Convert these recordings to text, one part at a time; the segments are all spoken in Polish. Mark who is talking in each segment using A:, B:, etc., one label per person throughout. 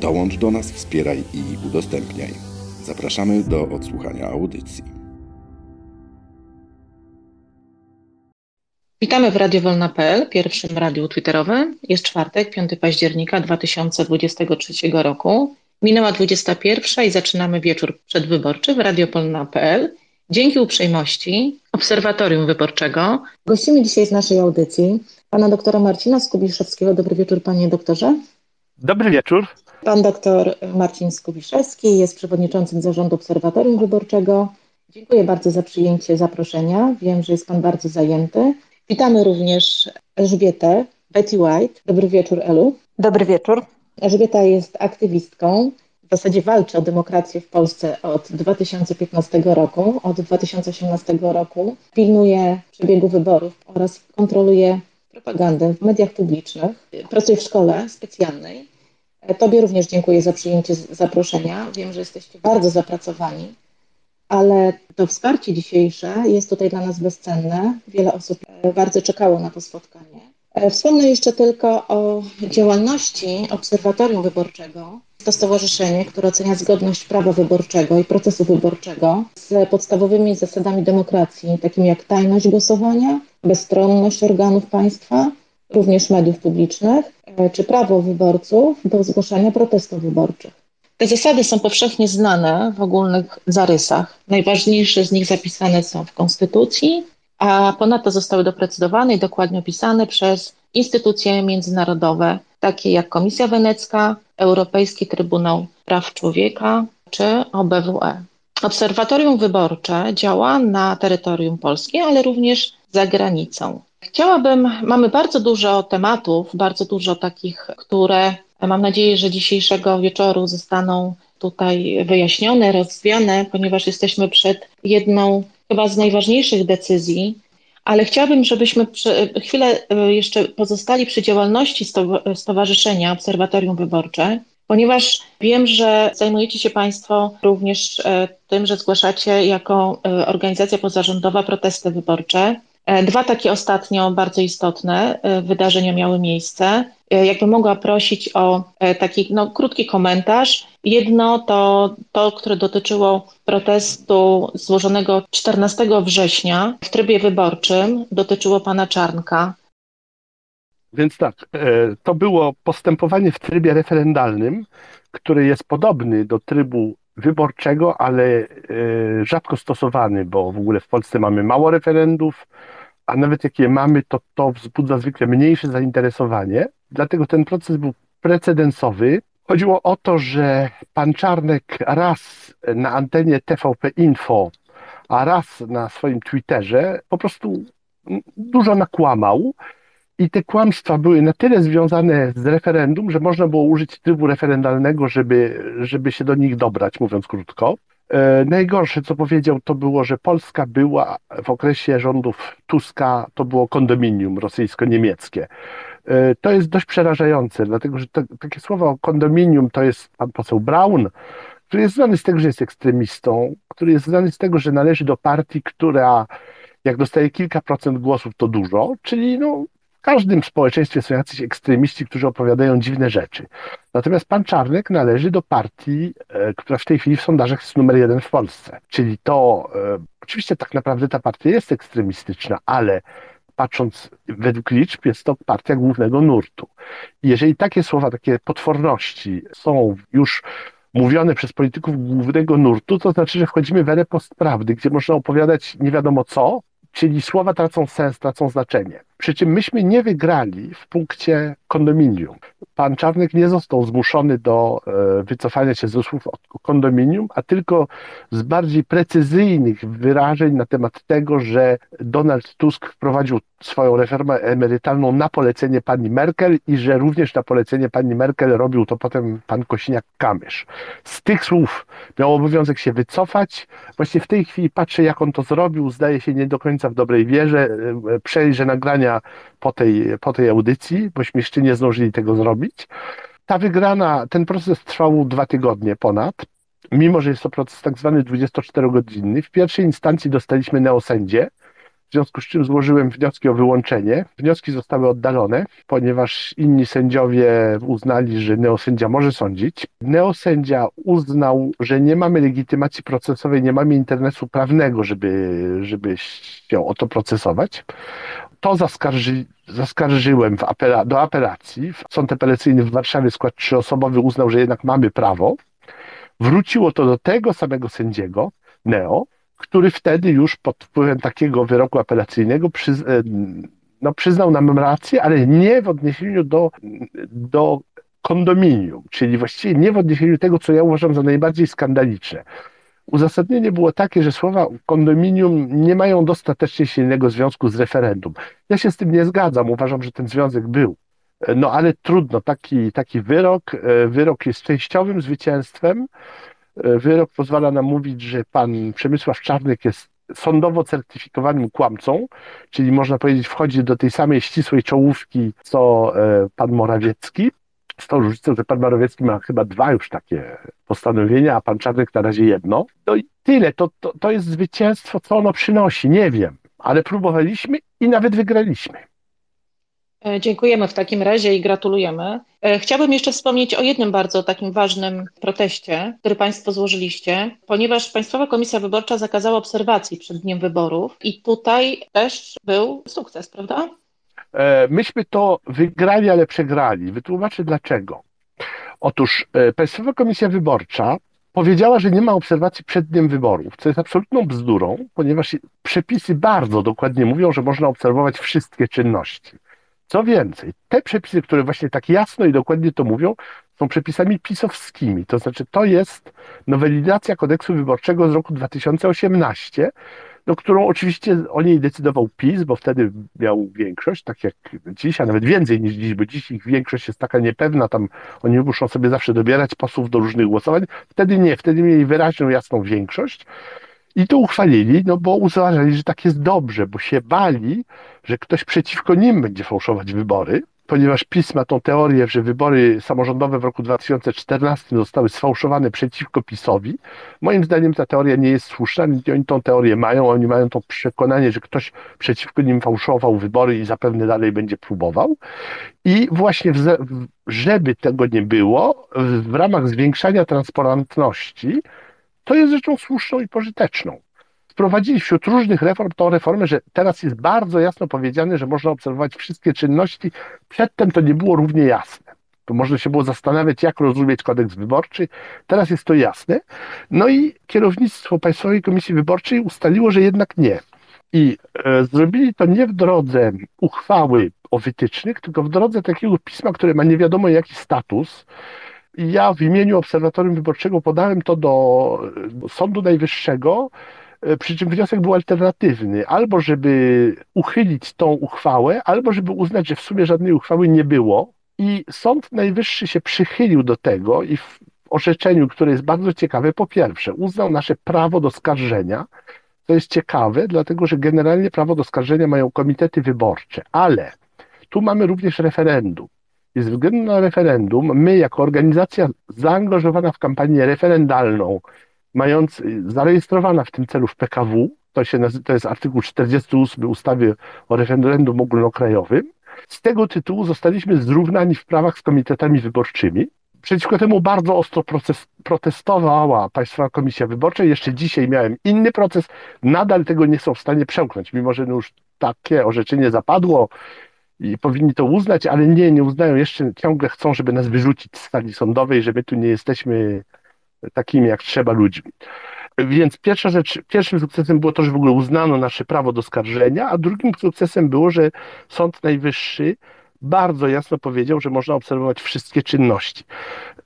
A: Dołącz do nas, wspieraj i udostępniaj. Zapraszamy do odsłuchania audycji.
B: Witamy w Radiowolna.pl, pierwszym radiu twitterowym. Jest czwartek, 5 października 2023 roku. Minęła 21 i zaczynamy wieczór przedwyborczy w Radiowolna.pl. Dzięki uprzejmości Obserwatorium Wyborczego gościmy dzisiaj z naszej audycji pana doktora Marcina Skubiszewskiego. Dobry wieczór, panie doktorze.
C: Dobry wieczór.
B: Pan doktor Marcin Skubiszewski jest przewodniczącym zarządu Obserwatorium Wyborczego. Dziękuję bardzo za przyjęcie zaproszenia. Wiem, że jest pan bardzo zajęty. Witamy również Elżbietę Betty White. Dobry wieczór, Elu.
D: Dobry wieczór.
B: Elżbieta jest aktywistką, w zasadzie walczy o demokrację w Polsce od 2015 roku. Od 2018 roku pilnuje przebiegu wyborów oraz kontroluje propagandę w mediach publicznych. Pracuje w szkole specjalnej. Tobie również dziękuję za przyjęcie zaproszenia. Wiem, że jesteście bardzo zapracowani, ale to wsparcie dzisiejsze jest tutaj dla nas bezcenne. Wiele osób bardzo czekało na to spotkanie. Wspomnę jeszcze tylko o działalności Obserwatorium Wyborczego. To stowarzyszenie, które ocenia zgodność prawa wyborczego i procesu wyborczego z podstawowymi zasadami demokracji, takimi jak tajność głosowania, bezstronność organów państwa, również mediów publicznych, czy prawo wyborców do zgłaszania protestów wyborczych. Te zasady są powszechnie znane w ogólnych zarysach. Najważniejsze z nich zapisane są w Konstytucji, a ponadto zostały doprecyzowane i dokładnie opisane przez instytucje międzynarodowe, takie jak Komisja Wenecka, Europejski Trybunał Praw Człowieka czy OBWE. Obserwatorium Wyborcze działa na terytorium Polski, ale również za granicą. Chciałabym, mamy bardzo dużo tematów, bardzo dużo takich, które mam nadzieję, że dzisiejszego wieczoru zostaną tutaj wyjaśnione, rozwiane, ponieważ jesteśmy przed jedną chyba z najważniejszych decyzji, ale chciałabym, żebyśmy chwilę jeszcze pozostali przy działalności Stowarzyszenia Obserwatorium Wyborcze, ponieważ wiem, że zajmujecie się Państwo również tym, że zgłaszacie jako organizacja pozarządowa protesty wyborcze. Dwa takie ostatnio bardzo istotne wydarzenia miały miejsce. Jakbym mogła prosić o taki no, krótki komentarz. Jedno to to, które dotyczyło protestu złożonego 14 września w trybie wyborczym, dotyczyło pana Czarnka.
C: Więc tak, to było postępowanie w trybie referendalnym, który jest podobny do trybu wyborczego, ale rzadko stosowany, bo w ogóle w Polsce mamy mało referendów, a nawet jak je mamy, to to wzbudza zwykle mniejsze zainteresowanie. Dlatego ten proces był precedensowy. Chodziło o to, że pan Czarnek raz na antenie TVP Info, a raz na swoim Twitterze po prostu dużo nakłamał. I te kłamstwa były na tyle związane z referendum, że można było użyć trybu referendalnego, żeby, żeby się do nich dobrać, mówiąc krótko. Najgorsze, co powiedział, to było, że Polska była w okresie rządów Tuska, to było kondominium rosyjsko-niemieckie. To jest dość przerażające, dlatego że to, takie słowa o kondominium to jest pan poseł Braun, który jest znany z tego, że jest ekstremistą, który jest znany z tego, że należy do partii, która jak dostaje kilka procent głosów, to dużo, czyli no, w każdym społeczeństwie są jacyś ekstremiści, którzy opowiadają dziwne rzeczy. Natomiast pan Czarnek należy do partii, e, która w tej chwili w sondażach jest numer jeden w Polsce. Czyli to, e, oczywiście tak naprawdę ta partia jest ekstremistyczna, ale patrząc według liczb, jest to partia głównego nurtu. Jeżeli takie słowa, takie potworności są już mówione przez polityków głównego nurtu, to znaczy, że wchodzimy w erę postprawdy, gdzie można opowiadać nie wiadomo co, czyli słowa tracą sens, tracą znaczenie. Przy czym myśmy nie wygrali w punkcie kondominium. Pan Czarnek nie został zmuszony do e, wycofania się z usług kondominium, a tylko z bardziej precyzyjnych wyrażeń na temat tego, że Donald Tusk wprowadził swoją reformę emerytalną na polecenie pani Merkel i że również na polecenie pani Merkel robił to potem pan Kośniak-Kamysz. Z tych słów miał obowiązek się wycofać. Właśnie w tej chwili patrzę, jak on to zrobił. Zdaje się nie do końca w dobrej wierze. E, przejrzę nagrania po tej, po tej audycji, bośmy jeszcze nie zdążyli tego zrobić. Ta wygrana, ten proces trwał dwa tygodnie ponad, mimo że jest to proces tak zwany 24-godzinny. W pierwszej instancji dostaliśmy neosędzie, w związku z czym złożyłem wnioski o wyłączenie. Wnioski zostały oddalone, ponieważ inni sędziowie uznali, że neosędzia może sądzić. Neosędzia uznał, że nie mamy legitymacji procesowej, nie mamy interesu prawnego, żeby, żeby się o to procesować. To zaskarży, zaskarżyłem apela, do apelacji. Sąd apelacyjny w Warszawie, skład trzyosobowy, uznał, że jednak mamy prawo. Wróciło to do tego samego sędziego, Neo, który wtedy już pod wpływem takiego wyroku apelacyjnego przyz, e, no, przyznał nam rację, ale nie w odniesieniu do, do kondominium, czyli właściwie nie w odniesieniu tego, co ja uważam za najbardziej skandaliczne. Uzasadnienie było takie, że słowa kondominium nie mają dostatecznie silnego związku z referendum. Ja się z tym nie zgadzam, uważam, że ten związek był. No ale trudno, taki, taki wyrok, e, wyrok jest częściowym zwycięstwem, E, wyrok pozwala nam mówić, że pan Przemysław Czarnek jest sądowo certyfikowanym kłamcą, czyli można powiedzieć wchodzi do tej samej ścisłej czołówki co e, pan Morawiecki. Z tą różnicą, że pan Morawiecki ma chyba dwa już takie postanowienia, a pan Czarnek na razie jedno. No i tyle, to, to, to jest zwycięstwo, co ono przynosi, nie wiem, ale próbowaliśmy i nawet wygraliśmy.
B: E, dziękujemy w takim razie i gratulujemy. E, chciałabym jeszcze wspomnieć o jednym bardzo takim ważnym proteście, który Państwo złożyliście, ponieważ Państwowa Komisja Wyborcza zakazała obserwacji przed dniem wyborów i tutaj też był sukces, prawda?
C: E, myśmy to wygrali, ale przegrali. Wytłumaczę dlaczego. Otóż Państwowa Komisja Wyborcza powiedziała, że nie ma obserwacji przed dniem wyborów, co jest absolutną bzdurą, ponieważ przepisy bardzo dokładnie mówią, że można obserwować wszystkie czynności. Co więcej, te przepisy, które właśnie tak jasno i dokładnie to mówią, są przepisami pisowskimi. To znaczy, to jest nowelizacja kodeksu wyborczego z roku 2018, no, którą oczywiście o niej decydował PiS, bo wtedy miał większość, tak jak dziś, a nawet więcej niż dziś, bo dziś ich większość jest taka niepewna, tam oni muszą sobie zawsze dobierać posłów do różnych głosowań. Wtedy nie, wtedy mieli wyraźną, jasną większość. I to uchwalili, no bo uważali, że tak jest dobrze, bo się bali, że ktoś przeciwko nim będzie fałszować wybory, ponieważ PiS ma tą teorię, że wybory samorządowe w roku 2014 zostały sfałszowane przeciwko PiSowi. Moim zdaniem ta teoria nie jest słuszna, oni tą teorię mają, oni mają to przekonanie, że ktoś przeciwko nim fałszował wybory i zapewne dalej będzie próbował. I właśnie, żeby tego nie było, w ramach zwiększania transparentności, to jest rzeczą słuszną i pożyteczną. Wprowadzili wśród różnych reform tą reformę, że teraz jest bardzo jasno powiedziane, że można obserwować wszystkie czynności. Przedtem to nie było równie jasne. To można się było zastanawiać, jak rozumieć kodeks wyborczy. Teraz jest to jasne. No i kierownictwo Państwowej Komisji Wyborczej ustaliło, że jednak nie. I e, zrobili to nie w drodze uchwały o wytycznych, tylko w drodze takiego pisma, które ma nie wiadomo jaki status, i ja w imieniu Obserwatorium Wyborczego podałem to do Sądu Najwyższego, e, przy czym wniosek był alternatywny, albo żeby uchylić tą uchwałę, albo żeby uznać, że w sumie żadnej uchwały nie było. I Sąd Najwyższy się przychylił do tego i w orzeczeniu, które jest bardzo ciekawe, po pierwsze, uznał nasze prawo do skarżenia. To jest ciekawe, dlatego że generalnie prawo do skarżenia mają komitety wyborcze, ale tu mamy również referendum. I ze względu na referendum, my jako organizacja zaangażowana w kampanię referendalną, mając zarejestrowana w tym celu w PKW, to, się to jest artykuł 48 ustawy o referendum ogólnokrajowym, z tego tytułu zostaliśmy zrównani w prawach z komitetami wyborczymi. Przeciwko temu bardzo ostro proces, protestowała Państwowa Komisja Wyborcza. Jeszcze dzisiaj miałem inny proces. Nadal tego nie są w stanie przełknąć, mimo że już takie orzeczenie zapadło i powinni to uznać, ale nie, nie uznają jeszcze, ciągle chcą, żeby nas wyrzucić z sali sądowej, że my tu nie jesteśmy takimi jak trzeba ludźmi. Więc pierwsza rzecz, pierwszym sukcesem było to, że w ogóle uznano nasze prawo do skarżenia, a drugim sukcesem było, że Sąd Najwyższy bardzo jasno powiedział, że można obserwować wszystkie czynności.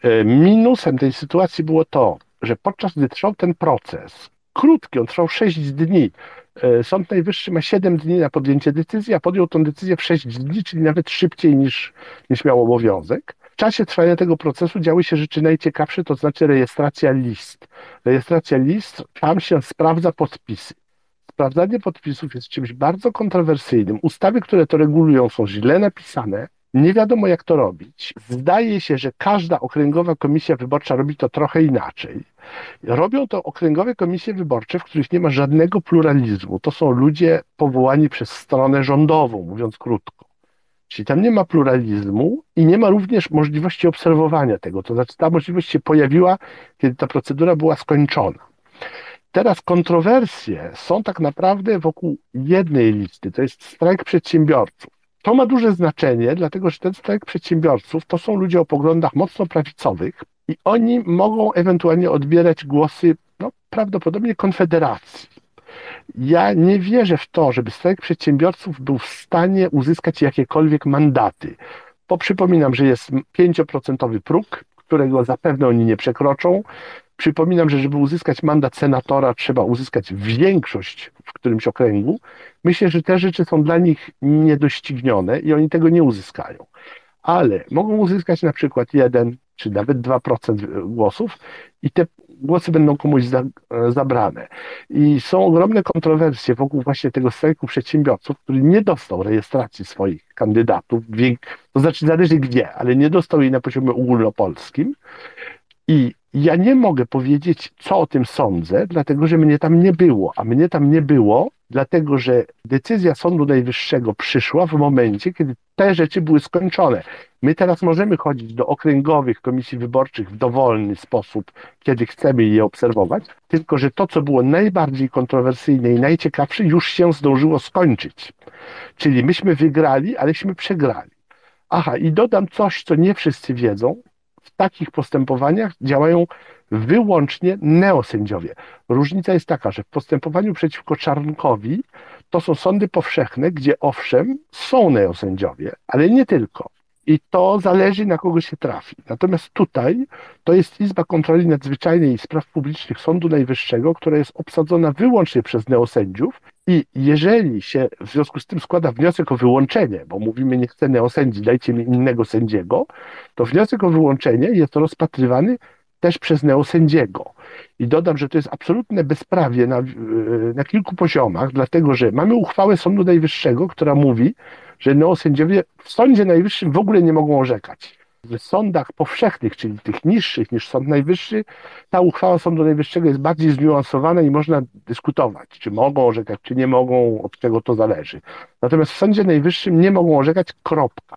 C: E, minusem tej sytuacji było to, że podczas gdy trwał ten proces, krótki, on trwał 6 dni, e, Sąd Najwyższy ma 7 dni na podjęcie decyzji, a podjął tę decyzję w 6 dni, czyli nawet szybciej niż, niż miał obowiązek. W czasie trwania tego procesu działy się rzeczy najciekawsze, to znaczy rejestracja list. Rejestracja list, tam się sprawdza podpisy. Sprawdzanie podpisów jest czymś bardzo kontrowersyjnym. Ustawy, które to regulują, są źle napisane. Nie wiadomo, jak to robić. Zdaje się, że każda okręgowa komisja wyborcza robi to trochę inaczej. Robią to okręgowe komisje wyborcze, w których nie ma żadnego pluralizmu. To są ludzie powołani przez stronę rządową, mówiąc krótko. Czyli tam nie ma pluralizmu i nie ma również możliwości obserwowania tego. To znaczy, ta możliwość się pojawiła, kiedy ta procedura była skończona. Teraz kontrowersje są tak naprawdę wokół jednej listy, to jest strajk przedsiębiorców. To ma duże znaczenie, dlatego że ten strajk przedsiębiorców to są ludzie o poglądach mocno prawicowych i oni mogą ewentualnie odbierać głosy no, prawdopodobnie Konfederacji. Ja nie wierzę w to, żeby strajk przedsiębiorców był w stanie uzyskać jakiekolwiek mandaty. Bo przypominam, że jest 5% próg, którego zapewne oni nie przekroczą. Przypominam, że żeby uzyskać mandat senatora, trzeba uzyskać większość w którymś okręgu. Myślę, że te rzeczy są dla nich niedoścignione i oni tego nie uzyskają. Ale mogą uzyskać na przykład 1 czy nawet 2% głosów i te głosy będą komuś za, zabrane. I są ogromne kontrowersje wokół właśnie tego strajku przedsiębiorców, który nie dostał rejestracji swoich kandydatów, to znaczy zależy gdzie, ale nie dostał jej na poziomie ogólnopolskim. I ja nie mogę powiedzieć, co o tym sądzę, dlatego że mnie tam nie było, a mnie tam nie było, dlatego że decyzja Sądu Najwyższego przyszła w momencie, kiedy te rzeczy były skończone. My teraz możemy chodzić do okręgowych komisji wyborczych w dowolny sposób, kiedy chcemy je obserwować, tylko że to, co było najbardziej kontrowersyjne i najciekawsze, już się zdążyło skończyć. Czyli myśmy wygrali, aleśmy przegrali. Aha, i dodam coś, co nie wszyscy wiedzą, w takich postępowaniach działają wyłącznie neosędziowie. Różnica jest taka, że w postępowaniu przeciwko Czarnkowi to są sądy powszechne, gdzie owszem są neosędziowie, ale nie tylko. I to zależy, na kogo się trafi. Natomiast tutaj to jest Izba Kontroli Nadzwyczajnej i Spraw Publicznych Sądu Najwyższego, która jest obsadzona wyłącznie przez neosędziów i jeżeli się w związku z tym składa wniosek o wyłączenie, bo mówimy nie chcę neosędzi, dajcie mi innego sędziego, to wniosek o wyłączenie jest rozpatrywany też przez neosędziego. I dodam, że to jest absolutne bezprawie na, na kilku poziomach, dlatego że mamy uchwałę Sądu Najwyższego, która mówi, że neosędziowie w Sądzie Najwyższym w ogóle nie mogą orzekać. W sądach powszechnych, czyli tych niższych niż Sąd Najwyższy, ta uchwała Sądu Najwyższego jest bardziej zniuansowana i można dyskutować, czy mogą orzekać, czy nie mogą, od czego to zależy. Natomiast w Sądzie Najwyższym nie mogą orzekać, kropka.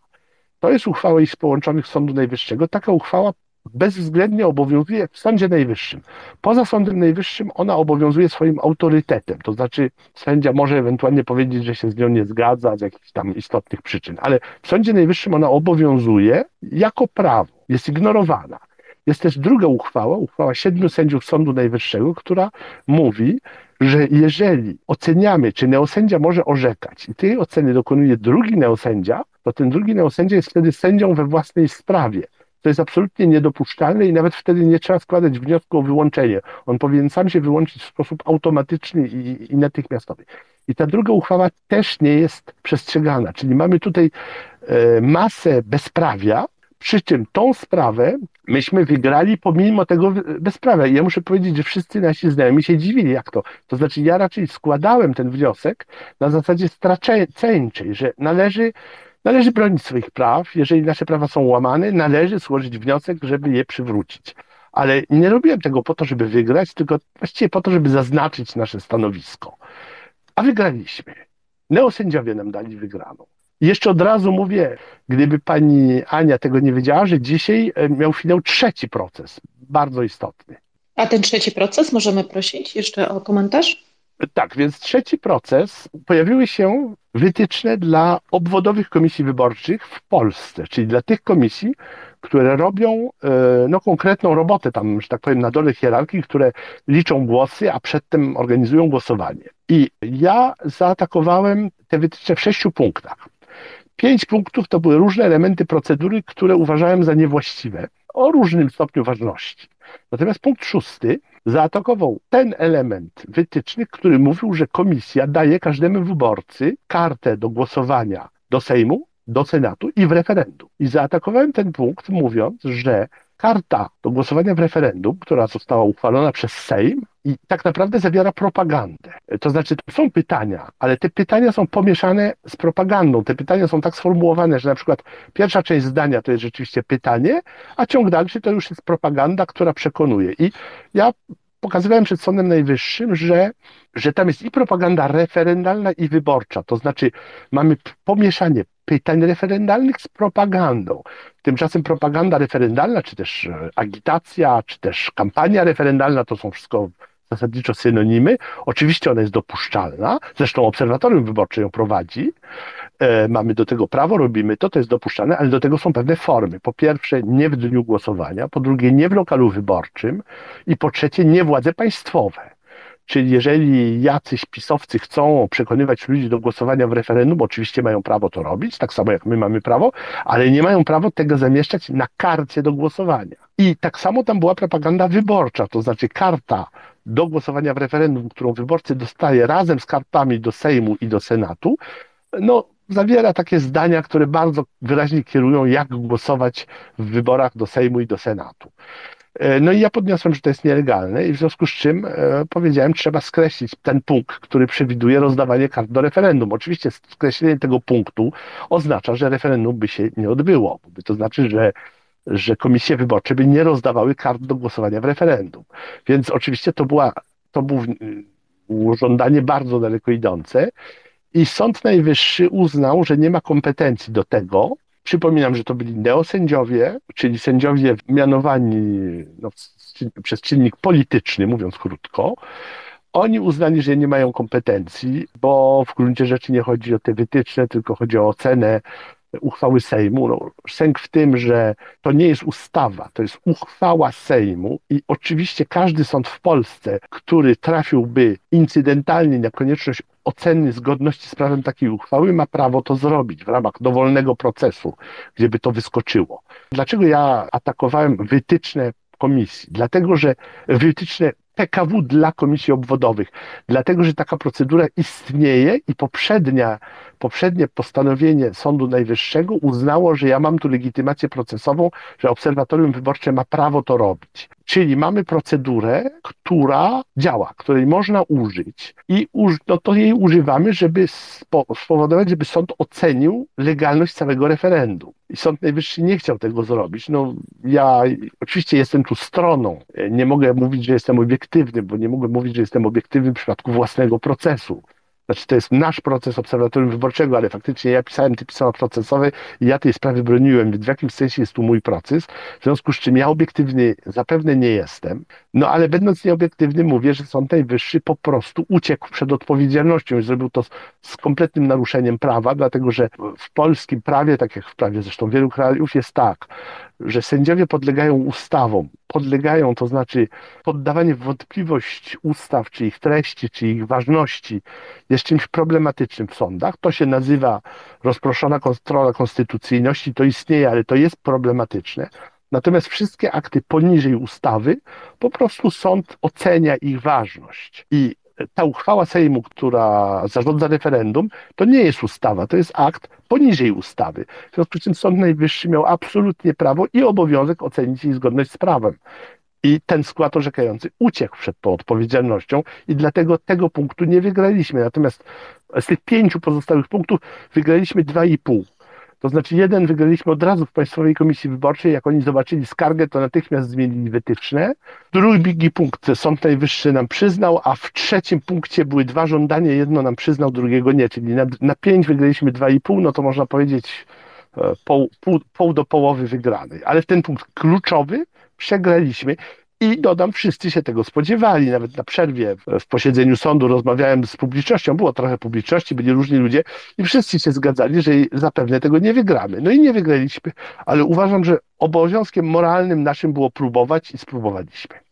C: To jest uchwała Izb Połączonych Sądu Najwyższego. Taka uchwała bezwzględnie obowiązuje w Sądzie Najwyższym. Poza Sądem Najwyższym ona obowiązuje swoim autorytetem, to znaczy sędzia może ewentualnie powiedzieć, że się z nią nie zgadza z jakichś tam istotnych przyczyn, ale w Sądzie Najwyższym ona obowiązuje jako prawo, jest ignorowana. Jest też druga uchwała, uchwała siedmiu sędziów Sądu Najwyższego, która mówi, że jeżeli oceniamy, czy neosędzia może orzekać i tej oceny dokonuje drugi neosędzia, to ten drugi neosędzia jest wtedy sędzią we własnej sprawie. To jest absolutnie niedopuszczalne i nawet wtedy nie trzeba składać wniosku o wyłączenie. On powinien sam się wyłączyć w sposób automatyczny i, i natychmiastowy. I ta druga uchwała też nie jest przestrzegana, czyli mamy tutaj e, masę bezprawia, przy czym tą sprawę myśmy wygrali pomimo tego bezprawia. I ja muszę powiedzieć, że wszyscy nasi znajomi się dziwili, jak to. To znaczy, ja raczej składałem ten wniosek na zasadzie straceńczej, że należy Należy bronić swoich praw. Jeżeli nasze prawa są łamane, należy złożyć wniosek, żeby je przywrócić. Ale nie robiłem tego po to, żeby wygrać, tylko właściwie po to, żeby zaznaczyć nasze stanowisko. A wygraliśmy. Neosędziowie nam dali wygraną. Jeszcze od razu mówię, gdyby pani Ania tego nie wiedziała, że dzisiaj e, miał finał trzeci proces, bardzo istotny.
B: A ten trzeci proces możemy prosić jeszcze o komentarz?
C: Tak, więc trzeci proces pojawiły się wytyczne dla obwodowych komisji wyborczych w Polsce, czyli dla tych komisji, które robią e, no, konkretną robotę tam, że tak powiem, na dole hierarchii, które liczą głosy, a przedtem organizują głosowanie. I ja zaatakowałem te wytyczne w sześciu punktach. Pięć punktów to były różne elementy procedury, które uważałem za niewłaściwe, o różnym stopniu ważności. Natomiast punkt szósty zaatakował ten element wytycznych, który mówił, że komisja daje każdemu wyborcy kartę do głosowania do Sejmu, do Senatu i w referendum. I zaatakowałem ten punkt, mówiąc, że karta do głosowania w referendum, która została uchwalona przez Sejm, i tak naprawdę zawiera propagandę. To znaczy, to są pytania, ale te pytania są pomieszane z propagandą. Te pytania są tak sformułowane, że na przykład pierwsza część zdania to jest rzeczywiście pytanie, a ciąg dalszy to już jest propaganda, która przekonuje. I ja pokazywałem przed Sądem Najwyższym, że, że tam jest i propaganda referendalna, i wyborcza. To znaczy, mamy pomieszanie pytań referendalnych z propagandą. Tymczasem propaganda referendalna, czy też e, agitacja, czy też kampania referendalna to są wszystko zasadniczo synonimy. Oczywiście ona jest dopuszczalna, zresztą obserwatorium wyborcze ją prowadzi. E, mamy do tego prawo, robimy to, to jest dopuszczalne, ale do tego są pewne formy. Po pierwsze, nie w dniu głosowania, po drugie, nie w lokalu wyborczym i po trzecie, nie władze państwowe. Czyli jeżeli jacyś pisowcy chcą przekonywać ludzi do głosowania w referendum, oczywiście mają prawo to robić, tak samo jak my mamy prawo, ale nie mają prawa tego zamieszczać na karcie do głosowania. I tak samo tam była propaganda wyborcza, to znaczy karta do głosowania w referendum, którą wyborcy dostaje razem z kartami do Sejmu i do Senatu, no, zawiera takie zdania, które bardzo wyraźnie kierują, jak głosować w wyborach do Sejmu i do Senatu. E, no i ja podniosłem, że to jest nielegalne i w związku z czym e, powiedziałem, trzeba skreślić ten punkt, który przewiduje rozdawanie kart do referendum. Oczywiście skreślenie tego punktu oznacza, że referendum by się nie odbyło. To znaczy, że że komisje wyborcze by nie rozdawały kart do głosowania w referendum. Więc oczywiście to, była, to było żądanie bardzo daleko idące i Sąd Najwyższy uznał, że nie ma kompetencji do tego. Przypominam, że to byli neosędziowie, czyli sędziowie mianowani no, przez czynnik polityczny, mówiąc krótko. Oni uznali, że nie mają kompetencji, bo w gruncie rzeczy nie chodzi o te wytyczne, tylko chodzi o ocenę uchwały Sejmu. No, sęk w tym, że to nie jest ustawa, to jest uchwała Sejmu i oczywiście każdy sąd w Polsce, który trafiłby incydentalnie na konieczność oceny zgodności z prawem takiej uchwały, ma prawo to zrobić w ramach dowolnego procesu, gdzieby to wyskoczyło. Dlaczego ja atakowałem wytyczne komisji? Dlatego, że wytyczne PKW dla komisji obwodowych, dlatego że taka procedura istnieje i poprzednia, poprzednie postanowienie Sądu Najwyższego uznało, że ja mam tu legitymację procesową, że obserwatorium wyborcze ma prawo to robić. Czyli mamy procedurę, która działa, której można użyć i no to jej używamy, żeby spowodować, żeby sąd ocenił legalność całego referendum. I Sąd Najwyższy nie chciał tego zrobić. No, ja oczywiście jestem tu stroną. Nie mogę mówić, że jestem obiektywny, bo nie mogę mówić, że jestem obiektywny w przypadku własnego procesu. Znaczy, to jest nasz proces obserwatorium wyborczego, ale faktycznie ja pisałem te pisma procesowe i ja tej sprawy broniłem, więc w jakimś sensie jest tu mój proces, w związku z czym ja obiektywny zapewne nie jestem, no ale będąc nieobiektywny mówię, że Sąd Najwyższy po prostu uciekł przed odpowiedzialnością i zrobił to z, z kompletnym naruszeniem prawa, dlatego że w polskim prawie, tak jak w prawie zresztą wielu krajów jest tak, że sędziowie podlegają ustawom, podlegają, to znaczy poddawanie w wątpliwość ustaw, czy ich treści, czy ich ważności jest czymś problematycznym w sądach. To się nazywa rozproszona kontrola konstytucyjności, to istnieje, ale to jest problematyczne. Natomiast wszystkie akty poniżej ustawy, po prostu sąd ocenia ich ważność. I ta uchwała Sejmu, która zarządza referendum, to nie jest ustawa, to jest akt poniżej ustawy. W związku z czym Sąd Najwyższy miał absolutnie prawo i obowiązek ocenić jej zgodność z prawem. I ten skład orzekający uciekł przed tą odpowiedzialnością i dlatego tego punktu nie wygraliśmy. Natomiast z tych pięciu pozostałych punktów wygraliśmy dwa i pół. To znaczy jeden wygraliśmy od razu w Państwowej Komisji Wyborczej, jak oni zobaczyli skargę, to natychmiast zmienili wytyczne. Drugi punkt Sąd Najwyższy nam przyznał, a w trzecim punkcie były dwa żądania, jedno nam przyznał, drugiego nie, czyli na, na pięć wygraliśmy dwa i pół, no to można powiedzieć e, pół, pół, pół do połowy wygranej. Ale ten punkt kluczowy przegraliśmy I dodam, wszyscy się tego spodziewali. Nawet na przerwie w posiedzeniu sądu rozmawiałem z publicznością, było trochę publiczności, byli różni ludzie i wszyscy się zgadzali, że zapewne tego nie wygramy. No i nie wygraliśmy, ale uważam, że obowiązkiem moralnym naszym było próbować i spróbowaliśmy.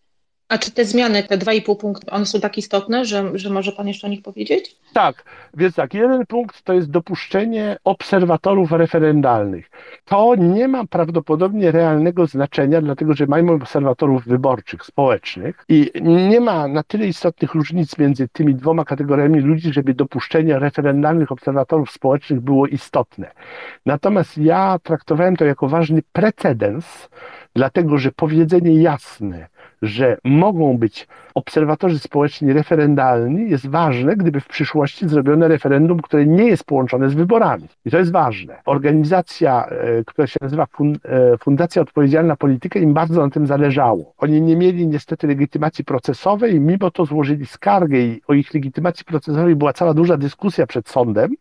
B: A czy te zmiany, te 2,5 punkty, one są tak istotne, że, że może Pan jeszcze o nich powiedzieć?
C: Tak, więc tak, jeden punkt to jest dopuszczenie obserwatorów referendalnych. To nie ma prawdopodobnie realnego znaczenia, dlatego że mamy obserwatorów wyborczych, społecznych i nie ma na tyle istotnych różnic między tymi dwoma kategoriami ludzi, żeby dopuszczenie referendalnych obserwatorów społecznych było istotne. Natomiast ja traktowałem to jako ważny precedens, dlatego że powiedzenie jasne, że mogą być obserwatorzy społeczni referendalni jest ważne, gdyby w przyszłości zrobiono referendum, które nie jest połączone z wyborami. I to jest ważne. Organizacja, e, która się nazywa e, Fundacja Odpowiedzialna Polityka, im bardzo na tym zależało. Oni nie mieli niestety legitymacji procesowej, mimo to złożyli skargę i o ich legitymacji procesowej była cała duża dyskusja przed sądem.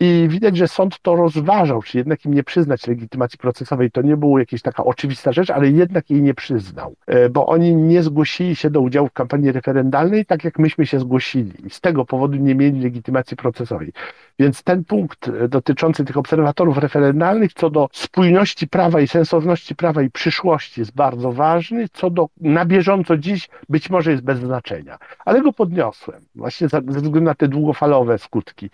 C: I widać, że sąd to rozważał, czy jednak im nie przyznać legitymacji procesowej. To nie była jakaś taka oczywista rzecz, ale jednak jej nie przyznał, e, bo oni nie zgłosili się do udziału w kampanii referendalnej, tak jak myśmy się zgłosili. I z tego powodu nie mieli legitymacji procesowej. Więc ten punkt e, dotyczący tych obserwatorów referendalnych, co do spójności prawa i sensowności prawa i przyszłości jest bardzo ważny, co do na bieżąco dziś być może jest bez znaczenia. Ale go podniosłem, właśnie ze względu na te długofalowe skutki.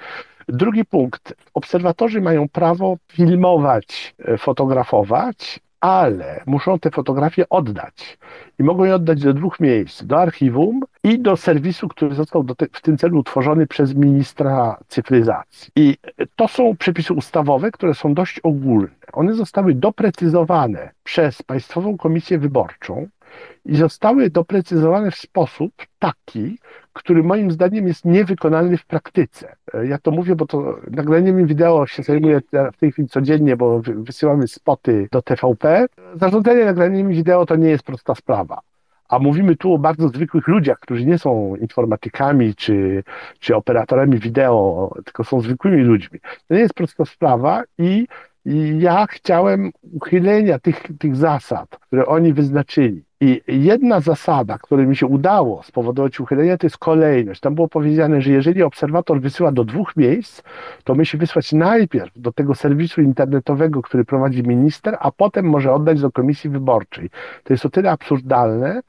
C: Drugi punkt. Obserwatorzy mają prawo filmować, e, fotografować, ale muszą te fotografie oddać. I mogą je oddać do dwóch miejsc: do archiwum i do serwisu, który został te, w tym celu utworzony przez ministra cyfryzacji. I to są przepisy ustawowe, które są dość ogólne. One zostały doprecyzowane przez Państwową Komisję Wyborczą i zostały doprecyzowane w sposób taki, który moim zdaniem jest niewykonalny w praktyce. Ja to mówię, bo to nagraniem wideo się zajmuję w tej chwili codziennie, bo wysyłamy spoty do TVP. Zarządzanie nagraniem wideo to nie jest prosta sprawa. A mówimy tu o bardzo zwykłych ludziach, którzy nie są informatykami czy, czy operatorami wideo, tylko są zwykłymi ludźmi. To nie jest prosta sprawa i i ja chciałem uchylenia tych, tych zasad, które oni wyznaczyli. I jedna zasada, której mi się udało spowodować uchylenie, to jest kolejność. Tam było powiedziane, że jeżeli obserwator wysyła do dwóch miejsc, to musi wysłać najpierw do tego serwisu internetowego, który prowadzi minister, a potem może oddać do komisji wyborczej. To jest o tyle absurdalne,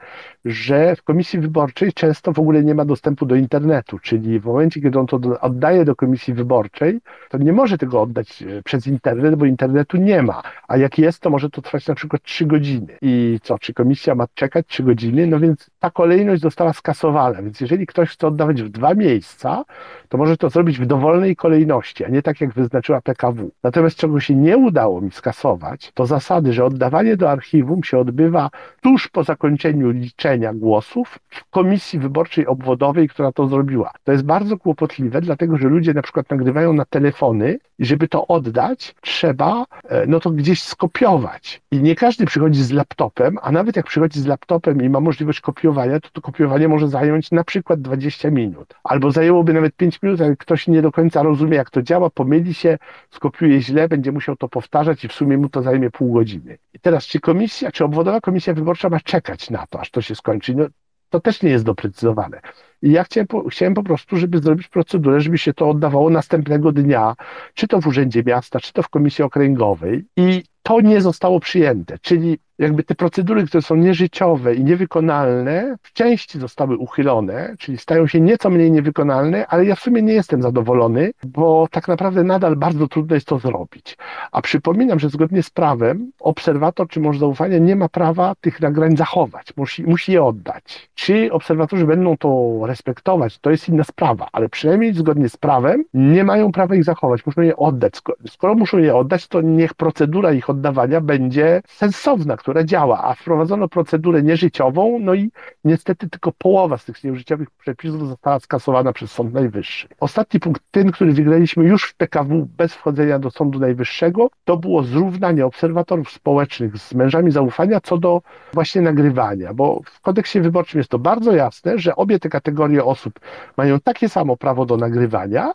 C: że w komisji wyborczej często w ogóle nie ma dostępu do internetu, czyli w momencie, kiedy on to oddaje do komisji wyborczej, to nie może tego oddać e, przez internet, bo internetu nie ma. A jak jest, to może to trwać na przykład trzy godziny. I co, czy komisja ma czekać trzy godziny? No więc ta kolejność została skasowana. Więc jeżeli ktoś chce oddawać w dwa miejsca, to może to zrobić w dowolnej kolejności, a nie tak jak wyznaczyła PKW. Natomiast czego się nie udało mi skasować, to zasady, że oddawanie do archiwum się odbywa tuż po zakończeniu liczenia głosów w komisji wyborczej obwodowej, która to zrobiła. To jest bardzo kłopotliwe, dlatego że ludzie na przykład nagrywają na telefony i żeby to oddać, trzeba e, no to gdzieś skopiować. I nie każdy przychodzi z laptopem, a nawet jak przychodzi z laptopem i ma możliwość kopiowania, to to kopiowanie może zająć na przykład 20 minut. Albo zajęłoby nawet 5 minut, jak ktoś nie do końca rozumie, jak to działa, pomyli się, skopiuje źle, będzie musiał to powtarzać i w sumie mu to zajmie pół godziny. I teraz, czy komisja, czy obwodowa komisja wyborcza ma czekać na to, aż to się skończy? No, to też nie jest doprecyzowane. I ja chciałem po, chciałem po prostu, żeby zrobić procedurę, żeby się to oddawało następnego dnia, czy to w Urzędzie Miasta, czy to w Komisji Okręgowej. I to nie zostało przyjęte, czyli jakby te procedury, które są nieżyciowe i niewykonalne, w części zostały uchylone, czyli stają się nieco mniej niewykonalne, ale ja w sumie nie jestem zadowolony, bo tak naprawdę nadal bardzo trudno jest to zrobić. A przypominam, że zgodnie z prawem obserwator czy mąż zaufania nie ma prawa tych nagrań zachować, musi, musi je oddać. Czy obserwatorzy będą to respektować, to jest inna sprawa, ale przynajmniej zgodnie z prawem nie mają prawa ich zachować, muszą je oddać. Skoro muszą je oddać, to niech procedura ich oddawania będzie sensowna, która działa, a wprowadzono procedurę nieżyciową, no i niestety tylko połowa z tych nieżyciowych przepisów została skasowana przez Sąd Najwyższy. Ostatni punkt, ten, który wygraliśmy już w PKW bez wchodzenia do Sądu Najwyższego, to było zrównanie obserwatorów społecznych z mężami zaufania co do właśnie nagrywania, bo w kodeksie wyborczym jest to bardzo jasne, że obie te kategorie osób mają takie samo prawo do nagrywania.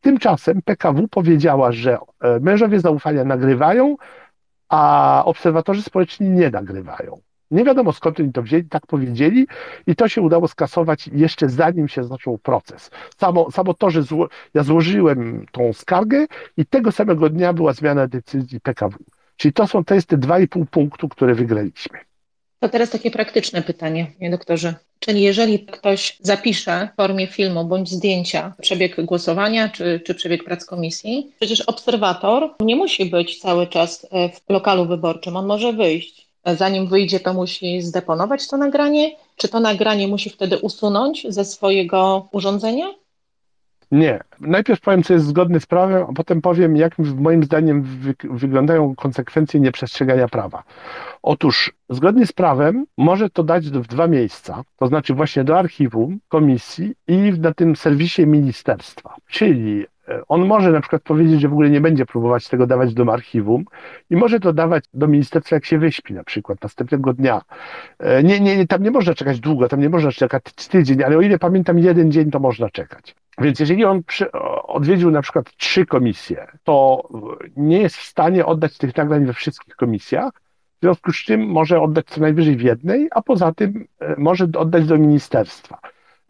C: Tymczasem PKW powiedziała, że e, mężowie zaufania nagrywają, a obserwatorzy społeczni nie nagrywają. Nie wiadomo skąd oni to wzięli, tak powiedzieli i to się udało skasować jeszcze zanim się zaczął proces. Samo, samo to, że zło, ja złożyłem tą skargę i tego samego dnia była zmiana decyzji PKW. Czyli to są to jest te 2,5 punktu, które wygraliśmy.
B: To teraz takie praktyczne pytanie, panie doktorze. Czyli jeżeli ktoś zapisze w formie filmu bądź zdjęcia przebieg głosowania czy, czy przebieg prac komisji, przecież obserwator nie musi być cały czas e, w lokalu wyborczym, on może wyjść. Zanim wyjdzie, to musi zdeponować to nagranie. Czy to nagranie musi wtedy usunąć ze swojego urządzenia?
C: Nie. Najpierw powiem, co jest zgodne z prawem, a potem powiem, jak moim zdaniem wy wyglądają konsekwencje nieprzestrzegania prawa. Otóż zgodnie z prawem może to dać w dwa miejsca, to znaczy właśnie do archiwum, komisji i na tym serwisie ministerstwa. Czyli on może na przykład powiedzieć, że w ogóle nie będzie próbować tego dawać do archiwum i może to dawać do ministerstwa, jak się wyśpi na przykład następnego dnia. E, nie, nie, tam nie można czekać długo, tam nie można czekać tydzień, ale o ile pamiętam, jeden dzień to można czekać. Więc jeżeli on przy, odwiedził na przykład trzy komisje, to nie jest w stanie oddać tych nagrań we wszystkich komisjach, w związku z czym może oddać co najwyżej w jednej, a poza tym e, może oddać do ministerstwa.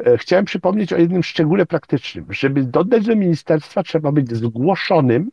C: E, chciałem przypomnieć o jednym szczególe praktycznym. Żeby dodać do ministerstwa, trzeba być zgłoszonym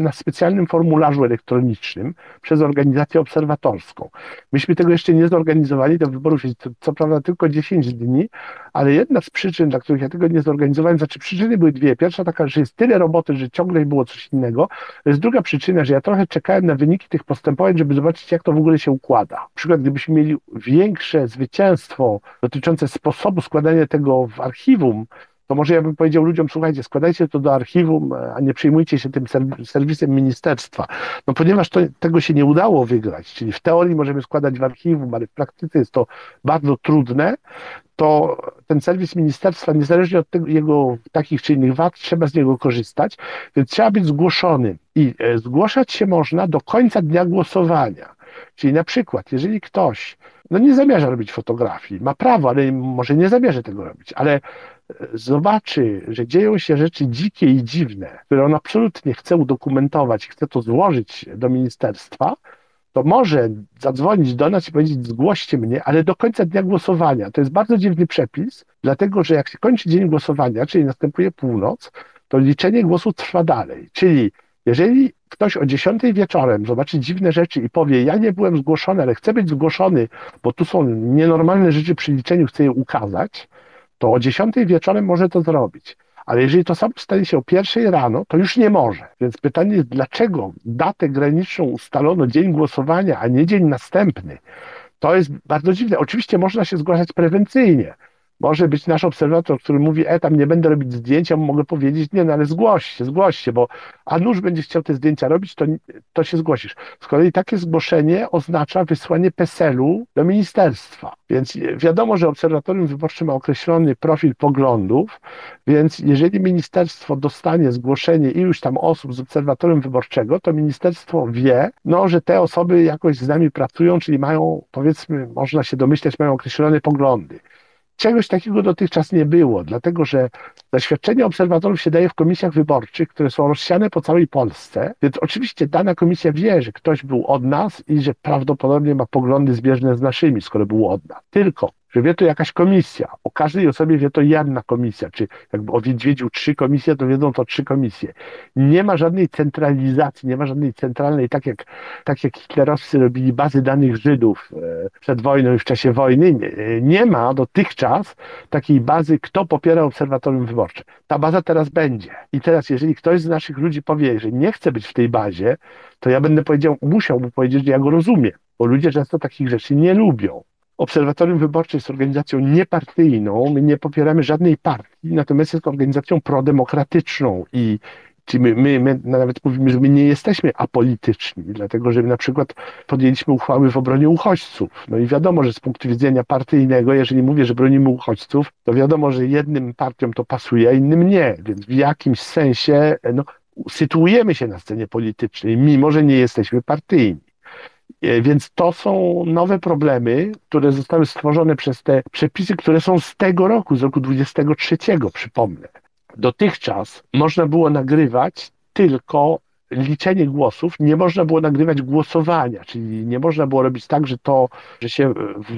C: na specjalnym formularzu elektronicznym przez organizację obserwatorską. Myśmy tego jeszcze nie zorganizowali, do wyborów jest co, co prawda tylko 10 dni, ale jedna z przyczyn, dla których ja tego nie zorganizowałem, znaczy przyczyny były dwie. Pierwsza taka, że jest tyle roboty, że ciągle było coś innego. Jest druga przyczyna, że ja trochę czekałem na wyniki tych postępowań, żeby zobaczyć, jak to w ogóle się układa. Na przykład, gdybyśmy mieli większe zwycięstwo dotyczące sposobu składania tego w archiwum, to może ja bym powiedział ludziom, słuchajcie, składajcie to do archiwum, a nie przyjmujcie się tym serwisem ministerstwa. No ponieważ to, tego się nie udało wygrać, czyli w teorii możemy składać w archiwum, ale w praktyce jest to bardzo trudne, to ten serwis ministerstwa, niezależnie od tego, jego takich czy innych wad, trzeba z niego korzystać, więc trzeba być zgłoszony i e, zgłaszać się można do końca dnia głosowania. Czyli na przykład, jeżeli ktoś no nie zamierza robić fotografii, ma prawo, ale może nie zamierza tego robić, ale e, zobaczy, że dzieją się rzeczy dzikie i dziwne, które on absolutnie chce udokumentować, chce to złożyć do ministerstwa, to może zadzwonić do nas i powiedzieć, zgłoście mnie, ale do końca dnia głosowania. To jest bardzo dziwny przepis, dlatego że jak się kończy dzień głosowania, czyli następuje północ, to liczenie głosów trwa dalej. Czyli jeżeli ktoś o 10 wieczorem zobaczy dziwne rzeczy i powie, ja nie byłem zgłoszony, ale chcę być zgłoszony, bo tu są nienormalne rzeczy przy liczeniu, chcę je ukazać, to o 10 wieczorem może to zrobić. Ale jeżeli to samo stanie się o pierwszej rano, to już nie może. Więc pytanie jest, dlaczego datę graniczną ustalono dzień głosowania, a nie dzień następny? To jest bardzo dziwne. Oczywiście można się zgłaszać prewencyjnie, może być nasz obserwator, który mówi, e, tam nie będę robić zdjęcia, mogę powiedzieć, nie, no ale zgłoś się, zgłoś się, bo a nuż będziesz chciał te zdjęcia robić, to, to się zgłosisz. Z kolei takie zgłoszenie oznacza wysłanie PESEL-u do ministerstwa. Więc wiadomo, że obserwatorium wyborcze ma określony profil poglądów, więc jeżeli ministerstwo dostanie zgłoszenie iluś tam osób z obserwatorium wyborczego, to ministerstwo wie, no, że te osoby jakoś z nami pracują, czyli mają, powiedzmy, można się domyśleć, mają określone poglądy. Czegoś takiego dotychczas nie było, dlatego że zaświadczenie obserwatorów się daje w komisjach wyborczych, które są rozsiane po całej Polsce, więc oczywiście dana komisja wie, że ktoś był od nas i że prawdopodobnie ma poglądy zbieżne z naszymi, skoro był od nas. Tylko że wie to jakaś komisja. O każdej osobie wie to jedna komisja, czy jakby odwiedził trzy komisje, to wiedzą to trzy komisje. Nie ma żadnej centralizacji, nie ma żadnej centralnej, tak jak, tak jak hitlerowcy robili bazy danych Żydów e, przed wojną i w czasie wojny. Nie, nie ma dotychczas takiej bazy, kto popiera obserwatorium wyborcze. Ta baza teraz będzie. I teraz, jeżeli ktoś z naszych ludzi powie, że nie chce być w tej bazie, to ja będę powiedział, musiałbym powiedzieć, że ja go rozumiem, bo ludzie często takich rzeczy nie lubią. Obserwatorium Wyborcze jest organizacją niepartyjną, my nie popieramy żadnej partii, natomiast jest organizacją prodemokratyczną i czy my, my, my nawet mówimy, że my nie jesteśmy apolityczni, dlatego że na przykład podjęliśmy uchwały w obronie uchodźców. No i wiadomo, że z punktu widzenia partyjnego, jeżeli mówię, że bronimy uchodźców, to wiadomo, że jednym partiom to pasuje, a innym nie. Więc w jakimś sensie no, sytuujemy się na scenie politycznej, mimo że nie jesteśmy partyjni. E, więc to są nowe problemy, które zostały stworzone przez te przepisy, które są z tego roku, z roku 23, przypomnę. Dotychczas można było nagrywać tylko liczenie głosów nie można było nagrywać głosowania, czyli nie można było robić tak, że to, że się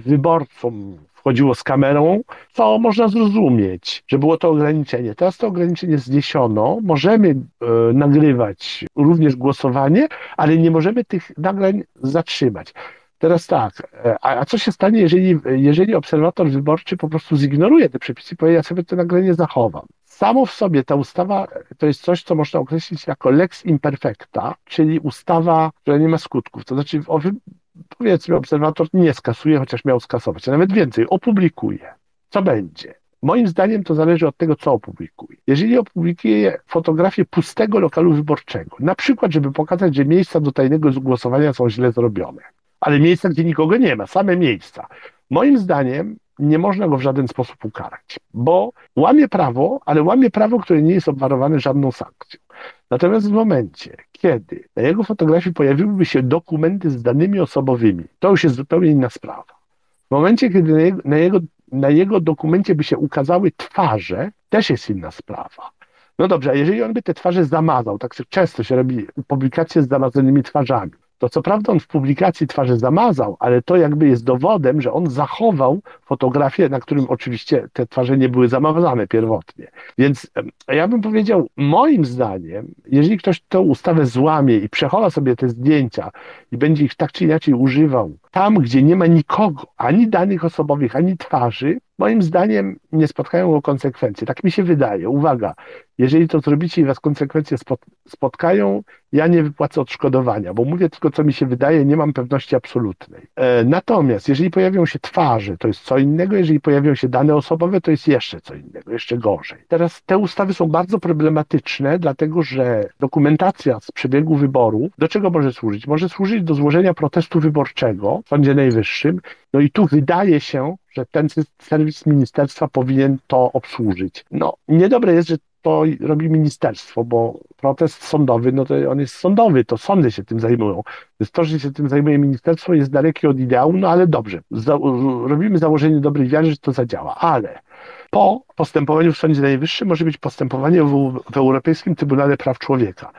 C: wyborcom wchodziło z kamerą, co można zrozumieć, że było to ograniczenie. Teraz to ograniczenie zniesiono, możemy e, nagrywać również głosowanie, ale nie możemy tych nagrań zatrzymać. Teraz tak, e, a, a co się stanie, jeżeli, jeżeli obserwator wyborczy po prostu zignoruje te przepisy i powie, ja sobie to nagranie zachowam? Samo w sobie ta ustawa to jest coś, co można określić jako lex imperfecta, czyli ustawa, która nie ma skutków. To znaczy, powiedzmy, obserwator nie skasuje, chociaż miał skasować, a nawet więcej, opublikuje. Co będzie? Moim zdaniem to zależy od tego, co opublikuje. Jeżeli opublikuje fotografię pustego lokalu wyborczego, na przykład, żeby pokazać, że miejsca do tajnego głosowania są źle zrobione, ale miejsca, gdzie nikogo nie ma, same miejsca. Moim zdaniem nie można go w żaden sposób ukarać, bo łamie prawo, ale łamie prawo, które nie jest obwarowane żadną sankcją. Natomiast w momencie, kiedy na jego fotografii pojawiłyby się dokumenty z danymi osobowymi, to już jest zupełnie inna sprawa. W momencie, kiedy na jego, na jego, na jego dokumencie by się ukazały twarze, też jest inna sprawa. No dobrze, a jeżeli on by te twarze zamazał, tak często się robi publikacje z zamazanymi twarzami, to co prawda on w publikacji twarzy zamazał, ale to jakby jest dowodem, że on zachował fotografię, na którym oczywiście te twarze nie były zamazane pierwotnie. Więc ja bym powiedział, moim zdaniem, jeżeli ktoś tę ustawę złamie i przechowa sobie te zdjęcia i będzie ich tak czy inaczej używał tam, gdzie nie ma nikogo, ani danych osobowych, ani twarzy, moim zdaniem nie spotkają go konsekwencje. Tak mi się wydaje. Uwaga, jeżeli to zrobicie i was konsekwencje spotkają, ja nie wypłacę odszkodowania, bo mówię tylko, co mi się wydaje, nie mam pewności absolutnej. E, natomiast, jeżeli pojawią się twarze, to jest co innego, jeżeli pojawią się dane osobowe, to jest jeszcze co innego, jeszcze gorzej. Teraz te ustawy są bardzo problematyczne, dlatego że dokumentacja z przebiegu wyboru, do czego może służyć? Może służyć do złożenia protestu wyborczego Sądzie Najwyższym, no i tu wydaje się, że ten serwis ministerstwa powinien to obsłużyć. No, niedobre jest, że to robi ministerstwo, bo protest sądowy, no to on jest sądowy, to sądy się tym zajmują. Więc to, że się tym zajmuje ministerstwo jest dalekie od ideału, no ale dobrze, za, robimy założenie dobrej wiary, że to zadziała, ale po postępowaniu w Sądzie Najwyższym może być postępowanie w, w Europejskim Trybunale Praw Człowieka.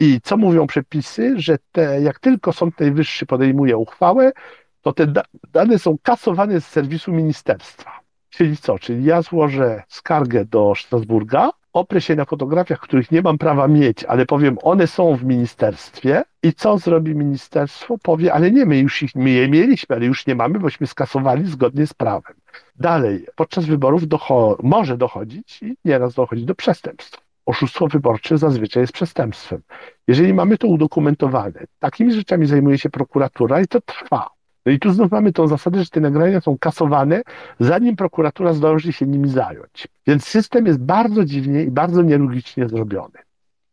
C: I co mówią przepisy, że te, jak tylko Sąd Najwyższy podejmuje uchwałę, to te da dane są kasowane z serwisu ministerstwa. Czyli co? Czyli ja złożę skargę do Strasburga, oprę się na fotografiach, których nie mam prawa mieć, ale powiem, one są w ministerstwie i co zrobi ministerstwo? Powie, ale nie, my już ich, my je mieliśmy, ale już nie mamy, bośmy skasowali zgodnie z prawem. Dalej, podczas wyborów docho może dochodzić i nieraz dochodzi do przestępstw. Oszustwo wyborcze zazwyczaj jest przestępstwem. Jeżeli mamy to udokumentowane, takimi rzeczami zajmuje się prokuratura i to trwa. No i tu znów mamy tą zasadę, że te nagrania są kasowane, zanim prokuratura zdąży się nimi zająć. Więc system jest bardzo dziwnie i bardzo nielogicznie zrobiony.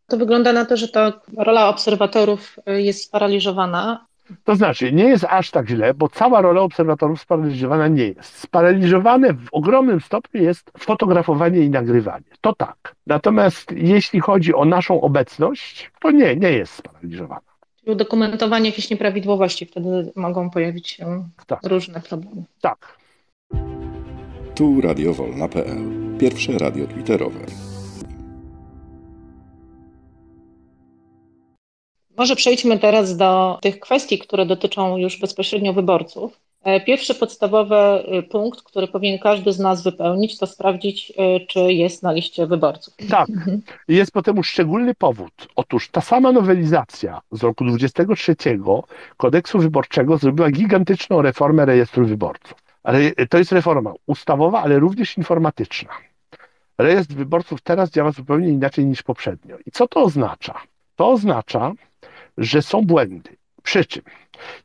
B: To wygląda na to, że ta rola obserwatorów y, jest sparaliżowana.
C: To znaczy, nie jest aż tak źle, bo cała rola obserwatorów sparaliżowana nie jest. Sparaliżowane w ogromnym stopniu jest fotografowanie i nagrywanie. To tak. Natomiast jeśli chodzi o naszą obecność, to nie, nie jest sparaliżowana
B: udokumentowanie jakichś nieprawidłowości, wtedy mogą pojawić się tak. różne problemy.
C: Tak.
A: Tu radiowolna.pl, pierwsze radio twitterowe.
B: Może przejdźmy teraz do tych kwestii, które dotyczą już bezpośrednio wyborców. E, pierwszy podstawowy e, punkt, który powinien każdy z nas wypełnić, to sprawdzić, e, czy jest na liście wyborców.
C: Tak, mhm. jest po temu szczególny powód. Otóż ta sama nowelizacja z roku 23 kodeksu wyborczego zrobiła gigantyczną reformę rejestru wyborców. Ale to jest reforma ustawowa, ale również informatyczna. Rejestr wyborców teraz działa zupełnie inaczej niż poprzednio. I co to oznacza? To oznacza, że są błędy. Przy czym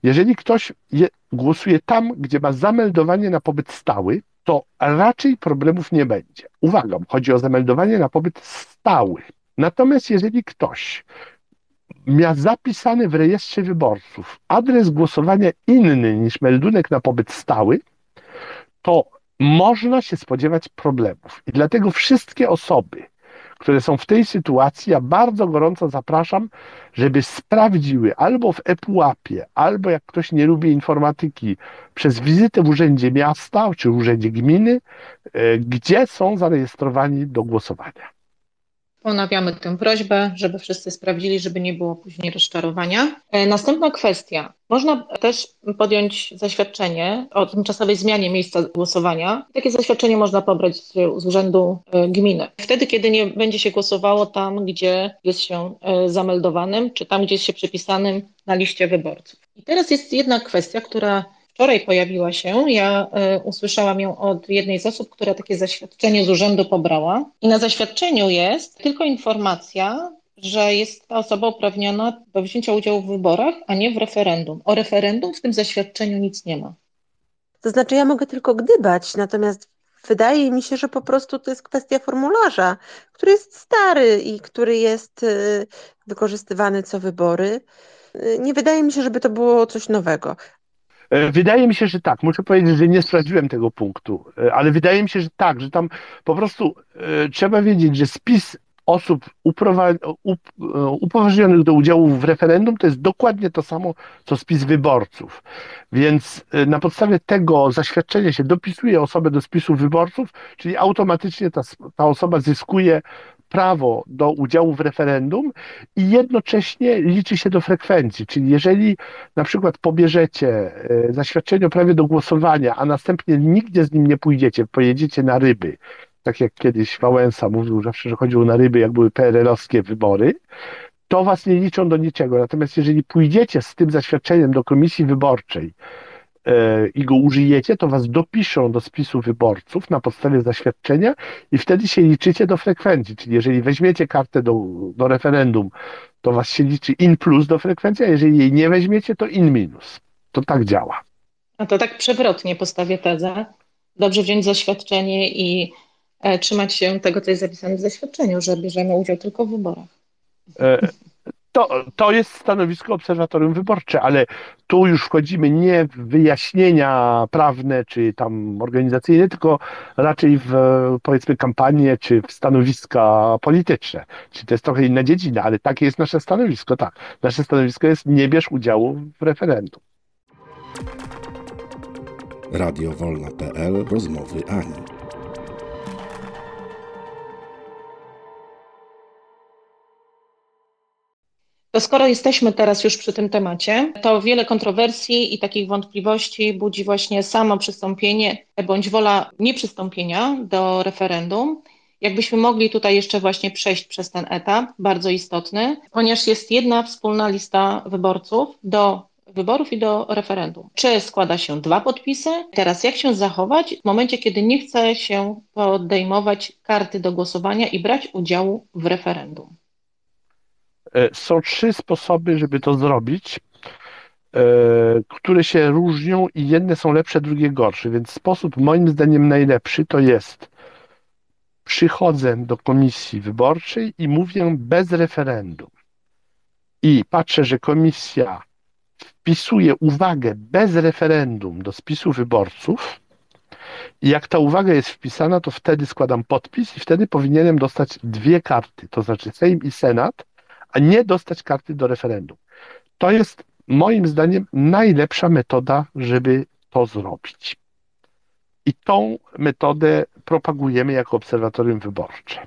C: jeżeli ktoś je, głosuje tam, gdzie ma zameldowanie na pobyt stały, to raczej problemów nie będzie. Uwaga, chodzi o zameldowanie na pobyt stały. Natomiast jeżeli ktoś miał zapisany w rejestrze wyborców adres głosowania inny niż meldunek na pobyt stały, to można się spodziewać problemów. I dlatego wszystkie osoby, które są w tej sytuacji, ja bardzo gorąco zapraszam, żeby sprawdziły albo w ePUAP-ie, albo jak ktoś nie lubi informatyki, przez wizytę w Urzędzie Miasta czy Urzędzie Gminy, e, gdzie są zarejestrowani do głosowania.
B: Ponawiamy tę prośbę, żeby wszyscy sprawdzili, żeby nie było później rozczarowania. E, następna kwestia. Można też podjąć zaświadczenie o tymczasowej zmianie miejsca głosowania. Takie zaświadczenie można pobrać z urzędu e, gminy. Wtedy, kiedy nie będzie się głosowało tam, gdzie jest się e, zameldowanym, czy tam, gdzie jest się przypisanym na liście wyborców. I teraz jest jedna kwestia, która wczoraj pojawiła się. Ja y, usłyszałam ją od jednej z osób, która takie zaświadczenie z urzędu pobrała. I na zaświadczeniu jest tylko informacja, że jest ta osoba uprawniona do wzięcia udziału w wyborach, a nie w referendum. O referendum w tym zaświadczeniu nic nie ma.
D: To znaczy, ja mogę tylko gdybać, natomiast wydaje mi się, że po prostu to jest kwestia formularza, który jest stary i który jest y, wykorzystywany co wybory. Y, nie wydaje mi się, żeby to było coś nowego.
C: E, wydaje mi się, że tak. Muszę powiedzieć, że nie sprawdziłem tego punktu, e, ale wydaje mi się, że tak, że tam po prostu e, trzeba wiedzieć, że spis osób upoważnionych do udziału w referendum to jest dokładnie to samo, co spis wyborców. Więc na podstawie tego zaświadczenia się dopisuje osobę do spisu wyborców, czyli automatycznie ta, ta osoba zyskuje prawo do udziału w referendum i jednocześnie liczy się do frekwencji. Czyli jeżeli na przykład pobierzecie e, zaświadczenie o prawie do głosowania, a następnie nigdzie z nim nie pójdziecie, pojedziecie na ryby, tak jak kiedyś Wałęsa mówił zawsze, że chodziło na ryby, jak były PRL-owskie wybory, to was nie liczą do niczego. Natomiast jeżeli pójdziecie z tym zaświadczeniem do komisji wyborczej, i go użyjecie, to was dopiszą do spisu wyborców na podstawie zaświadczenia i wtedy się liczycie do frekwencji. Czyli jeżeli weźmiecie kartę do, do referendum, to was się liczy in plus do frekwencji, a jeżeli jej nie weźmiecie, to in minus. To tak działa.
B: A to tak przewrotnie postawię tezę. Dobrze wziąć zaświadczenie i e, trzymać się tego, co jest zapisane w zaświadczeniu, że bierzemy udział tylko w wyborach.
C: E, to, to jest stanowisko obserwatorium wyborcze, ale tu już wchodzimy nie w wyjaśnienia prawne czy tam organizacyjne, tylko raczej w powiedzmy kampanię czy w stanowiska polityczne. Czyli to jest trochę inna dziedzina, ale takie jest nasze stanowisko, tak. Nasze stanowisko jest nie bierz udziału w referendum.
A: Radio Wolna.pl Rozmowy Ani.
B: To skoro jesteśmy teraz już przy tym temacie, to wiele kontrowersji i takich wątpliwości budzi właśnie samo przystąpienie bądź wola nieprzystąpienia do referendum. Jakbyśmy mogli tutaj jeszcze właśnie przejść przez ten etap, bardzo istotny, ponieważ jest jedna wspólna lista wyborców do wyborów i do referendum. Czy składa się dwa podpisy? Teraz jak się zachować w momencie, kiedy nie chce się podejmować karty do głosowania i brać udziału w referendum?
C: E, są trzy sposoby, żeby to zrobić, e, które się różnią i jedne są lepsze, drugie gorsze. Więc sposób moim zdaniem najlepszy to jest przychodzę do komisji wyborczej i mówię bez referendum. I patrzę, że komisja wpisuje uwagę bez referendum do spisu wyborców. I jak ta uwaga jest wpisana, to wtedy składam podpis i wtedy powinienem dostać dwie karty, to znaczy Sejm i Senat, a nie dostać karty do referendum. To jest moim zdaniem najlepsza metoda, żeby to zrobić. I tą metodę propagujemy jako obserwatorium wyborcze.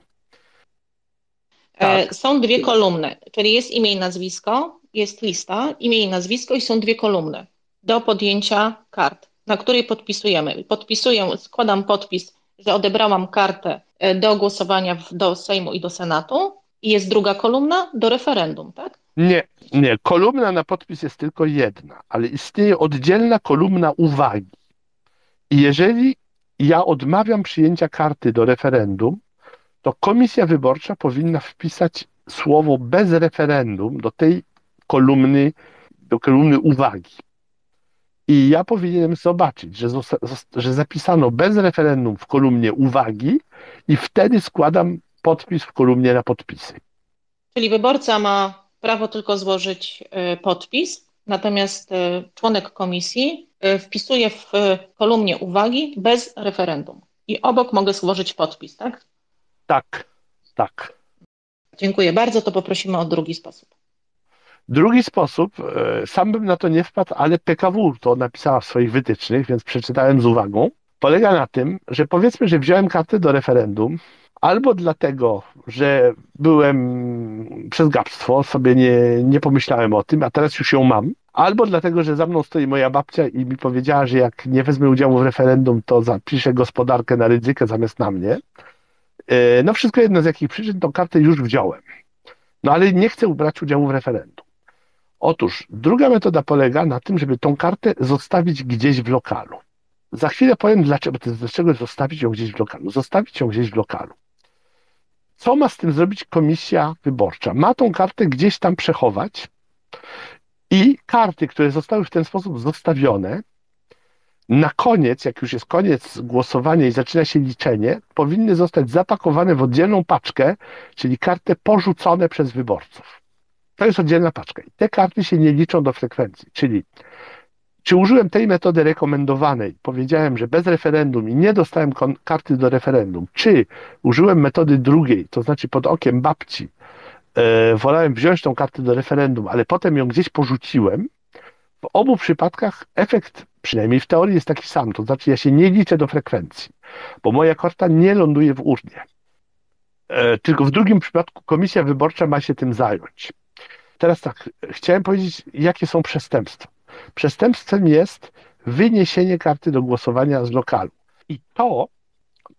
B: E, tak. Są dwie kolumny, czyli jest imię i nazwisko, jest lista, imię i nazwisko i są dwie kolumny do podjęcia kart, na której podpisujemy. Podpisuję, składam podpis, że odebrałam kartę e, do głosowania do Sejmu i do Senatu i jest druga kolumna do referendum, tak?
C: Nie, nie. Kolumna na podpis jest tylko jedna, ale istnieje oddzielna kolumna uwagi. I jeżeli ja odmawiam przyjęcia karty do referendum, to komisja wyborcza powinna wpisać słowo bez referendum do tej kolumny, do kolumny uwagi. I ja powinienem zobaczyć, że, że zapisano bez referendum w kolumnie uwagi i wtedy składam podpis w kolumnie na podpisy.
B: Czyli wyborca ma prawo tylko złożyć y, podpis, natomiast y, członek komisji y, wpisuje w kolumnie uwagi bez referendum. I obok mogę złożyć podpis, tak?
C: Tak, tak.
B: Dziękuję bardzo, to poprosimy o drugi sposób.
C: Drugi sposób, sam bym na to nie wpadł, ale PKW to napisała w swoich wytycznych, więc przeczytałem z uwagą. Polega na tym, że powiedzmy, że wziąłem kartę do referendum, albo dlatego, że byłem przez gapstwo, sobie nie, nie pomyślałem o tym, a teraz już ją mam, albo dlatego, że za mną stoi moja babcia i mi powiedziała, że jak nie wezmę udziału w referendum, to zapiszę gospodarkę na ryzykę zamiast na mnie. E, no wszystko jedno z jakich przyczyn, tą kartę już wziąłem. No ale nie chcę brać udziału w referendum. Otóż druga metoda polega na tym, żeby tą kartę zostawić gdzieś w lokalu. Za chwilę powiem, dlaczego, dlaczego zostawić ją gdzieś w lokalu. Zostawić ją gdzieś w lokalu. Co ma z tym zrobić komisja wyborcza? Ma tą kartę gdzieś tam przechować i karty, które zostały w ten sposób zostawione, na koniec, jak już jest koniec głosowania i zaczyna się liczenie, powinny zostać zapakowane w oddzielną paczkę, czyli karty porzucone przez wyborców. To jest oddzielna paczka. I te karty się nie liczą do frekwencji, czyli czy użyłem tej metody rekomendowanej, powiedziałem, że bez referendum i nie dostałem karty do referendum, czy użyłem metody drugiej, to znaczy pod okiem babci, e, wolałem wziąć tą kartę do referendum, ale potem ją gdzieś porzuciłem, w obu przypadkach efekt, przynajmniej w teorii, jest taki sam. To znaczy, ja się nie liczę do frekwencji, bo moja karta nie ląduje w urnie. E, tylko w drugim przypadku komisja wyborcza ma się tym zająć. Teraz tak, chciałem powiedzieć, jakie są przestępstwa. Przestępstwem jest wyniesienie karty do głosowania z lokalu. I to,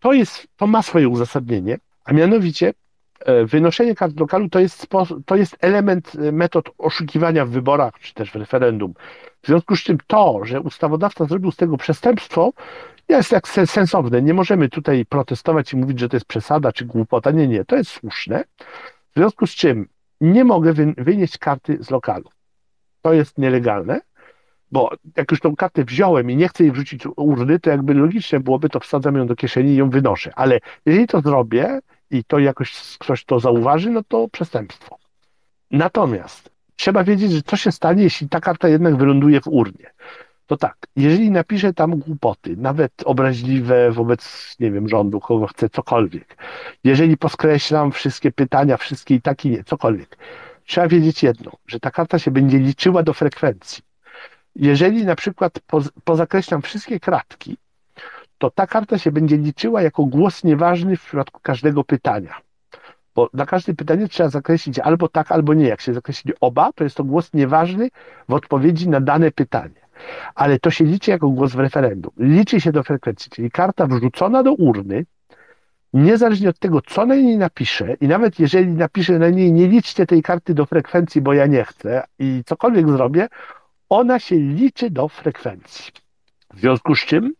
C: to, jest, to ma swoje uzasadnienie, a mianowicie e, wynoszenie kart z lokalu to jest, to jest element e, metod oszukiwania w wyborach, czy też w referendum. W związku z czym to, że ustawodawca zrobił z tego przestępstwo, jest jak sensowne. Nie możemy tutaj protestować i mówić, że to jest przesada czy głupota. Nie, nie, to jest słuszne. W związku z czym nie mogę wynieść karty z lokalu. To jest nielegalne bo jak już tą kartę wziąłem i nie chcę jej wrzucić urny, to jakby logicznie byłoby, to wsadzam ją do kieszeni i ją wynoszę. Ale jeżeli to zrobię i to jakoś ktoś to zauważy, no to przestępstwo. Natomiast trzeba wiedzieć, że co się stanie, jeśli ta karta jednak wyląduje w urnie. To tak, jeżeli napiszę tam głupoty, nawet obraźliwe wobec, nie wiem, rządu, kogo chcę, cokolwiek, jeżeli poskreślam wszystkie pytania, wszystkie i tak i nie, cokolwiek, trzeba wiedzieć jedno, że ta karta się będzie liczyła do frekwencji jeżeli na przykład pozakreślam wszystkie kratki, to ta karta się będzie liczyła jako głos nieważny w przypadku każdego pytania. Bo na każde pytanie trzeba zakreślić albo tak, albo nie. Jak się zakreśli oba, to jest to głos nieważny w odpowiedzi na dane pytanie. Ale to się liczy jako głos w referendum. Liczy się do frekwencji, czyli karta wrzucona do urny, niezależnie od tego, co na niej napiszę, i nawet jeżeli napiszę na niej, nie liczcie tej karty do frekwencji, bo ja nie chcę, i cokolwiek zrobię, ona się liczy do frekwencji. W związku z czym,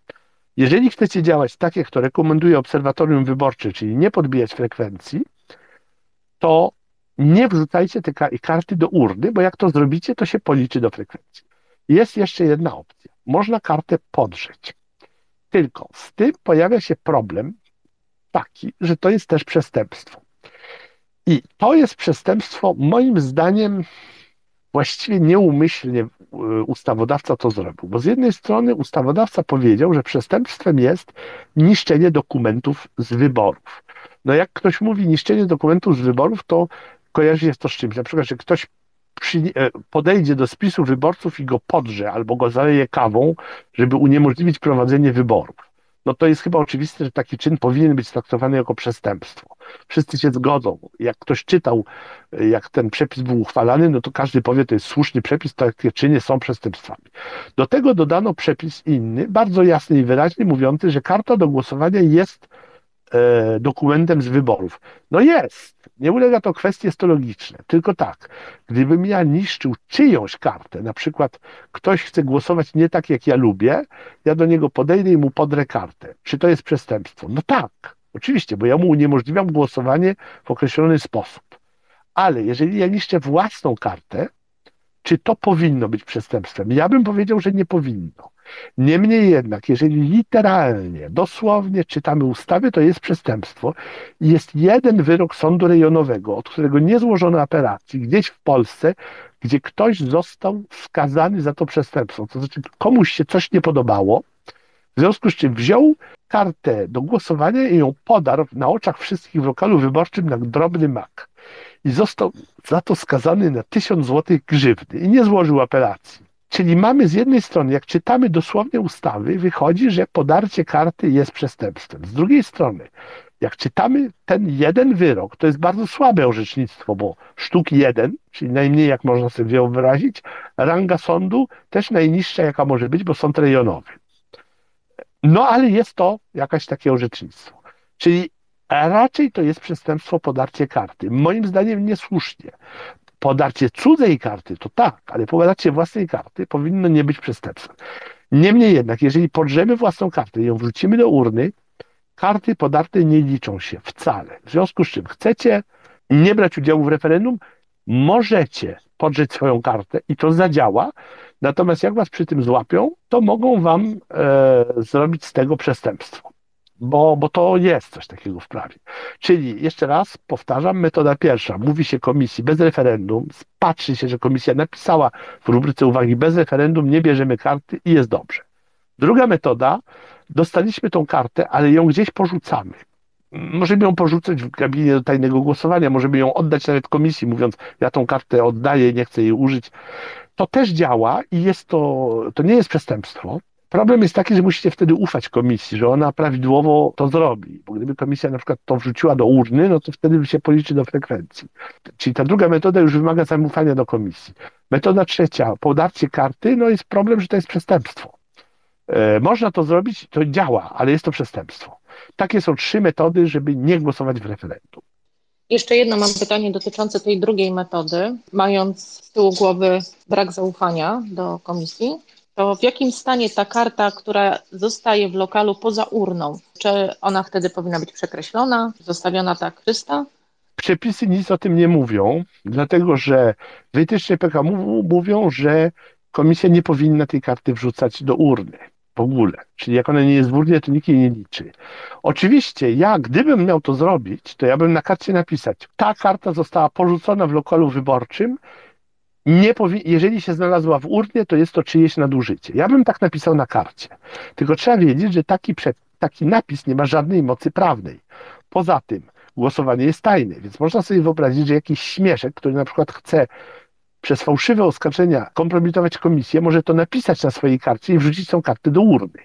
C: jeżeli chcecie działać tak, jak to rekomenduje Obserwatorium Wyborcze, czyli nie podbijać frekwencji, to nie wrzucajcie tej karty do urny, bo jak to zrobicie, to się policzy do frekwencji. Jest jeszcze jedna opcja. Można kartę podrzeć. Tylko z tym pojawia się problem taki, że to jest też przestępstwo. I to jest przestępstwo, moim zdaniem, właściwie nieumyślnie ustawodawca to zrobił. Bo z jednej strony ustawodawca powiedział, że przestępstwem jest niszczenie dokumentów z wyborów. No jak ktoś mówi niszczenie dokumentów z wyborów, to kojarzy się to z czymś. Na przykład, że ktoś e, podejdzie do spisu wyborców i go podrze albo go zaleje kawą, żeby uniemożliwić prowadzenie wyborów no to jest chyba oczywiste, że taki czyn powinien być traktowany jako przestępstwo. Wszyscy się zgodzą. Jak ktoś czytał, jak ten przepis był uchwalany, no to każdy powie, to jest słuszny przepis, takie czyny są przestępstwami. Do tego dodano przepis inny, bardzo jasny i wyraźny, mówiący, że karta do głosowania jest dokumentem z wyborów. No jest, nie ulega to kwestii, jest to logiczne. Tylko tak, gdybym ja niszczył czyjąś kartę, na przykład ktoś chce głosować nie tak, jak ja lubię, ja do niego podejdę i mu podrę kartę. Czy to jest przestępstwo? No tak, oczywiście, bo ja mu uniemożliwiam głosowanie w określony sposób. Ale jeżeli ja niszczę własną kartę, czy to powinno być przestępstwem? Ja bym powiedział, że nie powinno. Niemniej jednak, jeżeli literalnie, dosłownie czytamy ustawy, to jest przestępstwo. Jest jeden wyrok sądu rejonowego, od którego nie złożono apelacji, gdzieś w Polsce, gdzie ktoś został skazany za to przestępstwo. To znaczy, komuś się coś nie podobało, w związku z czym wziął kartę do głosowania i ją podarł na oczach wszystkich w lokalu wyborczym na drobny mak. I został za to skazany na tysiąc złotych grzywny i nie złożył apelacji. Czyli mamy z jednej strony, jak czytamy dosłownie ustawy, wychodzi, że podarcie karty jest przestępstwem. Z drugiej strony, jak czytamy ten jeden wyrok, to jest bardzo słabe orzecznictwo, bo sztuk jeden, czyli najmniej jak można sobie wyrazić, ranga sądu też najniższa jaka może być, bo sąd rejonowy. No ale jest to jakaś takie orzecznictwo. Czyli raczej to jest przestępstwo podarcie karty. Moim zdaniem niesłusznie. Podarcie cudzej karty to tak, ale podarcie własnej karty powinno nie być przestępstwem. Niemniej jednak, jeżeli podrzemy własną kartę i ją wrzucimy do urny, karty podarte nie liczą się wcale. W związku z czym chcecie nie brać udziału w referendum, możecie podrzeć swoją kartę i to zadziała, natomiast jak was przy tym złapią, to mogą wam e, zrobić z tego przestępstwo bo, bo to jest coś takiego w prawie. Czyli jeszcze raz powtarzam, metoda pierwsza, mówi się komisji bez referendum, patrzy się, że komisja napisała w rubryce uwagi bez referendum, nie bierzemy karty i jest dobrze. Druga metoda, dostaliśmy tą kartę, ale ją gdzieś porzucamy. Możemy ją porzucać w gabinie do tajnego głosowania, możemy ją oddać nawet komisji, mówiąc, ja tą kartę oddaję, nie chcę jej użyć. To też działa i jest to, to nie jest przestępstwo, Problem jest taki, że musicie wtedy ufać komisji, że ona prawidłowo to zrobi. Bo gdyby komisja na przykład to wrzuciła do urny, no to wtedy się policzy do frekwencji. Czyli ta druga metoda już wymaga zaufania do komisji. Metoda trzecia, podarcie karty, no jest problem, że to jest przestępstwo. E, można to zrobić, to działa, ale jest to przestępstwo. Takie są trzy metody, żeby nie głosować w referendum.
B: Jeszcze jedno mam pytanie dotyczące tej drugiej metody. Mając z tyłu głowy brak zaufania do komisji, to w jakim stanie ta karta, która zostaje w lokalu poza urną, czy ona wtedy powinna być przekreślona, zostawiona tak czysta?
C: Przepisy nic o tym nie mówią, dlatego że wytyczne PKM mówią, że komisja nie powinna tej karty wrzucać do urny w ogóle. Czyli jak ona nie jest w urnie, to nikt jej nie liczy. Oczywiście ja, gdybym miał to zrobić, to ja bym na karcie napisać, ta karta została porzucona w lokalu wyborczym, nie powi- jeżeli się znalazła w urnie, to jest to czyjeś nadużycie. Ja bym tak napisał na karcie. Tylko trzeba wiedzieć, że taki, taki napis nie ma żadnej mocy prawnej. Poza tym głosowanie jest tajne, więc można sobie wyobrazić, że jakiś śmieszek, który na przykład chce przez fałszywe oskarżenia kompromitować komisję, może to napisać na swojej karcie i wrzucić tą kartę do urny.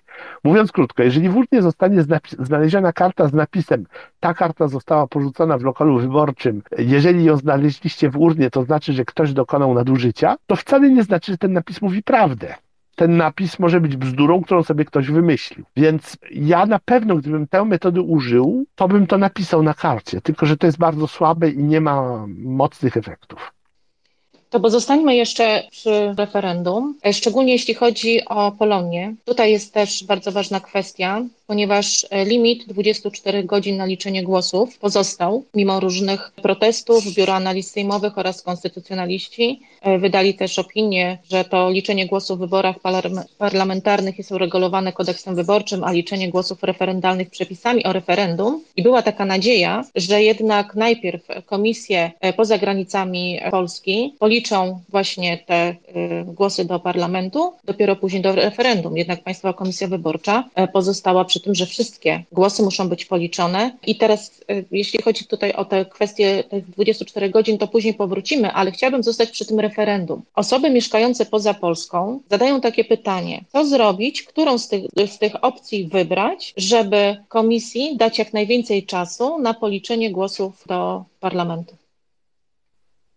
C: Mówiąc krótko, jeżeli w urnie zostanie znaleziona karta z napisem ta karta została porzucona w lokalu wyborczym, jeżeli ją znaleźliście w urnie, to znaczy, że ktoś dokonał nadużycia, to wcale nie znaczy, że ten napis mówi prawdę ten napis może być bzdurą, którą sobie ktoś wymyślił. Więc ja na pewno, gdybym tę metodę użył, to bym to napisał na karcie, tylko że to jest bardzo słabe i nie ma mocnych efektów.
B: To pozostańmy jeszcze przy referendum, szczególnie jeśli chodzi o Polonię. Tutaj jest też bardzo ważna kwestia, ponieważ e, limit 24 godzin na liczenie głosów pozostał, mimo różnych protestów. Biura Analiz Sejmowych oraz konstytucjonaliści e, wydali też opinię, że to liczenie głosów w wyborach parlamentarnych jest uregulowane kodeksem wyborczym, a liczenie głosów referendalnych przepisami o referendum. I była taka nadzieja, że jednak najpierw komisje poza granicami Polski policzą właśnie te głosy do parlamentu, dopiero później do referendum. Jednak Państwowa Komisja Wyborcza pozostała przy tym, że wszystkie głosy muszą być policzone. I teraz, e, jeśli chodzi tutaj o te kwestie tych 24 godzin, to później powrócimy, ale chciałabym zostać przy tym referendum. Osoby mieszkające poza Polską zadają takie pytanie: co zrobić, którą z tych, z tych opcji wybrać, żeby komisji dać jak najwięcej czasu na policzenie głosów do parlamentu?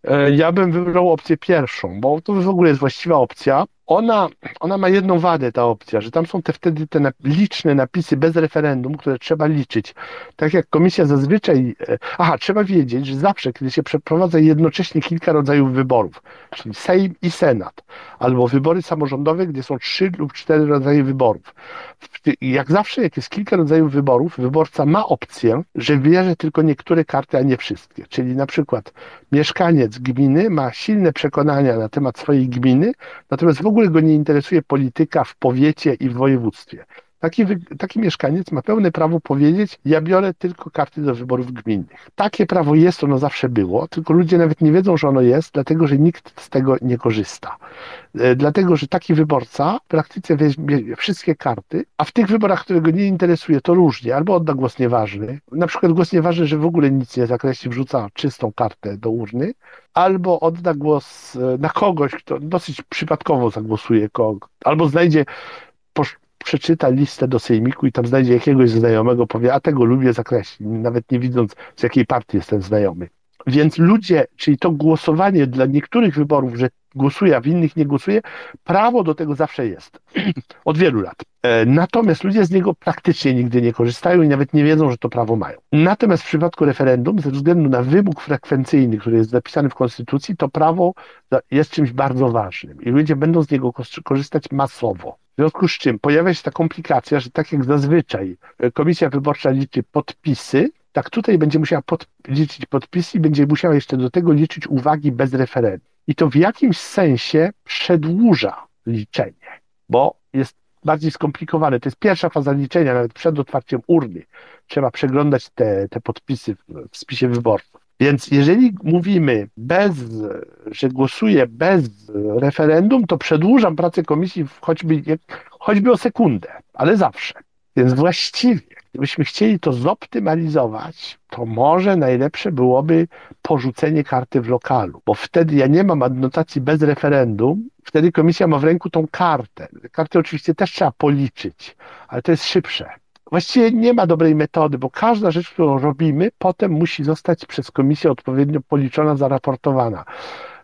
C: E, ja bym wybrał opcję pierwszą, bo to w ogóle jest właściwa opcja. Ona, ona ma jedną wadę, ta opcja, że tam są te wtedy te liczne napisy bez referendum, które trzeba liczyć. Tak jak komisja zazwyczaj. E, aha, trzeba wiedzieć, że zawsze, kiedy się przeprowadza jednocześnie kilka rodzajów wyborów, czyli Sejm i Senat, albo wybory samorządowe, gdzie są trzy lub cztery rodzaje wyborów. Jak zawsze, jak jest kilka rodzajów wyborów, wyborca ma opcję, że bierze tylko niektóre karty, a nie wszystkie. Czyli na przykład mieszkaniec gminy ma silne przekonania na temat swojej gminy, natomiast w ogóle go nie interesuje polityka w powiecie i w województwie. Taki, taki mieszkaniec ma pełne prawo powiedzieć, ja biorę tylko karty do wyborów gminnych. Takie prawo jest, ono zawsze było, tylko ludzie nawet nie wiedzą, że ono jest, dlatego że nikt z tego nie korzysta. E, dlatego, że taki wyborca w praktyce weźmie wszystkie karty, a w tych wyborach, które go nie interesuje, to różnie, albo odda głos nieważny, na przykład głos nieważny, że w ogóle nic nie zakreśli, wrzuca czystą kartę do urny, albo odda głos e, na kogoś, kto dosyć przypadkowo zagłosuje, albo znajdzie przeczyta listę do sejmiku i tam znajdzie jakiegoś znajomego, powie, a tego lubię, zakreśli, nawet nie widząc, z jakiej partii jest ten znajomy. Więc ludzie, czyli to głosowanie dla niektórych wyborów, że głosuje, a w innych nie głosuje, prawo do tego zawsze jest. Od wielu lat. E, natomiast ludzie z niego praktycznie nigdy nie korzystają i nawet nie wiedzą, że to prawo mają. Natomiast w przypadku referendum, ze względu na wymóg frekwencyjny, który jest zapisany w Konstytucji, to prawo jest czymś bardzo ważnym i ludzie będą z niego korzystać masowo. W związku z czym pojawia się ta komplikacja, że tak jak zazwyczaj e, komisja wyborcza liczy podpisy, tak tutaj będzie musiała pod, liczyć podpisy i będzie musiała jeszcze do tego liczyć uwagi bez referendum. I to w jakimś sensie przedłuża liczenie, bo jest bardziej skomplikowane. To jest pierwsza faza liczenia, nawet przed otwarciem urny. Trzeba przeglądać te, te podpisy w, w spisie wyborców. Więc jeżeli mówimy bez, że głosuję bez referendum, to przedłużam pracę komisji choćby, choćby o sekundę, ale zawsze. Więc właściwie, gdybyśmy chcieli to zoptymalizować, to może najlepsze byłoby porzucenie karty w lokalu, bo wtedy ja nie mam adnotacji bez referendum, wtedy komisja ma w ręku tą kartę. Kartę oczywiście też trzeba policzyć, ale to jest szybsze. Właściwie nie ma dobrej metody, bo każda rzecz, którą robimy, potem musi zostać przez komisję odpowiednio policzona, zaraportowana.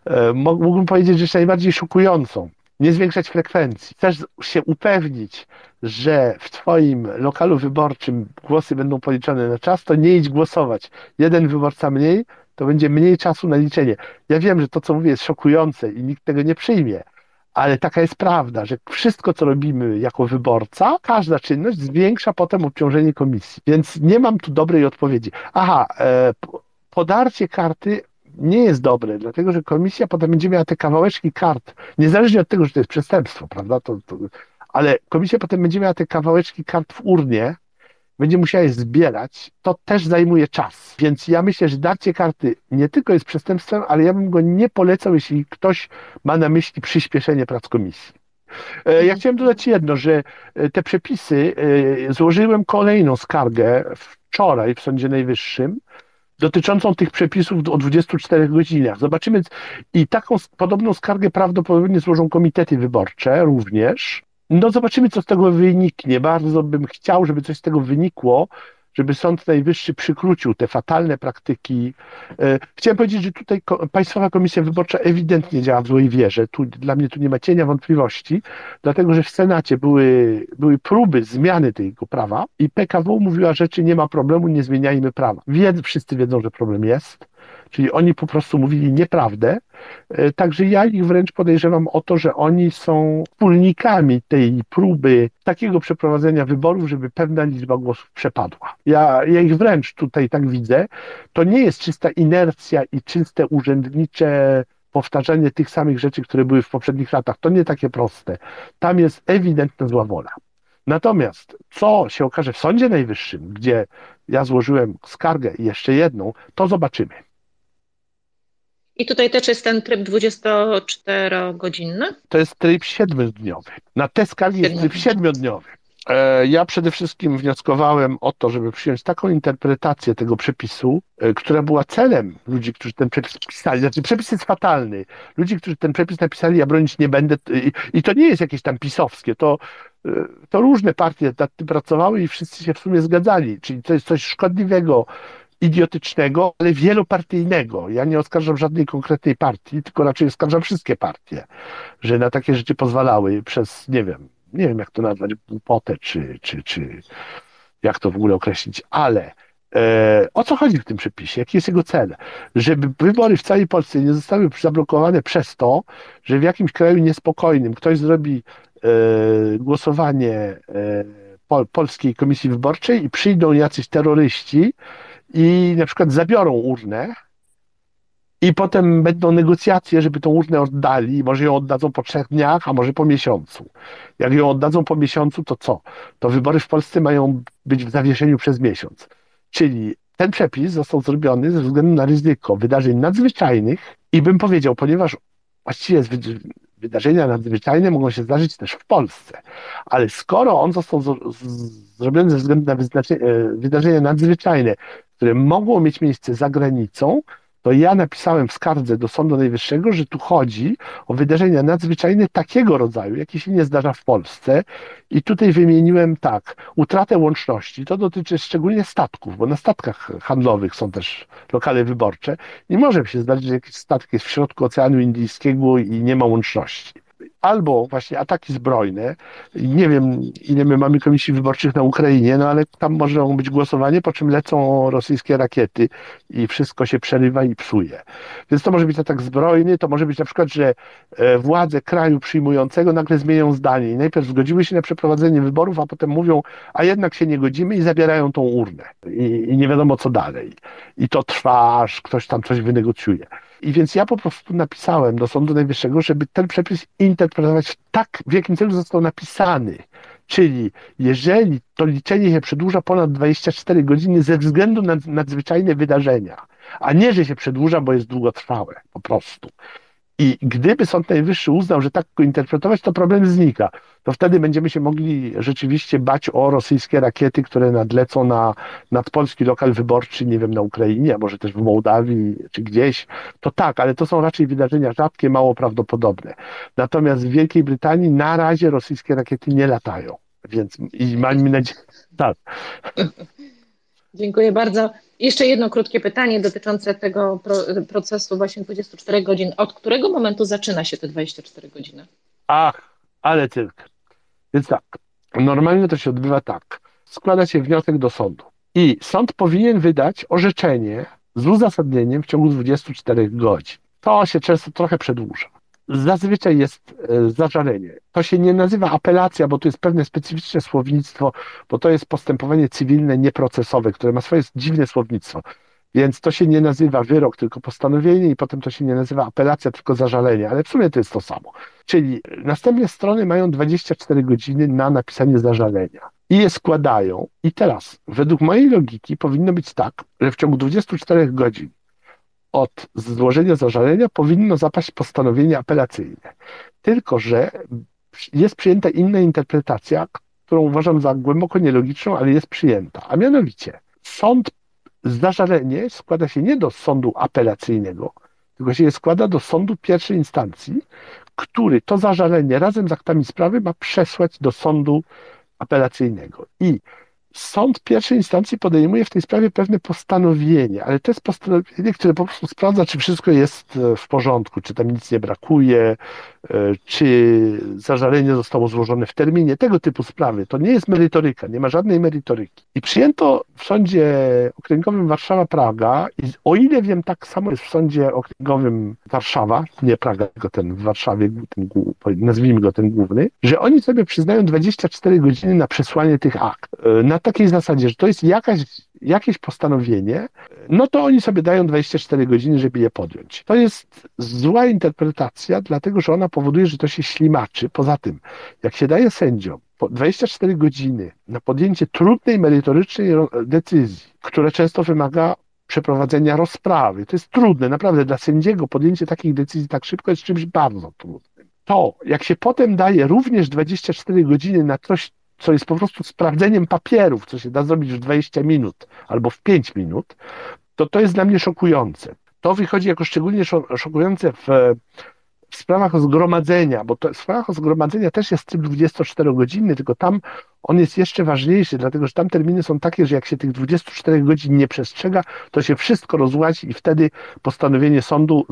C: E, mógłbym powiedzieć rzecz najbardziej szokującą. Nie zwiększać frekwencji. Chcesz się upewnić, że w Twoim lokalu wyborczym głosy będą policzone na czas, to nie idź głosować. Jeden wyborca mniej, to będzie mniej czasu na liczenie. Ja wiem, że to, co mówię, jest szokujące i nikt tego nie przyjmie, ale taka jest prawda, że wszystko, co robimy jako wyborca, każda czynność zwiększa potem obciążenie komisji. Więc nie mam tu dobrej odpowiedzi. Aha, e, podarcie karty nie jest dobre, dlatego że komisja potem będzie miała te kawałeczki kart, niezależnie od tego, że to jest przestępstwo, prawda? To, to, ale komisja potem będzie miała te kawałeczki kart w urnie, będzie musiała je zbierać, to też zajmuje czas. Więc ja myślę, że darcie karty nie tylko jest przestępstwem, ale ja bym go nie polecał, jeśli ktoś ma na myśli przyspieszenie prac komisji. E, ja mhm. chciałem dodać jedno, że e, te przepisy, e, złożyłem kolejną skargę wczoraj w Sądzie Najwyższym, dotyczącą tych przepisów o 24 godzinach. Zobaczymy, i taką podobną skargę prawdopodobnie złożą komitety wyborcze również. No zobaczymy, co z tego wyniknie. Bardzo bym chciał, żeby coś z tego wynikło, żeby Sąd Najwyższy przykrócił te fatalne praktyki. E, chciałem powiedzieć, że tutaj Państwowa Komisja Wyborcza ewidentnie działa w złej wierze. Tu, dla mnie tu nie ma cienia wątpliwości, dlatego że w Senacie były, były próby zmiany tego prawa i PKW mówiła rzeczy, nie ma problemu, nie zmieniajmy prawa. Wszyscy wiedzą, że problem jest. Czyli oni po prostu mówili nieprawdę. E, także ja ich wręcz podejrzewam o to, że oni są wspólnikami tej próby takiego przeprowadzenia wyborów, żeby pewna liczba głosów przepadła. Ja, ja ich wręcz tutaj tak widzę. To nie jest czysta inercja i czyste urzędnicze powtarzanie tych samych rzeczy, które były w poprzednich latach. To nie takie proste. Tam jest ewidentna zła wola. Natomiast co się okaże w Sądzie Najwyższym, gdzie ja złożyłem skargę i jeszcze jedną, to zobaczymy.
B: I tutaj też jest ten tryb 24-godzinny?
C: To jest tryb siedmiodniowy. Na te skali jest tryb siedmiodniowy. E, ja przede wszystkim wnioskowałem o to, żeby przyjąć taką interpretację tego przepisu, e, która była celem ludzi, którzy ten przepis pisali. Znaczy, przepis jest fatalny. Ludzi, którzy ten przepis napisali, ja bronić nie będę. I to nie jest jakieś tam pisowskie. To, e, to różne partie nad tym pracowały i wszyscy się w sumie zgadzali. Czyli to jest coś szkodliwego idiotycznego, ale wielopartyjnego. Ja nie oskarżam żadnej konkretnej partii, tylko raczej oskarżam wszystkie partie, że na takie rzeczy pozwalały przez, nie wiem, nie wiem jak to nazwać, głupotę, czy, czy, czy jak to w ogóle określić, ale e, o co chodzi w tym przepisie? Jaki jest jego cel? Żeby wybory w całej Polsce nie zostały zablokowane przez to, że w jakimś kraju niespokojnym ktoś zrobi e, głosowanie e, Pol Polskiej Komisji Wyborczej i przyjdą jacyś terroryści i na przykład zabiorą urnę, i potem będą negocjacje, żeby tą urnę oddali. Może ją oddadzą po trzech dniach, a może po miesiącu. Jak ją oddadzą po miesiącu, to co? To wybory w Polsce mają być w zawieszeniu przez miesiąc. Czyli ten przepis został zrobiony ze względu na ryzyko wydarzeń nadzwyczajnych i bym powiedział, ponieważ właściwie wydarzenia nadzwyczajne mogą się zdarzyć też w Polsce, ale skoro on został z, z, zrobiony ze względu na e, wydarzenia nadzwyczajne, które mogą mieć miejsce za granicą, to ja napisałem w skardze do Sądu Najwyższego, że tu chodzi o wydarzenia nadzwyczajne takiego rodzaju, jakie się nie zdarza w Polsce. I tutaj wymieniłem tak, utratę łączności. To dotyczy szczególnie statków, bo na statkach handlowych są też lokale wyborcze. Nie może się zdarzyć, że jakiś statek jest w środku Oceanu Indyjskiego i nie ma łączności albo właśnie ataki zbrojne. Nie wiem, ile my mamy komisji wyborczych na Ukrainie, no ale tam może być głosowanie, po czym lecą rosyjskie rakiety i wszystko się przerywa i psuje. Więc to może być atak zbrojny, to może być na przykład, że e, władze kraju przyjmującego nagle zmienią zdanie i najpierw zgodziły się na przeprowadzenie wyborów, a potem mówią, a jednak się nie godzimy i zabierają tą urnę. I, i nie wiadomo co dalej. I to trwa, aż ktoś tam coś wynegocjuje. I więc ja po prostu napisałem do Sądu Najwyższego, żeby ten przepis interpretować tak, w jakim celu został napisany. Czyli jeżeli to liczenie się przedłuża ponad 24 godziny ze względu na nadzwyczajne wydarzenia, a nie, że się przedłuża, bo jest długotrwałe po prostu. I gdyby Sąd Najwyższy uznał, że tak go interpretować, to problem znika. To wtedy będziemy się mogli rzeczywiście bać o rosyjskie rakiety, które nadlecą na, nad polski lokal wyborczy, nie wiem, na Ukrainie, a może też w Mołdawii czy gdzieś. To tak, ale to są raczej wydarzenia rzadkie, mało prawdopodobne. Natomiast w Wielkiej Brytanii na razie rosyjskie rakiety nie latają. Więc i mamy nadzieję, tak.
B: Dziękuję bardzo. Jeszcze jedno krótkie pytanie dotyczące tego procesu właśnie 24 godzin. Od którego momentu zaczyna się te 24 godziny?
C: Ach, ale cyrk. Więc tak, normalnie to się odbywa tak. Składa się wniosek do sądu i sąd powinien wydać orzeczenie z uzasadnieniem w ciągu 24 godzin. To się często trochę przedłuża zazwyczaj jest e, zażalenie. To się nie nazywa apelacja, bo to jest pewne specyficzne słownictwo, bo to jest postępowanie cywilne, nieprocesowe, które ma swoje dziwne słownictwo. Więc to się nie nazywa wyrok, tylko postanowienie, i potem to się nie nazywa apelacja, tylko zażalenie, ale w sumie to jest to samo. Czyli następnie strony mają 24 godziny na napisanie zażalenia i je składają. I teraz, według mojej logiki, powinno być tak, że w ciągu 24 godzin od złożenia zażalenia powinno zapaść postanowienie apelacyjne. Tylko, że jest przyjęta inna interpretacja, którą uważam za głęboko nielogiczną, ale jest przyjęta. A mianowicie, sąd zażalenie składa się nie do sądu apelacyjnego, tylko się je składa do sądu pierwszej instancji, który to zażalenie razem z aktami sprawy ma przesłać do sądu apelacyjnego. I sąd pierwszej instancji podejmuje w tej sprawie pewne postanowienie, ale to jest postanowienie, które po prostu sprawdza, czy wszystko jest e, w porządku, czy tam nic nie brakuje, e, czy zażalenie zostało złożone w terminie, tego typu sprawy. To nie jest merytoryka, nie ma żadnej merytoryki. I przyjęto w sądzie okręgowym Warszawa-Praga i o ile wiem, tak samo jest w sądzie okręgowym Warszawa, nie Praga, tylko ten w Warszawie, ten, nazwijmy go ten główny, że oni sobie przyznają 24 godziny na przesłanie tych akt. E, na takiej zasadzie, że to jest jakaś, jakieś postanowienie, no to oni sobie dają 24 godziny, żeby je podjąć. To jest zła interpretacja, dlatego że ona powoduje, że to się ślimaczy. Poza tym, jak się daje sędziom 24 godziny na podjęcie trudnej, merytorycznej decyzji, która często wymaga przeprowadzenia rozprawy. To jest trudne, naprawdę dla sędziego podjęcie takich decyzji tak szybko jest czymś bardzo trudnym. To, jak się potem daje również 24 godziny na coś, co jest po prostu sprawdzeniem papierów, co się da zrobić w 20 minut albo w 5 minut, to to jest dla mnie szokujące. To wychodzi jako szczególnie szokujące w, w sprawach zgromadzenia, bo to, w sprawach zgromadzenia też jest tryb 24-godzinny, tylko tam on jest jeszcze ważniejszy, dlatego że tam terminy są takie, że jak się tych 24 godzin nie przestrzega, to się wszystko rozłazi i wtedy postanowienie sądu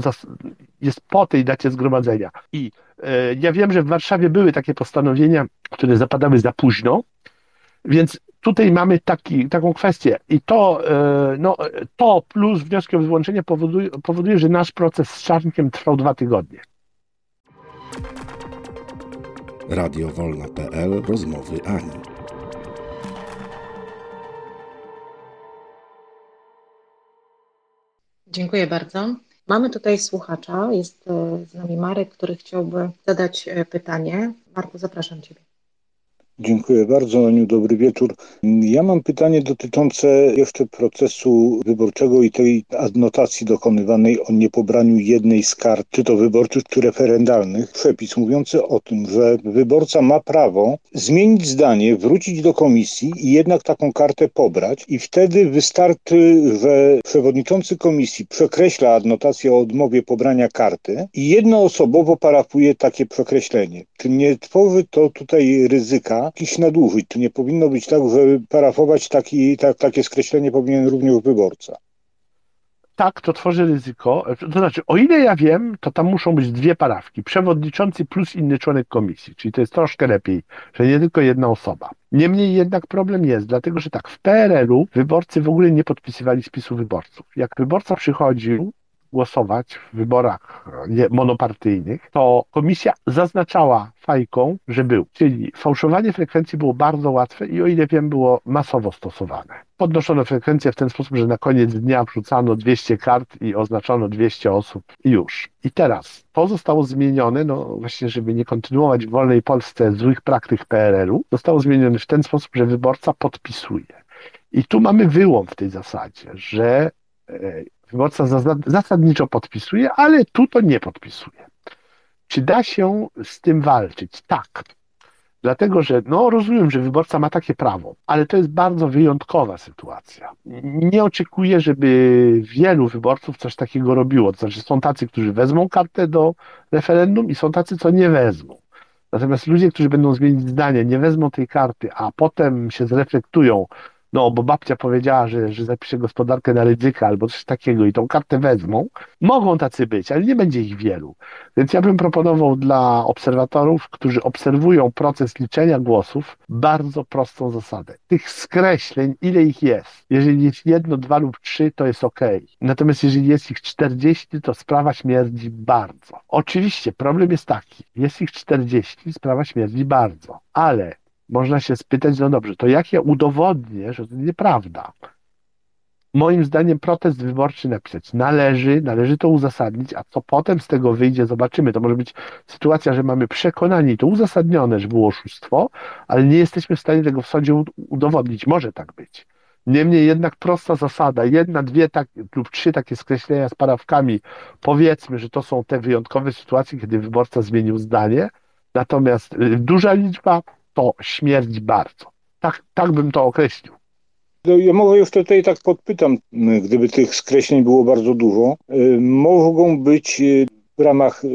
C: jest po tej dacie zgromadzenia. I e, ja wiem, że w Warszawie były takie postanowienia, które zapadały za późno, więc tutaj mamy taki, taką kwestię i to, e, no, to plus wnioski o wyłączenie powoduje, powoduje, że nasz proces z Czarnkiem trwał dwa tygodnie.
A: Radio Wolna.pl Rozmowy Ani.
B: Dziękuję bardzo. Mamy tutaj słuchacza, jest e, z nami Marek, który chciałby zadać e, pytanie. Marku, zapraszam Ciebie.
E: Dziękuję bardzo, Aniu, dobry wieczór. Ja mam pytanie dotyczące jeszcze procesu wyborczego i tej adnotacji dokonywanej o niepobraniu jednej z kart, czy to wyborczych, czy referendalnych. Przepis mówiący o tym, że wyborca ma prawo zmienić zdanie, wrócić do komisji i jednak taką kartę pobrać i wtedy wystarczy, że przewodniczący komisji przekreśla adnotację o odmowie pobrania karty i jednoosobowo parafuje takie przekreślenie. Czy nie tworzy to tutaj ryzyka, jakichś nadużyć. Czy nie powinno być tak, że parafować taki, tak, takie skreślenie powinien również wyborca?
C: Tak, to tworzy ryzyko. To znaczy, o ile ja wiem, to tam muszą być dwie parawki. Przewodniczący plus inny członek komisji, czyli to jest troszkę lepiej, że nie tylko jedna osoba. Niemniej jednak problem jest, dlatego że tak, w PRL-u wyborcy w ogóle nie podpisywali spisu wyborców. Jak wyborca przychodził, głosować w wyborach monopartyjnych, to komisja zaznaczała fajką, że był. Czyli fałszowanie frekwencji było bardzo łatwe i o ile wiem, było masowo stosowane. Podnoszono frekwencję w ten sposób, że na koniec dnia wrzucano 200 kart i oznaczono 200 osób i już. I teraz to zostało zmienione, no właśnie, żeby nie kontynuować w wolnej Polsce złych praktyk PRL-u, zostało zmienione w ten sposób, że wyborca podpisuje. I tu mamy wyłom w tej zasadzie, że e, Wyborca zasadniczo podpisuje, ale tu to nie podpisuje. Czy da się z tym walczyć? Tak. Dlatego, że no rozumiem, że wyborca ma takie prawo, ale to jest bardzo wyjątkowa sytuacja. Nie oczekuję, żeby wielu wyborców coś takiego robiło. To znaczy są tacy, którzy wezmą kartę do referendum i są tacy, co nie wezmą. Natomiast ludzie, którzy będą zmienić zdanie, nie wezmą tej karty, a potem się zreflektują, no bo babcia powiedziała, że, że zapisze gospodarkę na ryzyka albo coś takiego i tą kartę wezmą, mogą tacy być, ale nie będzie ich wielu. Więc ja bym proponował dla obserwatorów, którzy obserwują proces liczenia głosów, bardzo prostą zasadę. Tych skreśleń, ile ich jest? Jeżeli jest jedno, dwa lub trzy, to jest ok. Natomiast jeżeli jest ich 40, to sprawa śmierdzi bardzo. Oczywiście problem jest taki, jest ich 40, sprawa śmierdzi bardzo, ale można się spytać, no dobrze, to jak ja udowodnię, że to nieprawda? Moim zdaniem protest wyborczy napisać należy, należy to uzasadnić, a co potem z tego wyjdzie, zobaczymy. To może być sytuacja, że mamy przekonanie i to uzasadnione, że było oszustwo, ale nie jesteśmy w stanie tego w sądzie udowodnić. Może tak być. Niemniej jednak prosta zasada, jedna, dwie tak, lub trzy takie skreślenia z parawkami, powiedzmy, że to są te wyjątkowe sytuacje, kiedy wyborca zmienił zdanie, natomiast y, duża liczba to śmierć bardzo. Tak, tak bym to określił.
E: No, ja może jeszcze tutaj tak podpytam, gdyby tych skreśleń było bardzo dużo, y, mogą być y, w ramach y,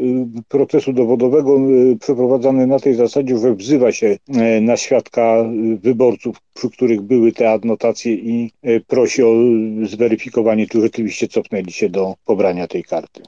E: procesu dowodowego przeprowadzane na tej zasadzie, że wzywa się na świadka wyborców, przy których były te adnotacje i prosi o zweryfikowanie, czy rzeczywiście cofnęli się do pobrania tej karty.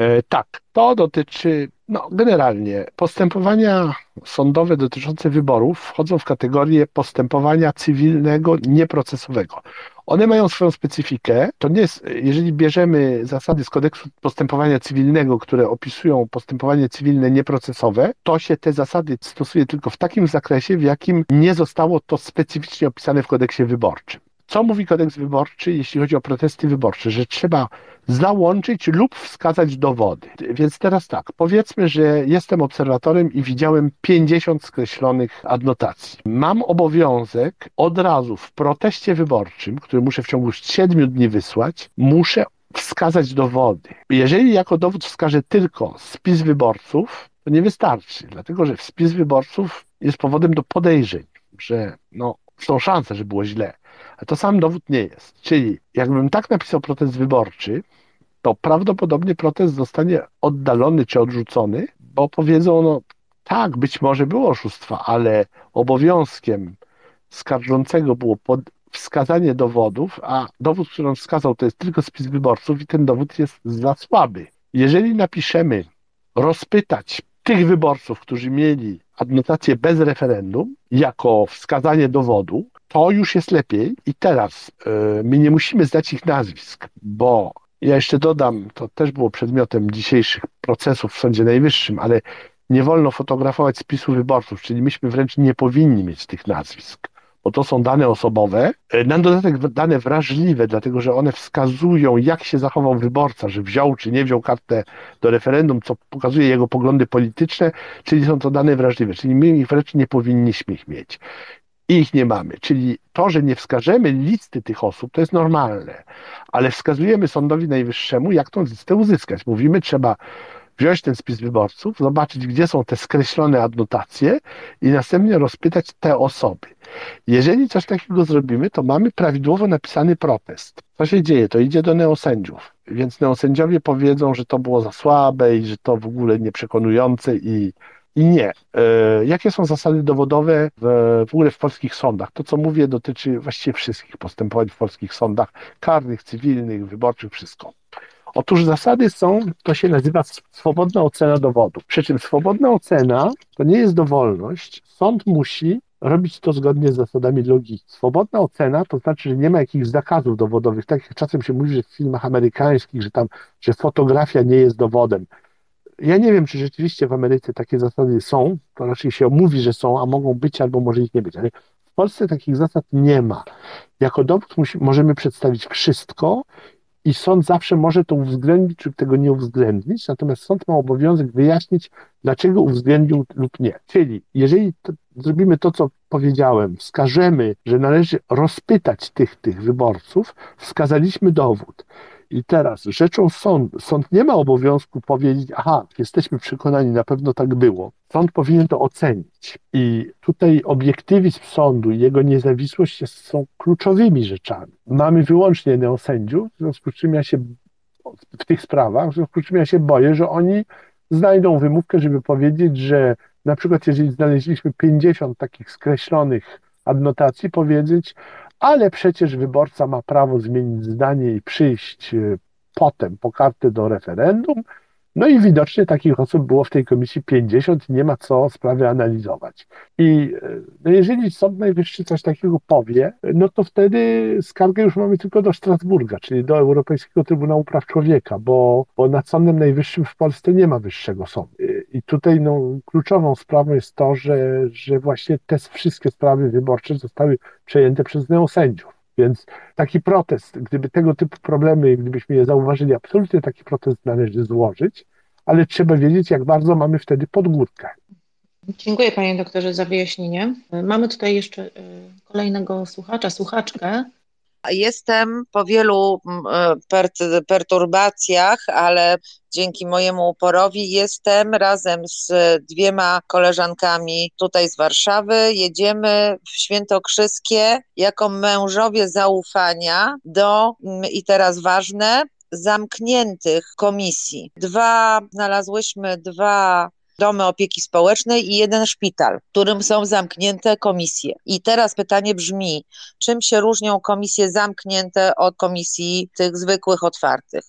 C: E, tak, to dotyczy no, generalnie postępowania sądowe dotyczące wyborów wchodzą w kategorię postępowania cywilnego nieprocesowego. One mają swoją specyfikę. To nie jest, jeżeli bierzemy zasady z kodeksu postępowania cywilnego, które opisują postępowanie cywilne nieprocesowe, to się te zasady stosuje tylko w takim zakresie, w jakim nie zostało to specyficznie opisane w kodeksie wyborczym. Co mówi kodeks wyborczy, jeśli chodzi o protesty wyborcze? Że trzeba załączyć lub wskazać dowody. Więc teraz tak, powiedzmy, że jestem obserwatorem i widziałem 50 skreślonych adnotacji. Mam obowiązek od razu w proteście wyborczym, który muszę w ciągu 7 dni wysłać, muszę wskazać dowody. Jeżeli jako dowód wskażę tylko spis wyborców, to nie wystarczy, dlatego że spis wyborców jest powodem do podejrzeń, że no, są szanse, że było źle. A to sam dowód nie jest. Czyli jakbym tak napisał protest wyborczy, to prawdopodobnie protest zostanie oddalony czy odrzucony, bo powiedzą, no tak, być może było oszustwa, ale obowiązkiem skarżącego było pod wskazanie dowodów, a dowód, który on wskazał, to jest tylko spis wyborców i ten dowód jest za słaby. Jeżeli napiszemy rozpytać tych wyborców, którzy mieli adnotację bez referendum, jako wskazanie dowodu, to już jest lepiej. I teraz yy, my nie musimy zdać ich nazwisk, bo ja jeszcze dodam, to też było przedmiotem dzisiejszych procesów w Sądzie Najwyższym, ale nie wolno fotografować spisu wyborców, czyli myśmy wręcz nie powinni mieć tych nazwisk, bo to są dane osobowe, e, na dodatek dane wrażliwe, dlatego że one wskazują, jak się zachował wyborca, że wziął czy nie wziął kartę do referendum, co pokazuje jego poglądy polityczne, czyli są to dane wrażliwe, czyli my ich wręcz nie powinniśmy ich mieć. I ich nie mamy. Czyli to, że nie wskażemy listy tych osób, to jest normalne, ale wskazujemy Sądowi Najwyższemu, jak tą listę uzyskać. Mówimy, trzeba wziąć ten spis wyborców, zobaczyć, gdzie są te skreślone adnotacje i następnie rozpytać te osoby. Jeżeli coś takiego zrobimy, to mamy prawidłowo napisany protest. Co się dzieje? To idzie do neosędziów, więc neosędziowie powiedzą, że to było za słabe i że to w ogóle nieprzekonujące i, nie. E, jakie są zasady dowodowe w, w ogóle w polskich sądach? To, co mówię, dotyczy właściwie wszystkich postępowań w polskich sądach karnych, cywilnych, wyborczych, wszystko. Otóż zasady są, to się nazywa swobodna ocena dowodu. Przy czym swobodna ocena to nie jest dowolność. Sąd musi robić to zgodnie z zasadami logiki. Swobodna ocena to znaczy, że nie ma jakichś zakazów dowodowych. Tak jak czasem się mówi, że w filmach amerykańskich, że tam, że fotografia nie jest dowodem. Ja nie wiem, czy rzeczywiście w Ameryce takie zasady są. To raczej się mówi, że są, a mogą być, albo może ich nie być. Ale w Polsce takich zasad nie ma. Jako dowód możemy przedstawić wszystko i sąd zawsze może to uwzględnić lub tego nie uwzględnić, natomiast sąd ma obowiązek wyjaśnić, dlaczego uwzględnił lub nie. Czyli jeżeli to, zrobimy to, co powiedziałem, wskażemy, że należy rozpytać tych, tych wyborców, wskazaliśmy dowód. I teraz rzeczą sądu, sąd nie ma obowiązku powiedzieć, aha, jesteśmy przekonani, na pewno tak było. Sąd powinien to ocenić. I tutaj obiektywizm sądu i jego niezawisłość są kluczowymi rzeczami. Mamy wyłącznie neosędziów, w związku z czym ja się w tych sprawach, w związku z czym ja się boję, że oni znajdą wymówkę, żeby powiedzieć, że na przykład jeżeli znaleźliśmy 50 takich skreślonych adnotacji, powiedzieć, ale przecież wyborca ma prawo zmienić zdanie i przyjść e, potem po kartę do referendum. No i widocznie takich osób było w tej komisji 50 i nie ma co sprawy analizować. I e, no jeżeli Sąd Najwyższy coś takiego powie, no to wtedy skargę już mamy tylko do Strasburga, czyli do Europejskiego Trybunału Praw Człowieka, bo, bo nad Sądem Najwyższym w Polsce nie ma wyższego sądu. I tutaj no, kluczową sprawą jest to, że, że właśnie te wszystkie sprawy wyborcze zostały przejęte przez neosędziów. Więc taki protest, gdyby tego typu problemy, gdybyśmy je zauważyli, absolutnie taki protest należy złożyć, ale trzeba wiedzieć, jak bardzo mamy wtedy podgórkę.
B: Dziękuję panie doktorze za wyjaśnienie. Mamy tutaj jeszcze y, kolejnego słuchacza, słuchaczkę.
F: Jestem po wielu mm, e, perturbacjach, ale dzięki mojemu uporowi jestem razem z dwiema koleżankami tutaj z Warszawy. Jedziemy w Świętokrzyskie jako mężowie zaufania do, mm, i teraz ważne, zamkniętych komisji. Dwa, znalazłyśmy dwa domy opieki społecznej i jeden szpital, w którym są zamknięte komisje. I teraz pytanie brzmi, czym się różnią komisje zamknięte od komisji tych zwykłych, otwartych?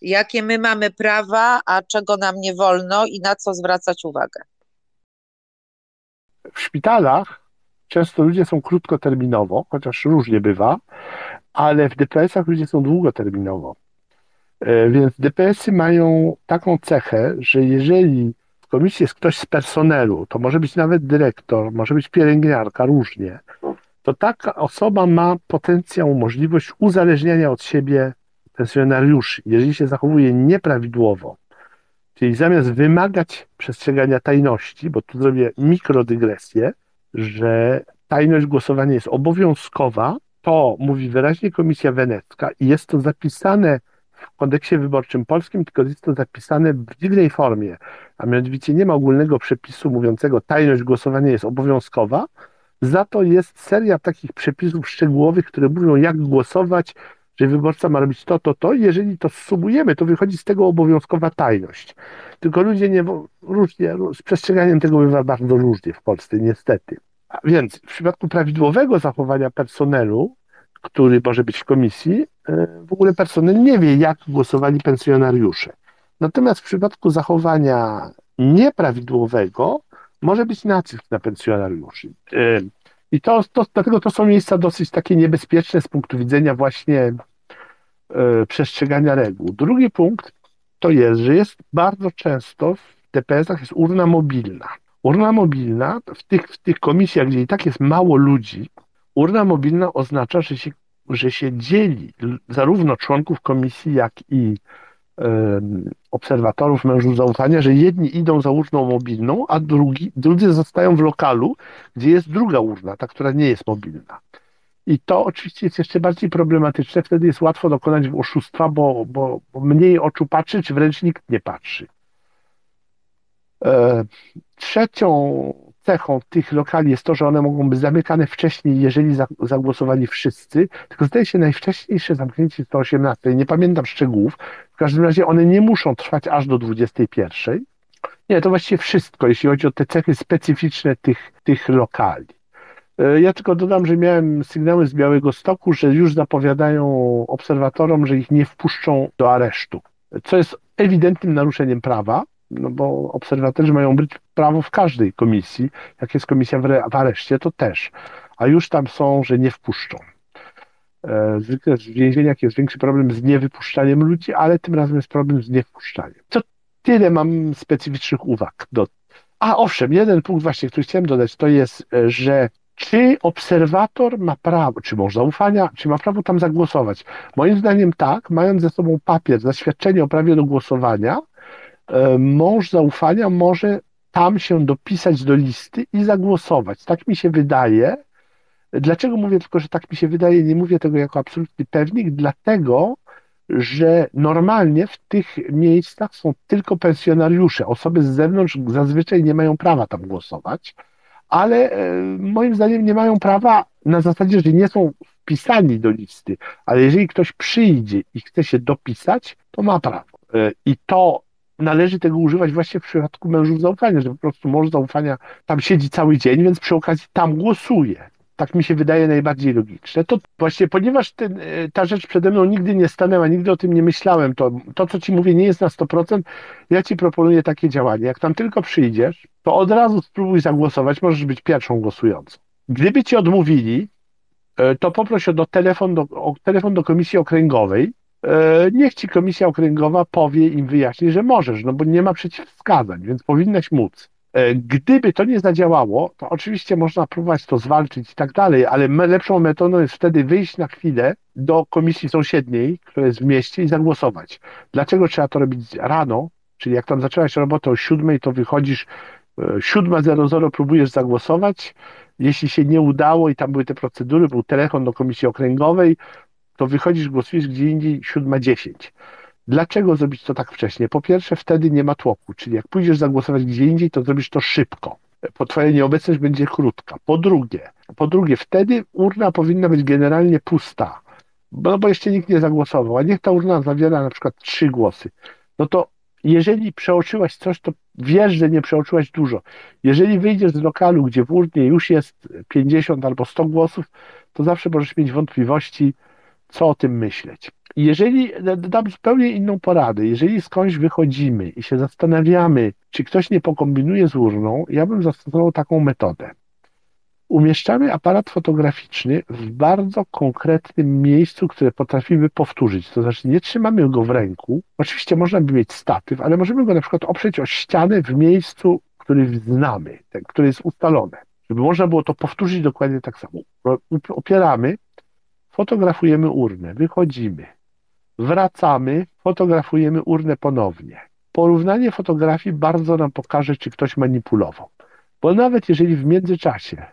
F: Jakie my mamy prawa, a czego nam nie wolno i na co zwracać uwagę?
C: W szpitalach często ludzie są krótkoterminowo, chociaż różnie bywa, ale w DPS-ach ludzie są długoterminowo. E, więc DPS-y mają taką cechę, że jeżeli w komisji jest ktoś z personelu, to może być nawet dyrektor, może być pielęgniarka, różnie, to taka osoba ma potencjał, możliwość uzależniania od siebie pensjonariuszy, jeżeli się zachowuje nieprawidłowo. Czyli zamiast wymagać przestrzegania tajności, bo tu zrobię mikrodygresję, że tajność głosowania jest obowiązkowa, to mówi wyraźnie Komisja Wenecka i jest to zapisane kodeksie wyborczym polskim, tylko jest to zapisane w dziwnej formie, a mianowicie nie ma ogólnego przepisu mówiącego tajność głosowania jest obowiązkowa, za to jest seria takich przepisów szczegółowych, które mówią jak głosować, że wyborca ma robić to, to, to jeżeli to sumujemy, to wychodzi z tego obowiązkowa tajność. Tylko ludzie nie, różnie, z przestrzeganiem tego bywa bardzo różnie w Polsce, niestety. A więc w przypadku prawidłowego zachowania personelu, który może być w komisji, e, w ogóle personel nie wie, jak głosowali pensjonariusze. Natomiast w przypadku zachowania nieprawidłowego może być nacisk na pensjonariuszy. E, I to, to, dlatego to są miejsca dosyć takie niebezpieczne z punktu widzenia właśnie e, przestrzegania reguł. Drugi punkt to jest, że jest bardzo często w DPS-ach jest urna mobilna. Urna mobilna w tych, w tych komisjach, gdzie i tak jest mało ludzi, Urna mobilna oznacza, że się, że się dzieli zarówno członków komisji, jak i obserwatorów mężów zaufania, że jedni idą za urną mobilną, a drugi, drudzy zostają w lokalu, gdzie jest druga urna, ta, która nie jest mobilna. I to oczywiście jest jeszcze bardziej problematyczne. Wtedy jest łatwo dokonać oszustwa, bo, bo, bo mniej oczu patrzy, czy wręcz nikt nie patrzy. E, trzecią cechą tych lokali jest to, że one mogą być zamykane wcześniej, jeżeli zagłosowali wszyscy, tylko zdaje się najwcześniejsze zamknięcie to 18. Nie pamiętam szczegółów. W każdym razie one nie muszą trwać aż do 21. Nie, to właściwie wszystko, jeśli chodzi o te cechy specyficzne tych, tych lokali. E, ja tylko dodam, że miałem sygnały z Białego Stoku, że już zapowiadają obserwatorom, że ich nie wpuszczą do aresztu, co jest ewidentnym naruszeniem prawa, no bo obserwatorzy mają być prawo w każdej komisji. Jak jest komisja w areszcie, to też. A już tam są, że nie wpuszczą. E, zwykle w więzieniach jest większy problem z niewypuszczaniem ludzi, ale tym razem jest problem z niewpuszczaniem. To tyle mam specyficznych uwag. Do... A owszem, jeden punkt właśnie, który chciałem dodać, to jest, e, że czy obserwator ma prawo, czy może zaufania, czy ma prawo tam zagłosować? Moim zdaniem tak, mając ze sobą papier, zaświadczenie o prawie do głosowania, e, mąż zaufania może tam się dopisać do listy i zagłosować. Tak mi się wydaje. Dlaczego mówię tylko, że tak mi się wydaje? Nie mówię tego jako absolutny pewnik, dlatego, że normalnie w tych miejscach są tylko pensjonariusze. Osoby z zewnątrz zazwyczaj nie mają prawa tam głosować, ale e, moim zdaniem nie mają prawa na zasadzie, że nie są wpisani do listy, ale jeżeli ktoś przyjdzie i chce się dopisać, to ma prawo. E, I to należy tego używać właśnie w przypadku mężów zaufania, że po prostu mąż zaufania tam siedzi cały dzień, więc przy okazji tam głosuje. Tak mi się wydaje najbardziej logiczne. To właśnie, ponieważ ten, e, ta rzecz przede mną nigdy nie stanęła, nigdy o tym nie myślałem, to, to co ci mówię nie jest na 100%, ja ci proponuję takie działanie. Jak tam tylko przyjdziesz, to od razu spróbuj zagłosować, możesz być pierwszą głosującą. Gdyby ci odmówili, e, to poproś o telefon do, o telefon do komisji okręgowej, niech ci komisja okręgowa powie im wyjaśni, że możesz, no bo nie ma przeciwwskazań, więc powinnaś móc. E, gdyby to nie zadziałało, to oczywiście można próbować to zwalczyć i tak dalej, ale lepszą metodą jest wtedy wyjść na chwilę do komisji sąsiedniej, która jest w mieście i zagłosować. Dlaczego trzeba to robić rano? Czyli jak tam zaczęłaś robotę o siódmej, to wychodzisz 7.00, e, próbujesz zagłosować. Jeśli się nie udało i tam były te procedury, był telefon do komisji okręgowej, to wychodzisz, głosujesz gdzie indziej 7.10. Dlaczego zrobić to tak wcześnie? Po pierwsze, wtedy nie ma tłoku, czyli jak pójdziesz zagłosować gdzie indziej, to zrobisz to szybko. Po twoja nieobecność będzie krótka. Po drugie, po drugie, wtedy urna powinna być generalnie pusta, no bo jeszcze nikt nie zagłosował, a niech ta urna zawiera na przykład trzy głosy. No to jeżeli przeoczyłaś coś, to wiesz, że nie przeoczyłaś dużo. Jeżeli wyjdziesz z lokalu, gdzie w urnie już jest 50 albo 100 głosów, to zawsze możesz mieć wątpliwości, co o tym myśleć. Jeżeli dam zupełnie inną poradę, jeżeli skądś wychodzimy i się zastanawiamy, czy ktoś nie pokombinuje z urną, ja bym zastosował taką metodę. Umieszczamy aparat fotograficzny w bardzo konkretnym miejscu, które potrafimy powtórzyć. To znaczy, nie trzymamy go w ręku. Oczywiście można by mieć statyw, ale możemy go na przykład oprzeć o ścianę w miejscu, który znamy, które jest ustalone. Żeby można było to powtórzyć dokładnie tak samo. Opieramy fotografujemy urnę, wychodzimy, wracamy, fotografujemy urnę ponownie. Porównanie fotografii bardzo nam pokaże, czy ktoś manipulował. Bo nawet jeżeli w międzyczasie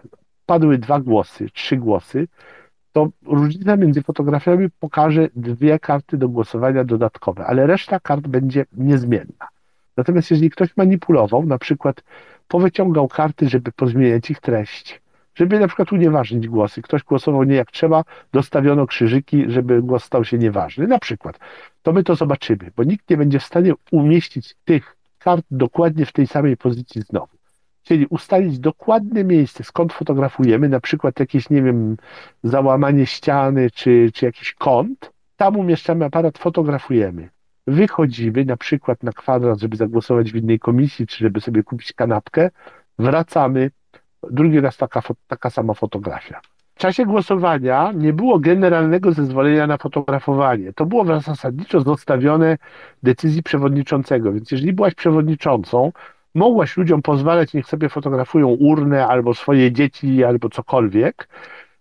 C: padły dwa głosy, trzy głosy, to różnica między fotografiami pokaże dwie karty do głosowania dodatkowe, ale reszta kart będzie niezmienna. Natomiast jeżeli ktoś manipulował, na przykład powyciągał karty, żeby pozmieniać ich treść, żeby na przykład unieważnić głosy. Ktoś głosował nie jak trzeba, dostawiono krzyżyki, żeby głos stał się nieważny. Na przykład. To my to zobaczymy, bo nikt nie będzie w stanie umieścić tych kart dokładnie w tej samej pozycji znowu. Czyli ustalić dokładne miejsce, skąd fotografujemy, na przykład jakieś, nie wiem, załamanie ściany, czy, czy jakiś kąt. Tam umieszczamy aparat, fotografujemy. Wychodzimy na przykład na kwadrat, żeby zagłosować w innej komisji, czy żeby sobie kupić kanapkę. Wracamy, drugi raz taka, taka sama fotografia. W czasie głosowania nie było generalnego zezwolenia na fotografowanie. To było zasadniczo zostawione decyzji przewodniczącego. Więc jeżeli byłaś przewodniczącą, mogłaś ludziom pozwalać, niech sobie fotografują urnę albo swoje dzieci, albo cokolwiek.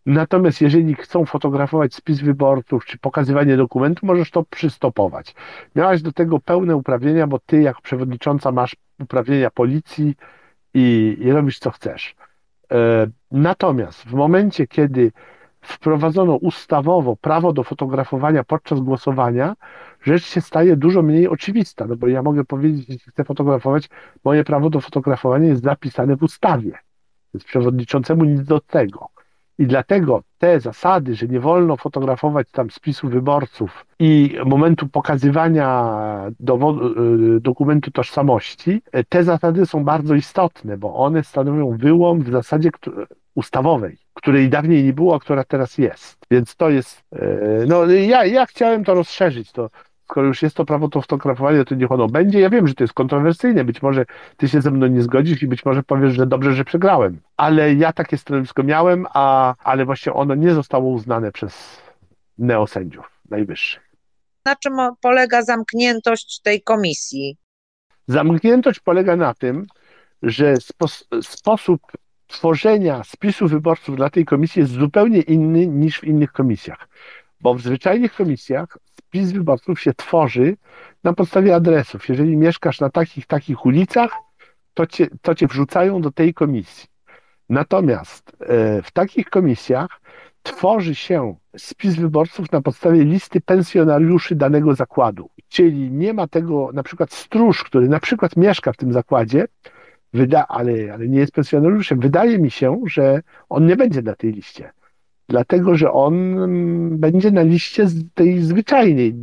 C: Natomiast jeżeli chcą fotografować spis wyborców czy pokazywanie dokumentu, możesz to przystopować. Miałaś do tego pełne uprawnienia, bo ty, jako przewodnicząca, masz uprawnienia policji i, i robisz co chcesz. E, natomiast w momencie, kiedy wprowadzono ustawowo prawo do fotografowania podczas głosowania, rzecz się staje dużo mniej oczywista, no bo ja mogę powiedzieć, jeśli chcę fotografować, moje prawo do fotografowania jest zapisane w ustawie. Więc przewodniczącemu nic do tego. I dlatego te zasady, że nie wolno fotografować tam spisu wyborców i momentu pokazywania y, dokumentu tożsamości, te zasady są bardzo istotne, bo one stanowią wyłom w zasadzie ustawowej, której dawniej nie było, a która teraz jest. Więc to jest, y, no ja, ja chciałem to rozszerzyć, to skoro już jest to prawo to fotografowania, to niech ono będzie. Ja wiem, że to jest kontrowersyjne, być może ty się ze mną nie zgodzisz i być może powiesz, że dobrze, że przegrałem. Ale ja takie stanowisko miałem, a, ale właśnie ono nie zostało uznane przez neosędziów najwyższych.
F: Na czym polega zamkniętość tej komisji?
C: Zamkniętość polega na tym, że spos sposób tworzenia spisu wyborców dla tej komisji jest zupełnie inny niż w innych komisjach. Bo w zwyczajnych komisjach spis wyborców się tworzy na podstawie adresów. Jeżeli mieszkasz na takich, takich ulicach, to cię, to cię wrzucają do tej komisji. Natomiast e, w takich komisjach tworzy się spis wyborców na podstawie listy pensjonariuszy danego zakładu. Czyli nie ma tego, na przykład stróż, który na przykład mieszka w tym zakładzie, wyda, ale, ale nie jest pensjonariuszem. Wydaje mi się, że on nie będzie na tej liście dlatego że on będzie na liście tej zwyczajnej,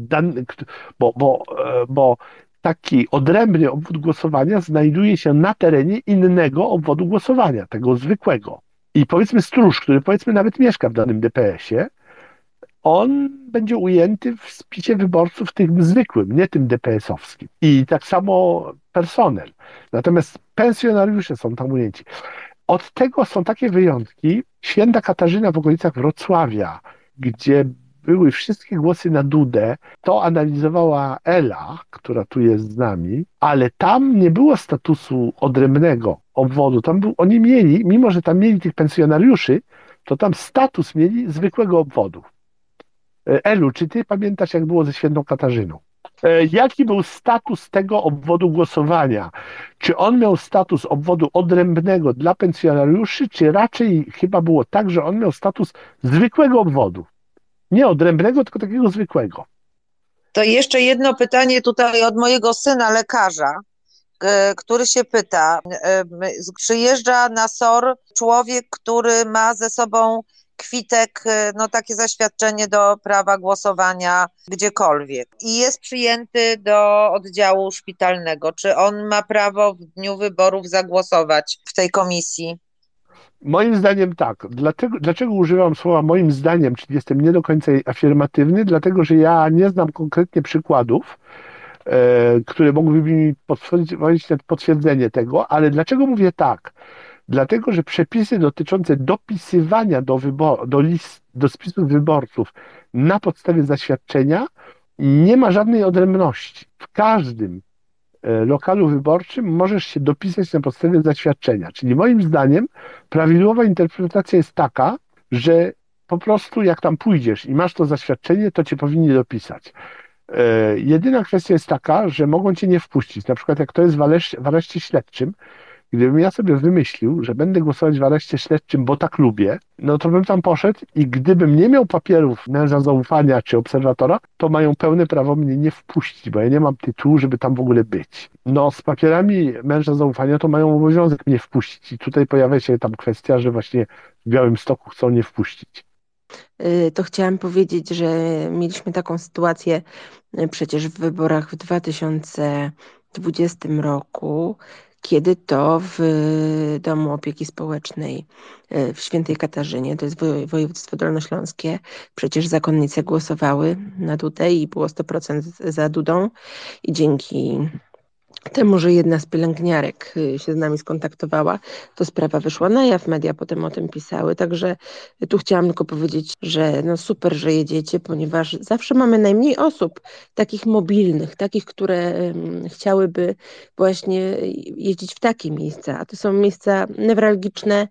C: bo, bo, e, bo taki odrębny obwód głosowania znajduje się na terenie innego obwodu głosowania, tego zwykłego. I powiedzmy stróż, który powiedzmy nawet mieszka w danym DPS-ie, on będzie ujęty w spisie wyborców tym zwykłym, nie tym DPS-owskim. I tak samo personel. Natomiast pensjonariusze są tam ujęci. Od tego są takie wyjątki. Święta Katarzyna w okolicach Wrocławia, gdzie były wszystkie głosy na Dudę, to analizowała Ela, która tu jest z nami, ale tam nie było statusu odrębnego obwodu. Tam był, oni mieli, mimo że tam mieli tych pensjonariuszy, to tam status mieli zwykłego obwodu. E, Elu, czy ty pamiętasz, jak było ze świętą Katarzyną? E, jaki był status tego obwodu głosowania? Czy on miał status obwodu odrębnego dla pensjonariuszy, czy raczej chyba było tak, że on miał status zwykłego obwodu? Nie odrębnego, tylko takiego zwykłego.
F: To jeszcze jedno pytanie tutaj od mojego syna, lekarza, e, który się pyta. E, przyjeżdża na SOR człowiek, który ma ze sobą kwitek, y, no takie zaświadczenie do prawa głosowania gdziekolwiek i jest przyjęty do oddziału szpitalnego. Czy on ma prawo w dniu wyborów zagłosować w tej komisji?
C: Moim zdaniem tak. Dlaczego, dlaczego używam słowa moim zdaniem, czyli jestem nie do końca afirmatywny? Dlatego, że ja nie znam konkretnie przykładów, e, które mogłyby mi potwierdzić potwierdzenie tego, ale dlaczego mówię tak? Dlatego, że przepisy dotyczące dopisywania do, wybor- do, list, do spisów wyborców na podstawie zaświadczenia nie ma żadnej odrębności. W każdym e, lokalu wyborczym możesz się dopisać na podstawie zaświadczenia. Czyli moim zdaniem prawidłowa interpretacja jest taka, że po prostu jak tam pójdziesz i masz to zaświadczenie, to cię powinni dopisać. E, jedyna kwestia jest taka, że mogą cię nie wpuścić. Na przykład jak to jest w areszcie śledczym, Gdybym ja sobie wymyślił, że będę głosować w areszcie śledczym, bo tak lubię, no to bym tam poszedł i gdybym nie miał papierów męża zaufania czy obserwatora, to mają pełne prawo mnie nie wpuścić, bo ja nie mam tytułu, żeby tam w ogóle być. No z papierami męża zaufania to mają obowiązek mnie wpuścić i tutaj pojawia się tam kwestia, że właśnie w Białym Stoku chcą nie wpuścić
D: y, to chciałam powiedzieć, że mieliśmy taką sytuację y, przecież w wyborach w 2020 roku, kiedy to w Domu Opieki Społecznej e, w Świętej Katarzynie, to jest województwo dolnośląskie, przecież zakonnice głosowały na Dudę i było 100% za Dudą i dzięki temu, że jedna z pielęgniarek y, się z nami skontaktowała, to sprawa wyszła na jaw, media potem o tym pisały, także tu chciałam tylko powiedzieć, że no super, że jedziecie, ponieważ zawsze mamy najmniej osób takich mobilnych, takich, które chciałyby właśnie jeździć w takie miejsca, a to są miejsca newralgiczne,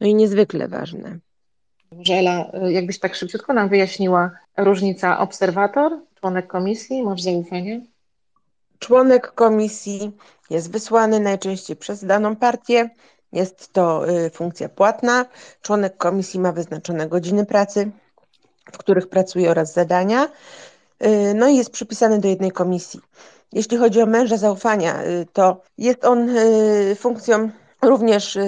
D: no i niezwykle ważne.
B: Może Ela, jakbyś tak szybciutko nam wyjaśniła różnica obserwator, członek komisji, masz zaufanie?
D: Członek komisji jest wysłany najczęściej przez daną partię. Jest to y, funkcja płatna. Członek komisji ma wyznaczone godziny pracy, w których pracuje oraz zadania. Y, no i jest przypisany do jednej komisji. Jeśli chodzi o męża zaufania, y, to jest on funkcją również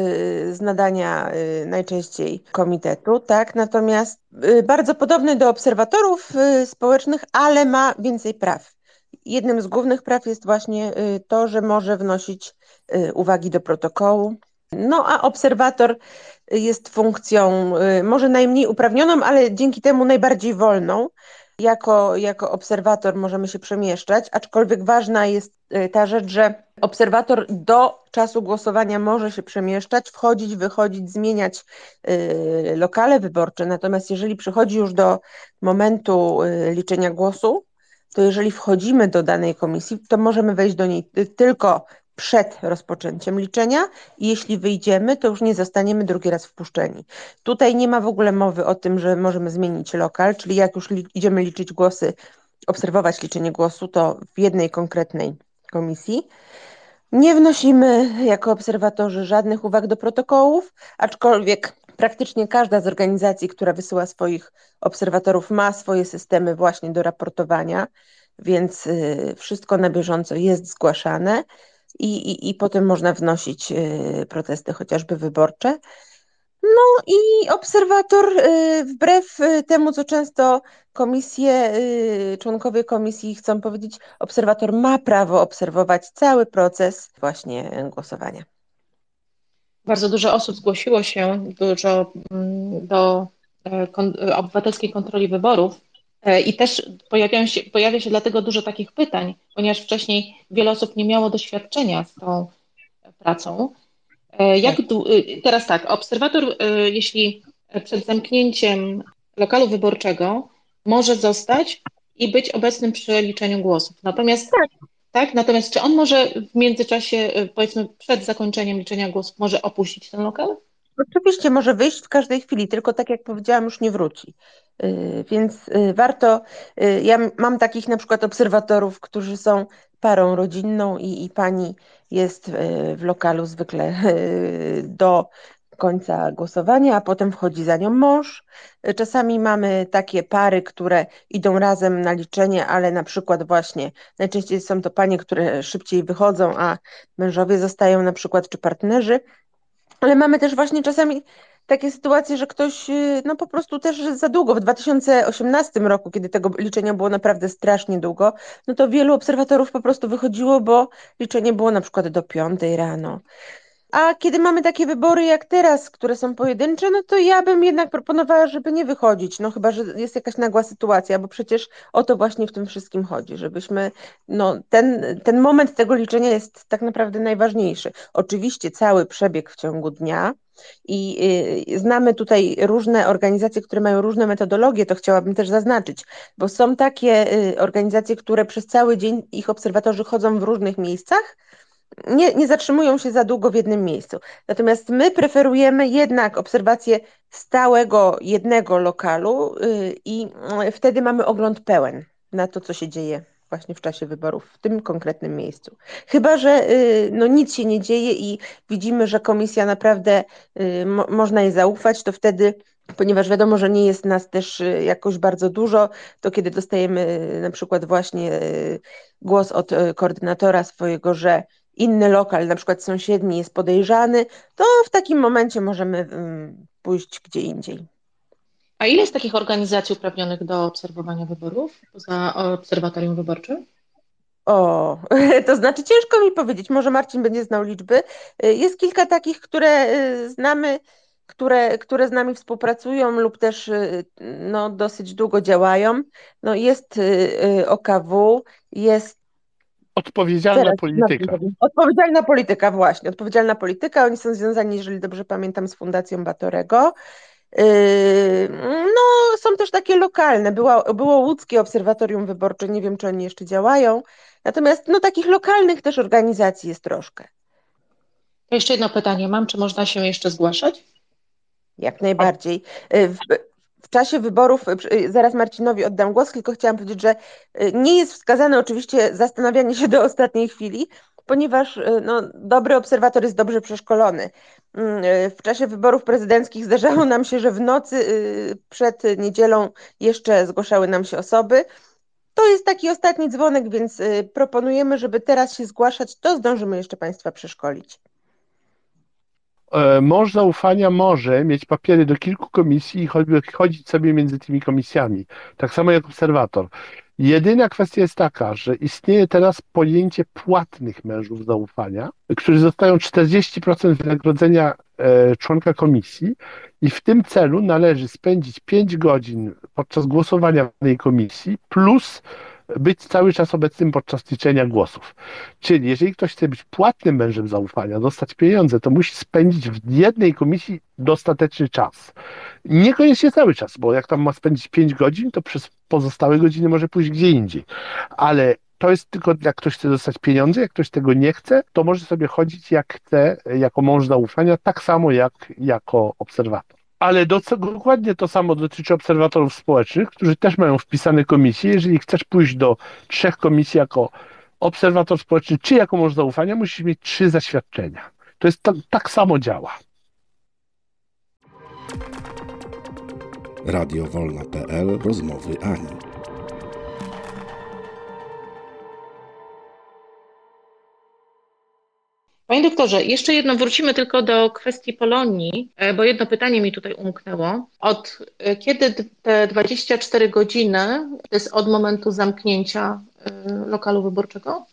D: z nadania najczęściej komitetu, tak? Natomiast bardzo podobny do obserwatorów społecznych, ale ma więcej praw. Jednym z głównych praw jest właśnie y, to, że może wnosić y, uwagi do protokołu. No a obserwator jest funkcją y, może najmniej uprawnioną, ale dzięki temu najbardziej wolną. Jako, jako obserwator możemy się przemieszczać, aczkolwiek ważna jest ta rzecz, że obserwator do czasu głosowania może się przemieszczać, wchodzić, wychodzić, zmieniać lokale wyborcze. Natomiast jeżeli przychodzi już do momentu liczenia głosu, to jeżeli wchodzimy do danej komisji, to możemy wejść do niej tylko przed rozpoczęciem liczenia i jeśli wyjdziemy, to już nie zostaniemy drugi raz wpuszczeni. Tutaj nie ma w ogóle mowy o tym, że możemy zmienić lokal, czyli jak już idziemy liczyć głosy, obserwować liczenie głosu, to w jednej konkretnej komisji. Nie wnosimy jako obserwatorzy żadnych uwag do protokołów, aczkolwiek praktycznie każda z organizacji, która wysyła swoich obserwatorów, ma swoje systemy właśnie do raportowania, więc y, wszystko na bieżąco jest zgłaszane i, i, i potem można wnosić y, protesty chociażby wyborcze. No i obserwator, y, wbrew temu, co często komisje, członkowie komisji chcą powiedzieć, obserwator ma prawo obserwować cały proces właśnie głosowania.
B: Bardzo dużo osób zgłosiło się dużo mm, do e, obywatelskiej kontroli wyborów e, i też pojawiają się, pojawia się dlatego dużo takich pytań, ponieważ wcześniej wiele osób nie miało doświadczenia z tą pracą. E, jak teraz tak, obserwator, jeśli przed zamknięciem lokalu wyborczego może zostać i być obecnym przy liczeniu głosów. Natomiast tak. Tak? Natomiast czy on może w międzyczasie, y, powiedzmy przed zakończeniem liczenia głosów, może opuścić ten lokal?
D: Oczywiście może wyjść w każdej chwili, tylko tak jak powiedziałam, już nie wróci. Y, więc y, warto, ja mam takich na przykład obserwatorów, którzy są parą rodzinną i, i pani jest w lokalu zwykle do końca głosowania, a potem wchodzi za nią mąż. Czasami mamy takie pary, które idą razem na liczenie, ale na przykład właśnie najczęściej są to panie, które szybciej wychodzą, a mężowie zostają na przykład czy partnerzy. Ale mamy też właśnie czasami takie sytuacje, że ktoś no po prostu też za długo, w 2018 roku, kiedy tego liczenia było naprawdę strasznie długo, no to wielu obserwatorów po prostu wychodziło, bo liczenie było na przykład do 5 rano. A kiedy mamy takie wybory jak teraz, które są pojedyncze, no to ja bym jednak proponowała, żeby nie wychodzić, no chyba, że jest jakaś nagła sytuacja, bo przecież o to właśnie w tym wszystkim chodzi, żebyśmy, no ten, ten moment tego liczenia jest tak naprawdę najważniejszy. Oczywiście cały przebieg w ciągu dnia, i y, znamy tutaj różne organizacje, które mają różne metodologie, to chciałabym też zaznaczyć, bo są takie y, organizacje, które przez cały dzień ich obserwatorzy chodzą w różnych miejscach, nie, nie zatrzymują się za długo w jednym miejscu. Natomiast my preferujemy jednak obserwację stałego jednego lokalu yy, i yy, wtedy mamy ogląd pełen na to, co się dzieje właśnie w czasie wyborów w tym konkretnym miejscu. Chyba, że yy, no, nic się nie dzieje i widzimy, że komisja naprawdę y, mo można jej zaufać, to wtedy ponieważ wiadomo, że nie jest nas też y, jakoś bardzo dużo, to kiedy dostajemy y, na przykład właśnie głos od koordynatora swojego, że inny lokal, na przykład sąsiedni jest podejrzany, to w takim momencie możemy mm, pójść gdzie indziej.
B: A ile jest takich organizacji uprawnionych do obserwowania wyborów poza obserwatorium wyborczym?
D: O, to znaczy ciężko mi powiedzieć, może Marcin będzie znał liczby. Jest kilka takich, które y, znamy, które, które z nami współpracują lub też y, no, dosyć długo działają. No, jest y, OKW, jest
C: Odpowiedzialna Teraz, polityka.
D: Odpowiedzialna polityka, właśnie. Odpowiedzialna polityka. Oni są związani, jeżeli dobrze pamiętam, z Fundacją Batorego. Yy, no, są też takie lokalne. Było, było łódzkie obserwatorium wyborcze, nie wiem, czy oni jeszcze działają. Natomiast no, takich lokalnych też organizacji jest troszkę.
B: Jeszcze jedno pytanie mam, czy można się jeszcze zgłaszać?
D: Jak najbardziej. W, w czasie wyborów, zaraz Marcinowi oddam głos, tylko chciałam powiedzieć, że nie jest wskazane oczywiście zastanawianie się do ostatniej chwili, ponieważ no, dobry obserwator jest dobrze przeszkolony. Mm, w czasie wyborów prezydenckich zdarzało nam się, że w nocy przed niedzielą jeszcze zgłaszały nam się osoby. To jest taki ostatni dzwonek, więc proponujemy, żeby teraz się zgłaszać, to zdążymy jeszcze Państwa przeszkolić.
C: E, mąż zaufania może mieć papiery do kilku komisji i chodzić sobie między tymi komisjami, tak samo jak obserwator. Jedyna kwestia jest taka, że istnieje teraz pojęcie płatnych mężów zaufania, którzy dostają 40% wynagrodzenia e, członka komisji i w tym celu należy spędzić 5 godzin podczas głosowania w tej komisji plus być cały czas obecnym podczas liczenia głosów. Czyli jeżeli ktoś chce być płatnym mężem zaufania, dostać pieniądze, to musi spędzić w jednej komisji dostateczny czas. Niekoniecznie cały czas, bo jak tam ma spędzić 5 godzin, to przez pozostałe godziny może pójść gdzie indziej. Ale to jest tylko jak ktoś chce dostać pieniądze, jak ktoś tego nie chce, to może sobie chodzić jak chce, jako mąż zaufania, tak samo jak jako obserwator. Ale do, dokładnie to samo dotyczy obserwatorów społecznych, którzy też mają wpisane komisje. Jeżeli chcesz pójść do trzech komisji jako obserwator społeczny, czy jako mąż zaufania, musisz mieć trzy zaświadczenia. To jest tak, tak samo działa.
A: Radio Wolna.pl Rozmowy Ani.
B: Panie doktorze, jeszcze jedno, wrócimy tylko do kwestii Polonii, e, bo jedno pytanie mi tutaj umknęło. Od e, kiedy te 24 godziny to jest od momentu zamknięcia e, lokalu wyborczego?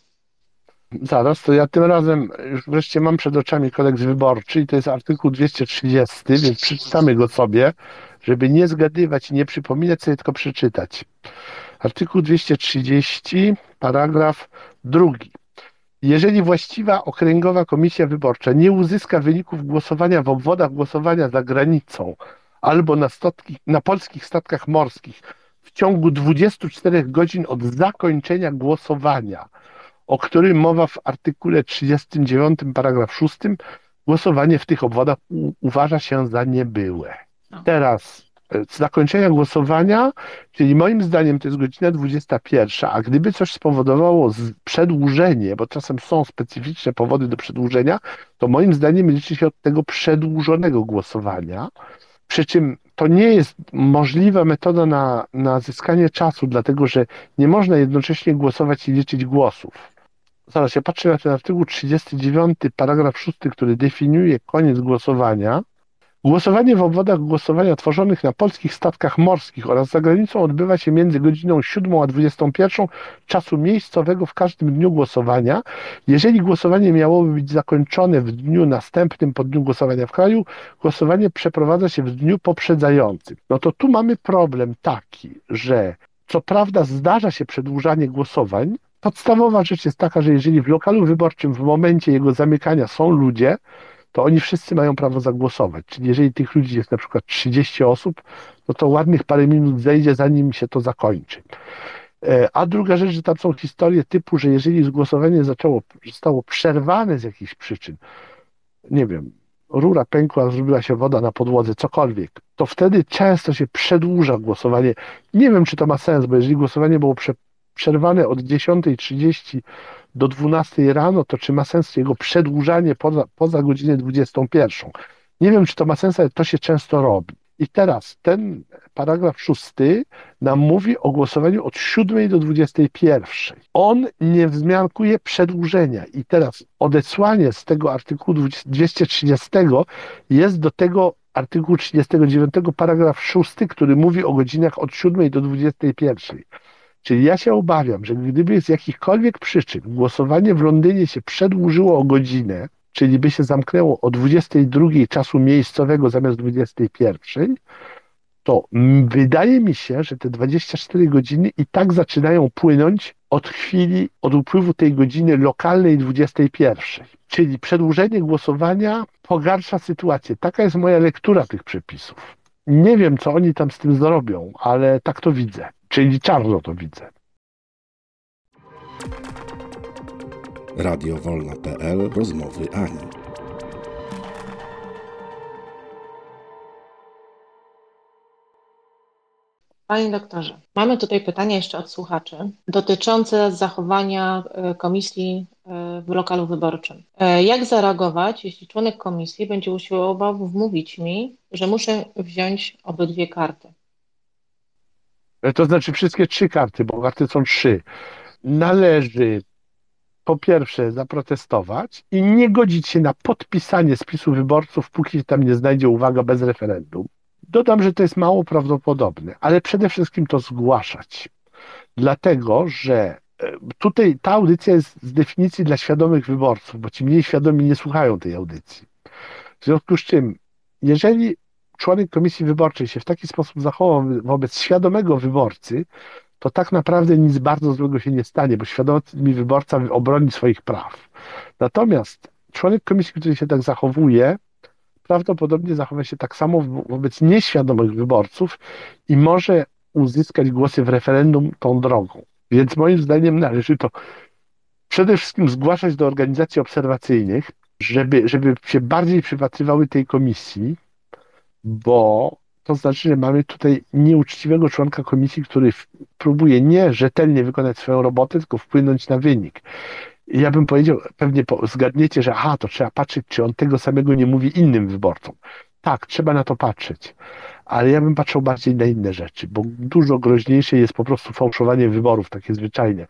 C: Zaraz, to ja tym razem już wreszcie mam przed oczami kodeks wyborczy i to jest artykuł 230, więc przeczytamy go sobie, żeby nie zgadywać nie przypominać sobie, tylko przeczytać. Artykuł 230, paragraf drugi. Jeżeli właściwa okręgowa komisja wyborcza nie uzyska wyników głosowania w obwodach głosowania za granicą albo na, na polskich statkach morskich w ciągu 24 godzin od zakończenia głosowania, o którym mowa w artykule 39 paragraf 6, głosowanie w tych obwodach uważa się za niebyłe. No. Teraz zakończenia głosowania, czyli moim zdaniem to jest godzina 21, a gdyby coś spowodowało przedłużenie, bo czasem są specyficzne powody do przedłużenia, to moim zdaniem liczy się od tego przedłużonego głosowania. Przy czym to nie jest możliwa metoda na, na zyskanie czasu, dlatego że nie można jednocześnie głosować i liczyć głosów. Zaraz, ja patrzę na ten artykuł 39, paragraf 6, który definiuje koniec głosowania. Głosowanie w obwodach głosowania tworzonych na polskich statkach morskich oraz za granicą odbywa się między godziną 7 a 21 czasu miejscowego w każdym dniu głosowania. Jeżeli głosowanie miałoby być zakończone w dniu następnym po dniu głosowania w kraju, głosowanie przeprowadza się w dniu poprzedzającym. No to tu mamy problem taki, że co prawda zdarza się przedłużanie głosowań, Podstawowa rzecz jest taka, że jeżeli w lokalu wyborczym w momencie jego zamykania są ludzie, to oni wszyscy mają prawo zagłosować. Czyli jeżeli tych ludzi jest na przykład 30 osób, no to ładnych parę minut zejdzie, zanim się to zakończy. E, a druga rzecz, że tam są historie typu, że jeżeli głosowanie zaczęło, zostało przerwane z jakichś przyczyn, nie wiem, rura pękła, zrobiła się woda na podłodze, cokolwiek, to wtedy często się przedłuża głosowanie. Nie wiem, czy to ma sens, bo jeżeli głosowanie było prze, przerwane od 10.30 do 12 rano, to czy ma sens jego przedłużanie poza, poza godzinę 21? Nie wiem, czy to ma sens, ale to się często robi. I teraz ten paragraf szósty nam mówi o głosowaniu od 7 do 21. On nie wzmiankuje przedłużenia. I teraz odesłanie z tego artykułu 230 jest do tego artykułu 39 paragraf 6, który mówi o godzinach od 7 do 21. Czyli ja się obawiam, że gdyby z jakichkolwiek przyczyn głosowanie w Londynie się przedłużyło o godzinę, czyli by się zamknęło o 22 czasu miejscowego zamiast 21, to wydaje mi się, że te 24 godziny i tak zaczynają płynąć od chwili, od upływu tej godziny lokalnej 21. Czyli przedłużenie głosowania pogarsza sytuację. Taka jest moja lektura tych przepisów. Nie wiem, co oni tam z tym zrobią, ale tak to widzę. Czyli czarno to widzę.
A: Radiowolna.pl Rozmowy Ani.
B: Panie doktorze, mamy tutaj pytanie jeszcze od słuchaczy dotyczące zachowania e, komisji e, w lokalu wyborczym. E, jak zareagować, jeśli członek komisji będzie usiłował wmówić mi, że muszę wziąć obydwie karty?
C: To znaczy wszystkie trzy karty, bo karty są trzy. Należy po pierwsze zaprotestować i nie godzić się na podpisanie spisu wyborców, póki tam nie znajdzie uwaga bez referendum. Dodam, że to jest mało prawdopodobne, ale przede wszystkim to zgłaszać. Dlatego, że e, tutaj ta audycja jest z definicji dla świadomych wyborców, bo ci mniej świadomi nie słuchają tej audycji. W związku z czym, jeżeli członek komisji wyborczej się w taki sposób zachował wobec świadomego wyborcy, to tak naprawdę nic bardzo złego się nie stanie, bo świadomy wyborca obroni swoich praw. Natomiast członek komisji, który się tak zachowuje, prawdopodobnie zachowa się tak samo wobec nieświadomych wyborców i może uzyskać głosy w referendum tą drogą. Więc moim zdaniem należy to przede wszystkim zgłaszać do organizacji obserwacyjnych, żeby, żeby się bardziej przypatrywały tej komisji, bo to znaczy, że mamy tutaj nieuczciwego członka komisji, który próbuje nie rzetelnie wykonać swoją robotę, tylko wpłynąć na wynik. I ja bym powiedział, pewnie zgadniecie, że aha, to trzeba patrzeć, czy on tego samego nie mówi innym wyborcom. Tak, trzeba na to patrzeć, ale ja bym patrzył bardziej na inne rzeczy, bo dużo groźniejsze jest po prostu fałszowanie wyborów, takie zwyczajne.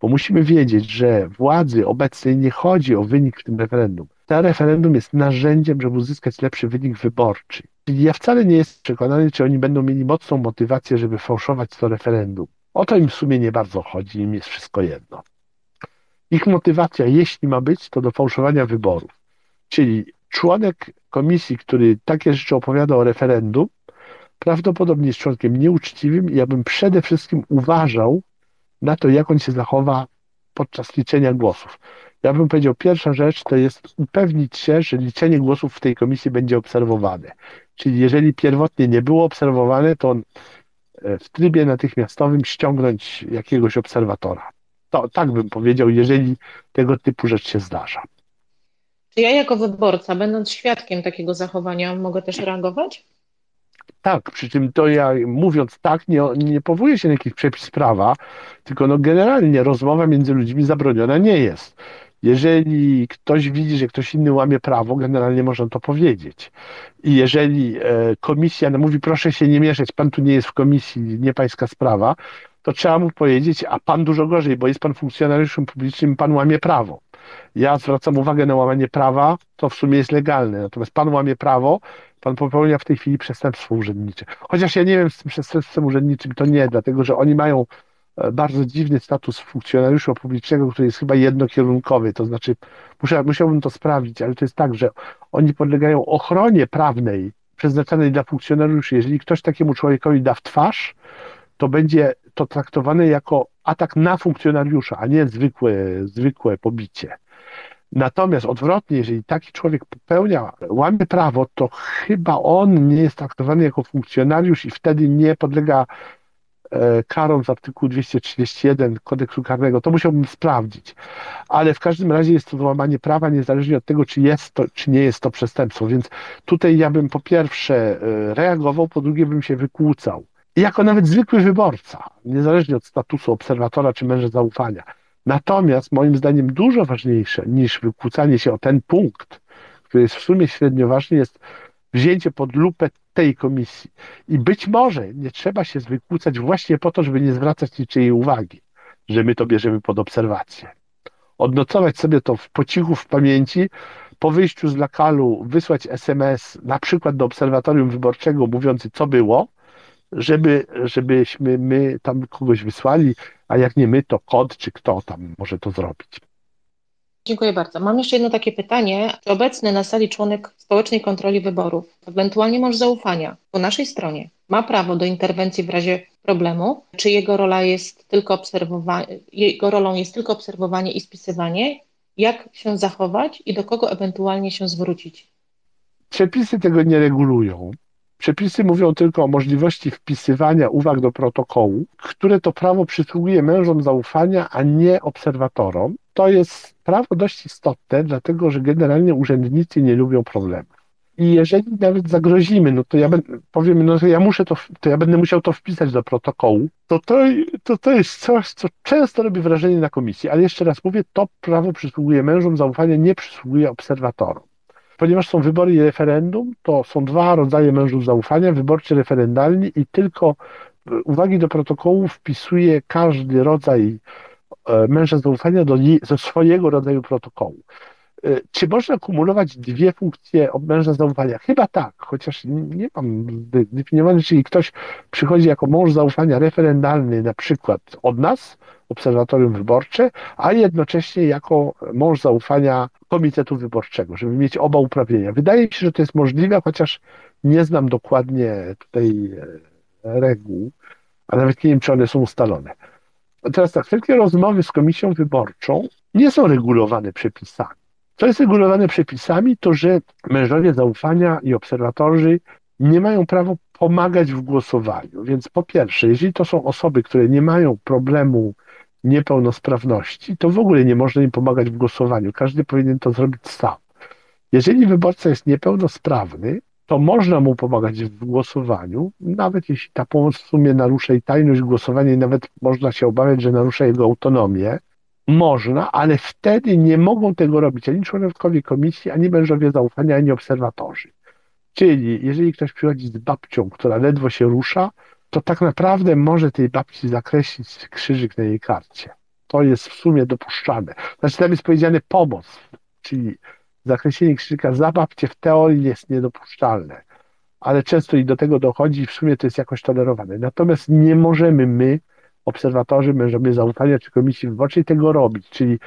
C: Bo musimy wiedzieć, że władzy obecnej nie chodzi o wynik w tym referendum. To referendum jest narzędziem, żeby uzyskać lepszy wynik wyborczy. Ja wcale nie jestem przekonany, czy oni będą mieli mocną motywację, żeby fałszować to referendum. O to im w sumie nie bardzo chodzi, im jest wszystko jedno. Ich motywacja, jeśli ma być, to do fałszowania wyborów. Czyli członek komisji, który takie rzeczy opowiada o referendum, prawdopodobnie jest członkiem nieuczciwym i ja bym przede wszystkim uważał na to, jak on się zachowa podczas liczenia głosów. Ja bym powiedział, pierwsza rzecz to jest upewnić się, że liczenie głosów w tej komisji będzie obserwowane. Czyli jeżeli pierwotnie nie było obserwowane, to e, w trybie natychmiastowym ściągnąć jakiegoś obserwatora. To, tak bym powiedział, jeżeli tego typu rzecz się zdarza.
B: Czy ja jako wyborca, będąc świadkiem takiego zachowania, mogę też reagować?
C: Tak, przy czym to ja mówiąc tak, nie, nie powołuję się na jakiś przepis prawa, tylko no generalnie rozmowa między ludźmi zabroniona nie jest. Jeżeli ktoś widzi, że ktoś inny łamie prawo, generalnie można to powiedzieć. I jeżeli e, komisja mówi, proszę się nie mieszać, pan tu nie jest w komisji, nie pańska sprawa, to trzeba mu powiedzieć, a pan dużo gorzej, bo jest pan funkcjonariuszem publicznym, pan łamie prawo. Ja zwracam uwagę na łamanie prawa, to w sumie jest legalne, natomiast pan łamie prawo, pan popełnia w tej chwili przestępstwo urzędnicze. Chociaż ja nie wiem z tym przestępstwem urzędniczym, to nie, dlatego że oni mają bardzo dziwny status funkcjonariusza publicznego, który jest chyba jednokierunkowy, to znaczy musiałbym to sprawdzić, ale to jest tak, że oni podlegają ochronie prawnej przeznaczonej dla funkcjonariuszy. Jeżeli ktoś takiemu człowiekowi da w twarz, to będzie to traktowane jako atak na funkcjonariusza, a nie zwykłe, zwykłe pobicie. Natomiast odwrotnie, jeżeli taki człowiek popełnia, łamie prawo, to chyba on nie jest traktowany jako funkcjonariusz i wtedy nie podlega e, karom z artykułu 231 kodeksu karnego. To musiałbym sprawdzić. Ale w każdym razie jest to złamanie prawa, niezależnie od tego, czy jest to, czy nie jest to przestępstwo. Więc tutaj ja bym po pierwsze e, reagował, po drugie bym się wykłócał jako nawet zwykły wyborca, niezależnie od statusu obserwatora czy męża zaufania. Natomiast moim zdaniem dużo ważniejsze niż wykłócanie się o ten punkt, który jest w sumie średnio ważny, jest wzięcie pod lupę tej komisji. I być może nie trzeba się wykłócać właśnie po to, żeby nie zwracać niczyjej uwagi, że my to bierzemy pod obserwację. Odnocować sobie to w, po cichu w pamięci, po wyjściu z lokalu wysłać SMS na przykład do obserwatorium wyborczego mówiący co było, żeby, żebyśmy my tam kogoś wysłali, a jak nie my, to kod czy kto tam może to zrobić.
B: Dziękuję bardzo. Mam jeszcze jedno takie pytanie. Czy obecny na sali członek społecznej kontroli wyborów, ewentualnie mąż zaufania po naszej stronie, ma prawo do interwencji w razie problemu? Czy jego rola jest tylko obserwowanie, jego rolą jest tylko obserwowanie i spisywanie? Jak się zachować i do kogo ewentualnie się zwrócić?
C: Przepisy tego nie regulują. Przepisy mówią tylko o możliwości wpisywania uwag do protokołu, które to prawo przysługuje mężom zaufania, a nie obserwatorom. To jest prawo dość istotne, dlatego że generalnie urzędnicy nie lubią problemów. I jeżeli nawet zagrozimy, no to ja będę, powiem, no to ja muszę to, to ja będę musiał to wpisać do protokołu, to to, to to jest coś, co często robi wrażenie na komisji. Ale jeszcze raz mówię, to prawo przysługuje mężom zaufania, nie przysługuje obserwatorom. Ponieważ są wybory i referendum, to są dwa rodzaje mężów zaufania, wyborczy, referendalni i tylko uwagi do protokołu wpisuje każdy rodzaj e, męża zaufania do, swojego rodzaju protokołu. E, czy można kumulować dwie funkcje męża zaufania? Chyba tak, chociaż nie mam zdefiniowane, czyli ktoś przychodzi jako mąż zaufania referendalny, na przykład od nas, obserwatorium wyborcze, a jednocześnie jako mąż zaufania Komitetu Wyborczego, żeby mieć oba uprawnienia. Wydaje mi się, że to jest możliwe, chociaż nie znam dokładnie tutaj e, reguł, a nawet nie wiem, czy one są ustalone. Teraz tak, wszelkie rozmowy z komisją wyborczą nie są regulowane przepisami. Co jest regulowane przepisami, to że mężowie zaufania i obserwatorzy nie mają prawa pomagać w głosowaniu. Więc po pierwsze, jeżeli to są osoby, które nie mają problemu niepełnosprawności, to w ogóle nie można im pomagać w głosowaniu. Każdy powinien to zrobić sam. Jeżeli wyborca jest niepełnosprawny, to można mu pomagać w głosowaniu, nawet jeśli ta pomoc w sumie narusza i tajność głosowania i nawet można się obawiać, że narusza jego autonomię. Można, ale wtedy nie mogą tego robić ani członkowie komisji, ani mężowie zaufania, ani obserwatorzy. Czyli jeżeli ktoś przychodzi z babcią, która ledwo się rusza, to tak naprawdę może tej babci zakreślić krzyżyk na jej karcie. To jest w sumie dopuszczane. Znaczy tam jest powiedziane pomoc, czyli zakreślenie krzyżyka za babcię w teorii jest niedopuszczalne, ale często i do tego dochodzi i w sumie to jest jakoś tolerowane. Natomiast nie możemy my, obserwatorzy, mężowie zaufania czy komisji wyborczej tego robić, czyli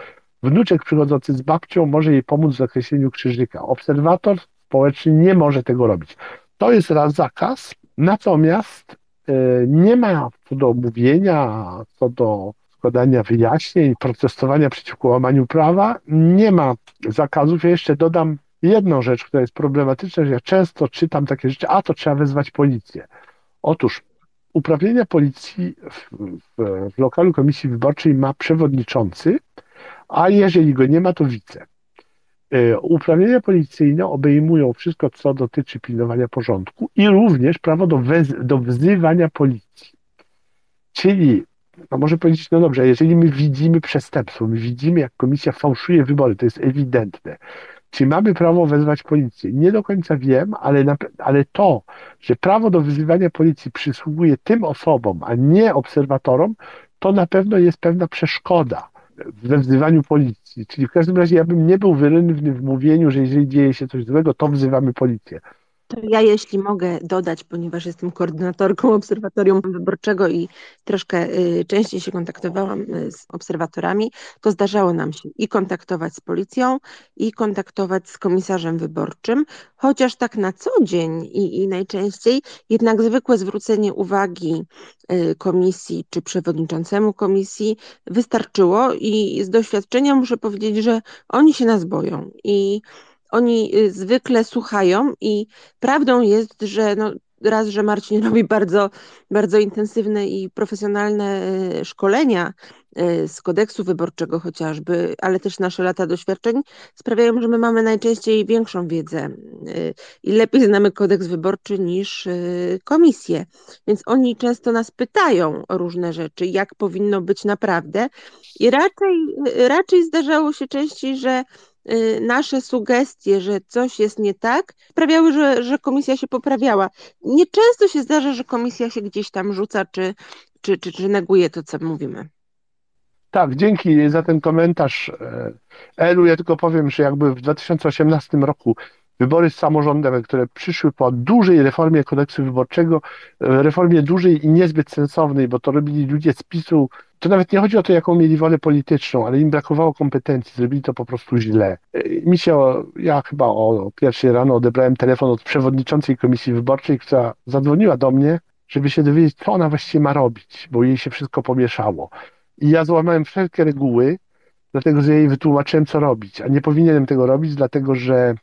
C: wnuczek przychodzący z babcią może jej pomóc w zakreśleniu krzyżyka. Obserwator społeczny nie może tego robić. To jest raz zakaz, natomiast e, nie ma co do mówienia, co do składania wyjaśnień, protestowania przeciwko łamaniu prawa, nie ma zakazów. Ja jeszcze dodam jedną rzecz, która jest problematyczna, że ja często czytam takie rzeczy, a to trzeba wezwać policję. Otóż uprawnienia policji w, w, w lokalu komisji wyborczej ma przewodniczący, a jeżeli go nie ma, to wice. E, uprawnienia policyjne obejmują wszystko, co dotyczy pilnowania porządku i również prawo do, wez- do wzywania policji. Czyli, no może powiedzieć, no dobrze, jeżeli my widzimy przestępstwo, my widzimy, jak komisja fałszuje wybory, to jest ewidentne. Czy mamy prawo wezwać policję? Nie do końca wiem, ale, na, ale to, że prawo do wyzywania policji przysługuje tym osobom, a nie obserwatorom, to na pewno jest pewna przeszkoda we wzywaniu policji. Czyli w każdym razie ja bym nie był wyrywny w mówieniu, że jeżeli dzieje się coś złego, to wzywamy policję.
D: To ja, jeśli mogę dodać, ponieważ jestem koordynatorką Obserwatorium Wyborczego i troszkę y, częściej się kontaktowałam y, z obserwatorami, to zdarzało nam się i kontaktować z policją, i kontaktować z komisarzem wyborczym, chociaż tak na co dzień i, i najczęściej jednak zwykłe zwrócenie uwagi y, komisji czy przewodniczącemu komisji wystarczyło i z doświadczenia muszę powiedzieć, że oni się nas boją i oni y, zwykle słuchają i prawdą jest, że no, raz, że Marcin robi bardzo, bardzo intensywne i profesjonalne y, szkolenia y, z kodeksu wyborczego chociażby, ale też nasze lata doświadczeń sprawiają, że my mamy najczęściej większą wiedzę i lepiej znamy kodeks wyborczy niż komisję. Więc oni często nas pytają o różne rzeczy, jak powinno być naprawdę i raczej, raczej zdarzało się częściej, że nasze sugestie, że coś jest nie tak, sprawiały, że, że komisja się poprawiała. Nieczęsto się zdarza, że komisja się gdzieś tam rzuca, czy, czy, czy, czy neguje to, co mówimy.
C: Tak, dzięki za ten komentarz. E, Elu, ja tylko powiem, że jakby w 2018 roku wybory samorządowe, które przyszły po dużej reformie kodeksu wyborczego, e, reformie dużej i niezbyt sensownej, bo to robili ludzie z PiSu, to nawet nie chodzi o to, jaką mieli wolę polityczną, ale im brakowało kompetencji, zrobili to po prostu źle. E, mi się, ja chyba o pierwszej rano odebrałem telefon od przewodniczącej komisji wyborczej, która zadzwoniła do mnie, żeby się dowiedzieć, co ona właściwie ma robić, bo jej się wszystko pomieszało. I ja złamałem wszelkie reguły, dlatego że jej wytłumaczyłem, co robić, a nie powinienem tego robić, dlatego że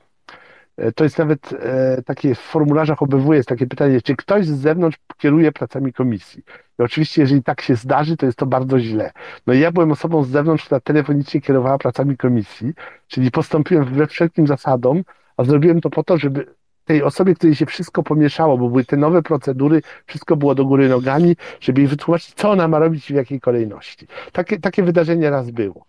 C: to jest nawet e, takie w formularzach OBW jest takie pytanie, czy ktoś z zewnątrz kieruje pracami komisji. I oczywiście, jeżeli tak się zdarzy, to jest to bardzo źle. No i ja byłem osobą z zewnątrz, która telefonicznie kierowała pracami komisji, czyli postąpiłem we wszelkim zasadom, a zrobiłem to po to, żeby tej osobie, której się wszystko pomieszało, bo były te nowe procedury, wszystko było do góry nogami, żeby jej wytłumaczyć, co ona ma robić i w jakiej kolejności. Takie, takie wydarzenie raz było.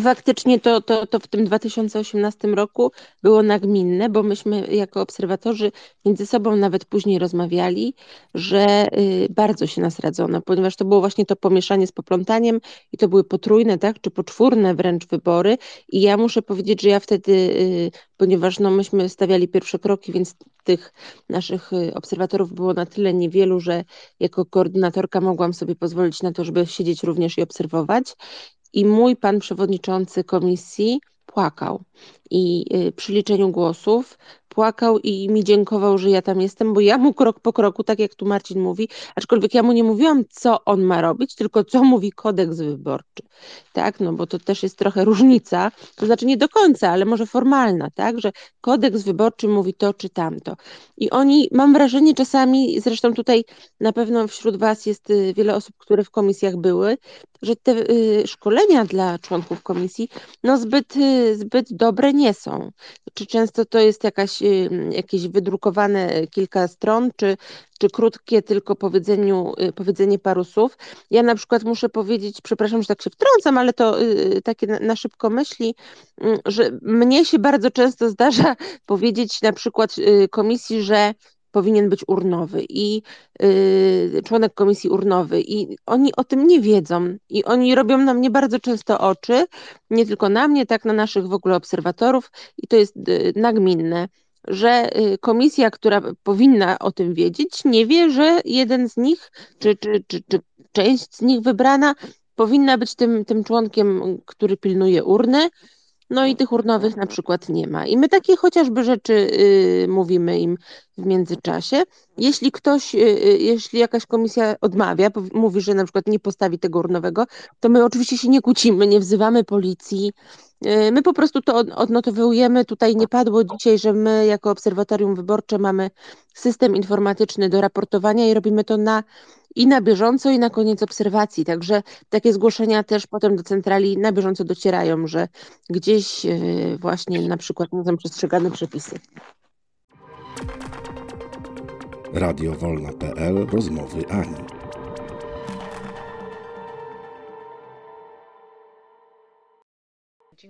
D: Faktycznie to, to, to w tym 2018 roku było nagminne, bo myśmy jako obserwatorzy między sobą nawet później rozmawiali, że y, bardzo się nas radzono, ponieważ to było właśnie to pomieszanie z poplątaniem i to były potrójne, tak, czy poczwórne wręcz wybory. I ja muszę powiedzieć, że ja wtedy, y, ponieważ no, myśmy stawiali pierwsze kroki, więc tych naszych y, obserwatorów było na tyle niewielu, że jako koordynatorka mogłam sobie pozwolić na to, żeby siedzieć również i obserwować i mój pan przewodniczący komisji płakał. I y, przy liczeniu głosów płakał i mi dziękował, że ja tam jestem, bo ja mu krok po kroku, tak jak tu Marcin mówi, aczkolwiek ja mu nie mówiłam, co on ma robić, tylko co mówi kodeks wyborczy, tak, no bo to też jest trochę różnica, to znaczy nie do końca, ale może formalna, tak, że kodeks wyborczy mówi to czy tamto. I oni, mam wrażenie czasami, zresztą tutaj na pewno wśród Was jest y, wiele osób, które w komisjach były, że te y, szkolenia dla członków komisji, no zbyt, zbyt dobre nie są. Czy często to jest jakaś jakieś wydrukowane kilka stron, czy, czy krótkie tylko powiedzeniu, y, powiedzenie paru słów. Ja na przykład muszę powiedzieć, przepraszam, że tak się wtrącam, ale to y, takie na szybko myśli, mm, że mnie się bardzo często zdarza powiedzieć na przykład y, komisji, że powinien być urnowy i y, członek komisji urnowy i oni o tym nie wiedzą i oni robią na mnie bardzo często oczy, nie tylko na mnie, tak na naszych w ogóle obserwatorów i to jest y, nagminne że y, komisja, która powinna o tym wiedzieć, nie wie, że jeden z nich, czy, czy, czy, czy część z nich wybrana, powinna być tym, tym członkiem, który pilnuje urny, no i tych urnowych na przykład nie ma. I my takie chociażby rzeczy y, mówimy im w międzyczasie. Jeśli ktoś, y, y jeśli jakaś komisja odmawia, mówi, że na przykład nie postawi tego urnowego, to my oczywiście się nie kłócimy, nie wzywamy policji. Y, my po prostu to odnotowujemy. Tutaj nie padło dzisiaj, że my jako obserwatorium wyborcze mamy system informatyczny do raportowania i robimy to na i na bieżąco, i na koniec obserwacji. Także takie zgłoszenia też potem do centrali na bieżąco docierają, że gdzieś e, właśnie na przykład nie są przestrzegane przepisy.
A: Radio Wolna.pl Rozmowy Ani.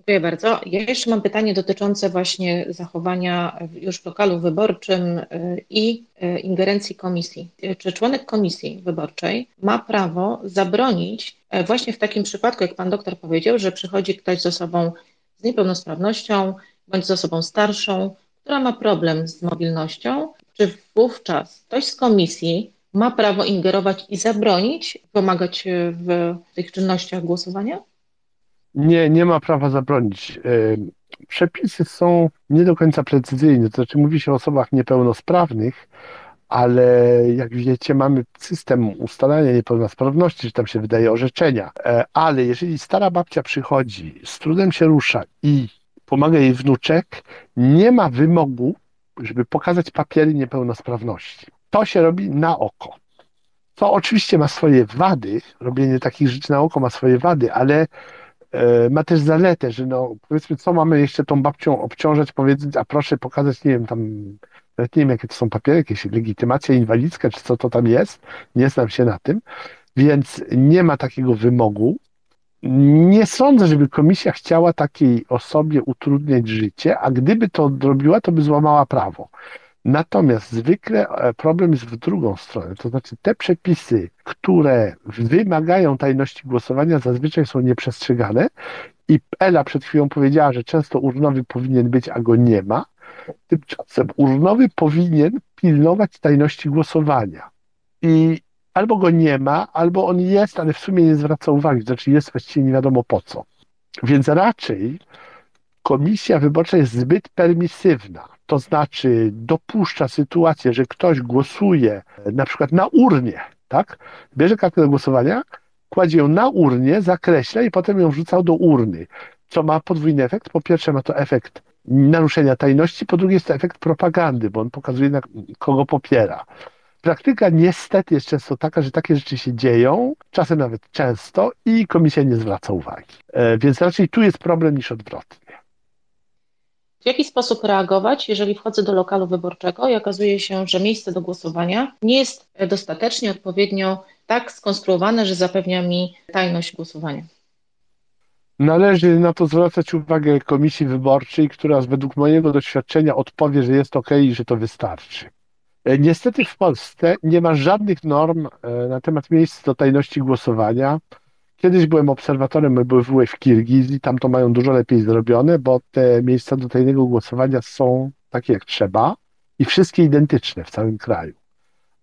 B: Dziękuję bardzo. Ja jeszcze mam pytanie dotyczące właśnie zachowania już w lokalu wyborczym y, i y, ingerencji komisji. Czy członek komisji wyborczej ma prawo zabronić e, właśnie w takim przypadku, jak pan doktor powiedział, że przychodzi ktoś z osobą z niepełnosprawnością bądź z osobą starszą, która ma problem z mobilnością, czy wówczas ktoś z komisji ma prawo ingerować i zabronić pomagać w tych czynnościach głosowania?
C: Nie, nie ma prawa zabronić. E, przepisy są nie do końca precyzyjne, to znaczy mówi się o osobach niepełnosprawnych, ale jak wiecie, mamy system ustalania niepełnosprawności, że tam się wydaje orzeczenia. E, ale jeżeli stara babcia przychodzi, z trudem się rusza i pomaga jej wnuczek, nie ma wymogu, żeby pokazać papiery niepełnosprawności. To się robi na oko. To oczywiście ma swoje wady, robienie takich rzeczy na oko ma swoje wady, ale ma też zaletę, że no, powiedzmy, co mamy jeszcze tą babcią obciążać, powiedzieć, a proszę pokazać, nie wiem, tam, nawet nie wiem, jakie to są papiery, jakieś legitymacja inwalidzka, czy co to tam jest, nie znam się na tym, więc nie ma takiego wymogu. Nie sądzę, żeby komisja chciała takiej osobie utrudniać życie, a gdyby to zrobiła, to by złamała prawo. Natomiast zwykle e, problem jest w drugą stronę, to znaczy te przepisy, które wymagają tajności głosowania, zazwyczaj są nieprzestrzegane i Ela przed chwilą powiedziała, że często urnowy powinien być, a go nie ma. Tymczasem urnowy powinien pilnować tajności głosowania. I albo go nie ma, albo on jest, ale w sumie nie zwraca uwagi, znaczy jest właściwie nie wiadomo po co. Więc raczej komisja wyborcza jest zbyt permisywna to znaczy dopuszcza sytuację, że ktoś głosuje na przykład na urnie, tak? Bierze kartę do głosowania, kładzie ją na urnie, zakreśla i potem ją wrzucał do urny, co ma podwójny efekt. Po pierwsze ma to efekt naruszenia tajności, po drugie jest to efekt propagandy, bo on pokazuje, na kogo popiera. Praktyka niestety jest często taka, że takie rzeczy się dzieją, czasem nawet często i komisja nie zwraca uwagi. E, więc raczej tu jest problem niż odwrotnie.
B: W jaki sposób reagować, jeżeli wchodzę do lokalu wyborczego i okazuje się, że miejsce do głosowania nie jest dostatecznie, odpowiednio tak skonstruowane, że zapewnia mi tajność głosowania?
C: Należy na to zwracać uwagę komisji wyborczej, która według mojego doświadczenia odpowie, że jest ok i że to wystarczy. E, niestety w Polsce nie ma żadnych norm e, na temat miejsc do tajności głosowania. Kiedyś byłem obserwatorem były w Kirgizji, tam to mają dużo lepiej zrobione, bo te miejsca do tajnego głosowania są takie jak trzeba i wszystkie identyczne w całym kraju.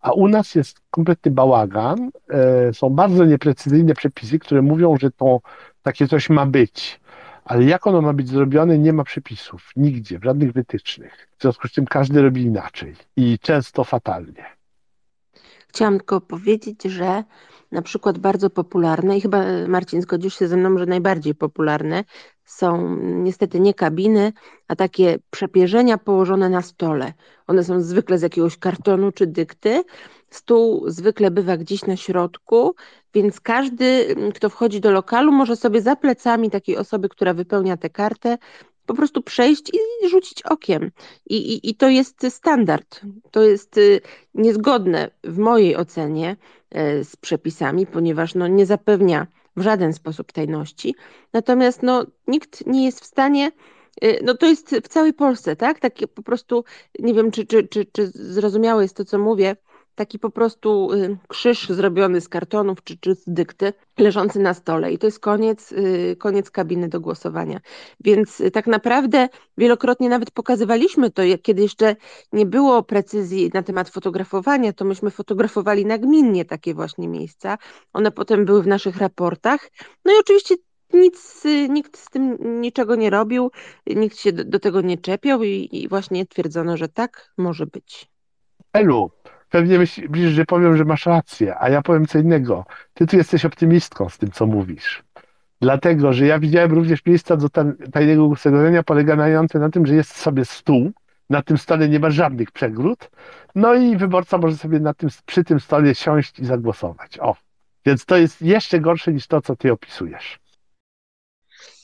C: A u nas jest kompletny bałagan. E, są bardzo nieprecyzyjne przepisy, które mówią, że to takie coś ma być. Ale jak ono ma być zrobione, nie ma przepisów. Nigdzie, w żadnych wytycznych. W związku z tym każdy robi inaczej i często fatalnie.
D: Chciałam tylko powiedzieć, że na przykład bardzo popularne, i chyba Marcin zgodzisz się ze mną, że najbardziej popularne są niestety nie kabiny, a takie przepierzenia położone na stole. One są zwykle z jakiegoś kartonu czy dykty. Stół zwykle bywa gdzieś na środku, więc każdy, kto wchodzi do lokalu, może sobie za plecami takiej osoby, która wypełnia tę kartę, po prostu przejść i rzucić okiem. I, i, I to jest standard. To jest y, niezgodne w mojej ocenie y, z przepisami, ponieważ no, nie zapewnia w żaden sposób tajności. Natomiast no, nikt nie jest w stanie y, no to jest w całej Polsce, tak? Takie po prostu, nie wiem, czy, czy, czy, czy zrozumiałe jest to, co mówię, taki po prostu y, krzyż zrobiony z kartonów czy, czy z dykty leżący na stole i to jest koniec, y, koniec kabiny do głosowania. Więc y, tak naprawdę wielokrotnie nawet pokazywaliśmy to, kiedy jeszcze nie było precyzji na temat fotografowania, to myśmy fotografowali nagminnie takie właśnie miejsca. One potem były w naszych raportach. No i oczywiście nic, nikt z tym niczego nie robił, nikt się do, do tego nie czepiał i, i właśnie twierdzono, że tak może być.
C: Elu, pewnie myślisz, że powiem, że masz rację, a ja powiem co innego. Ty tu jesteś optymistką z tym, co mówisz. Dlatego, że ja widziałem również miejsca do tajnego głosowania polegające na tym, że jest sobie stół, na tym stole nie ma żadnych przegród, no i wyborca może sobie na tym, przy tym stole siąść i zagłosować. O, więc to jest jeszcze gorsze niż to, co ty opisujesz.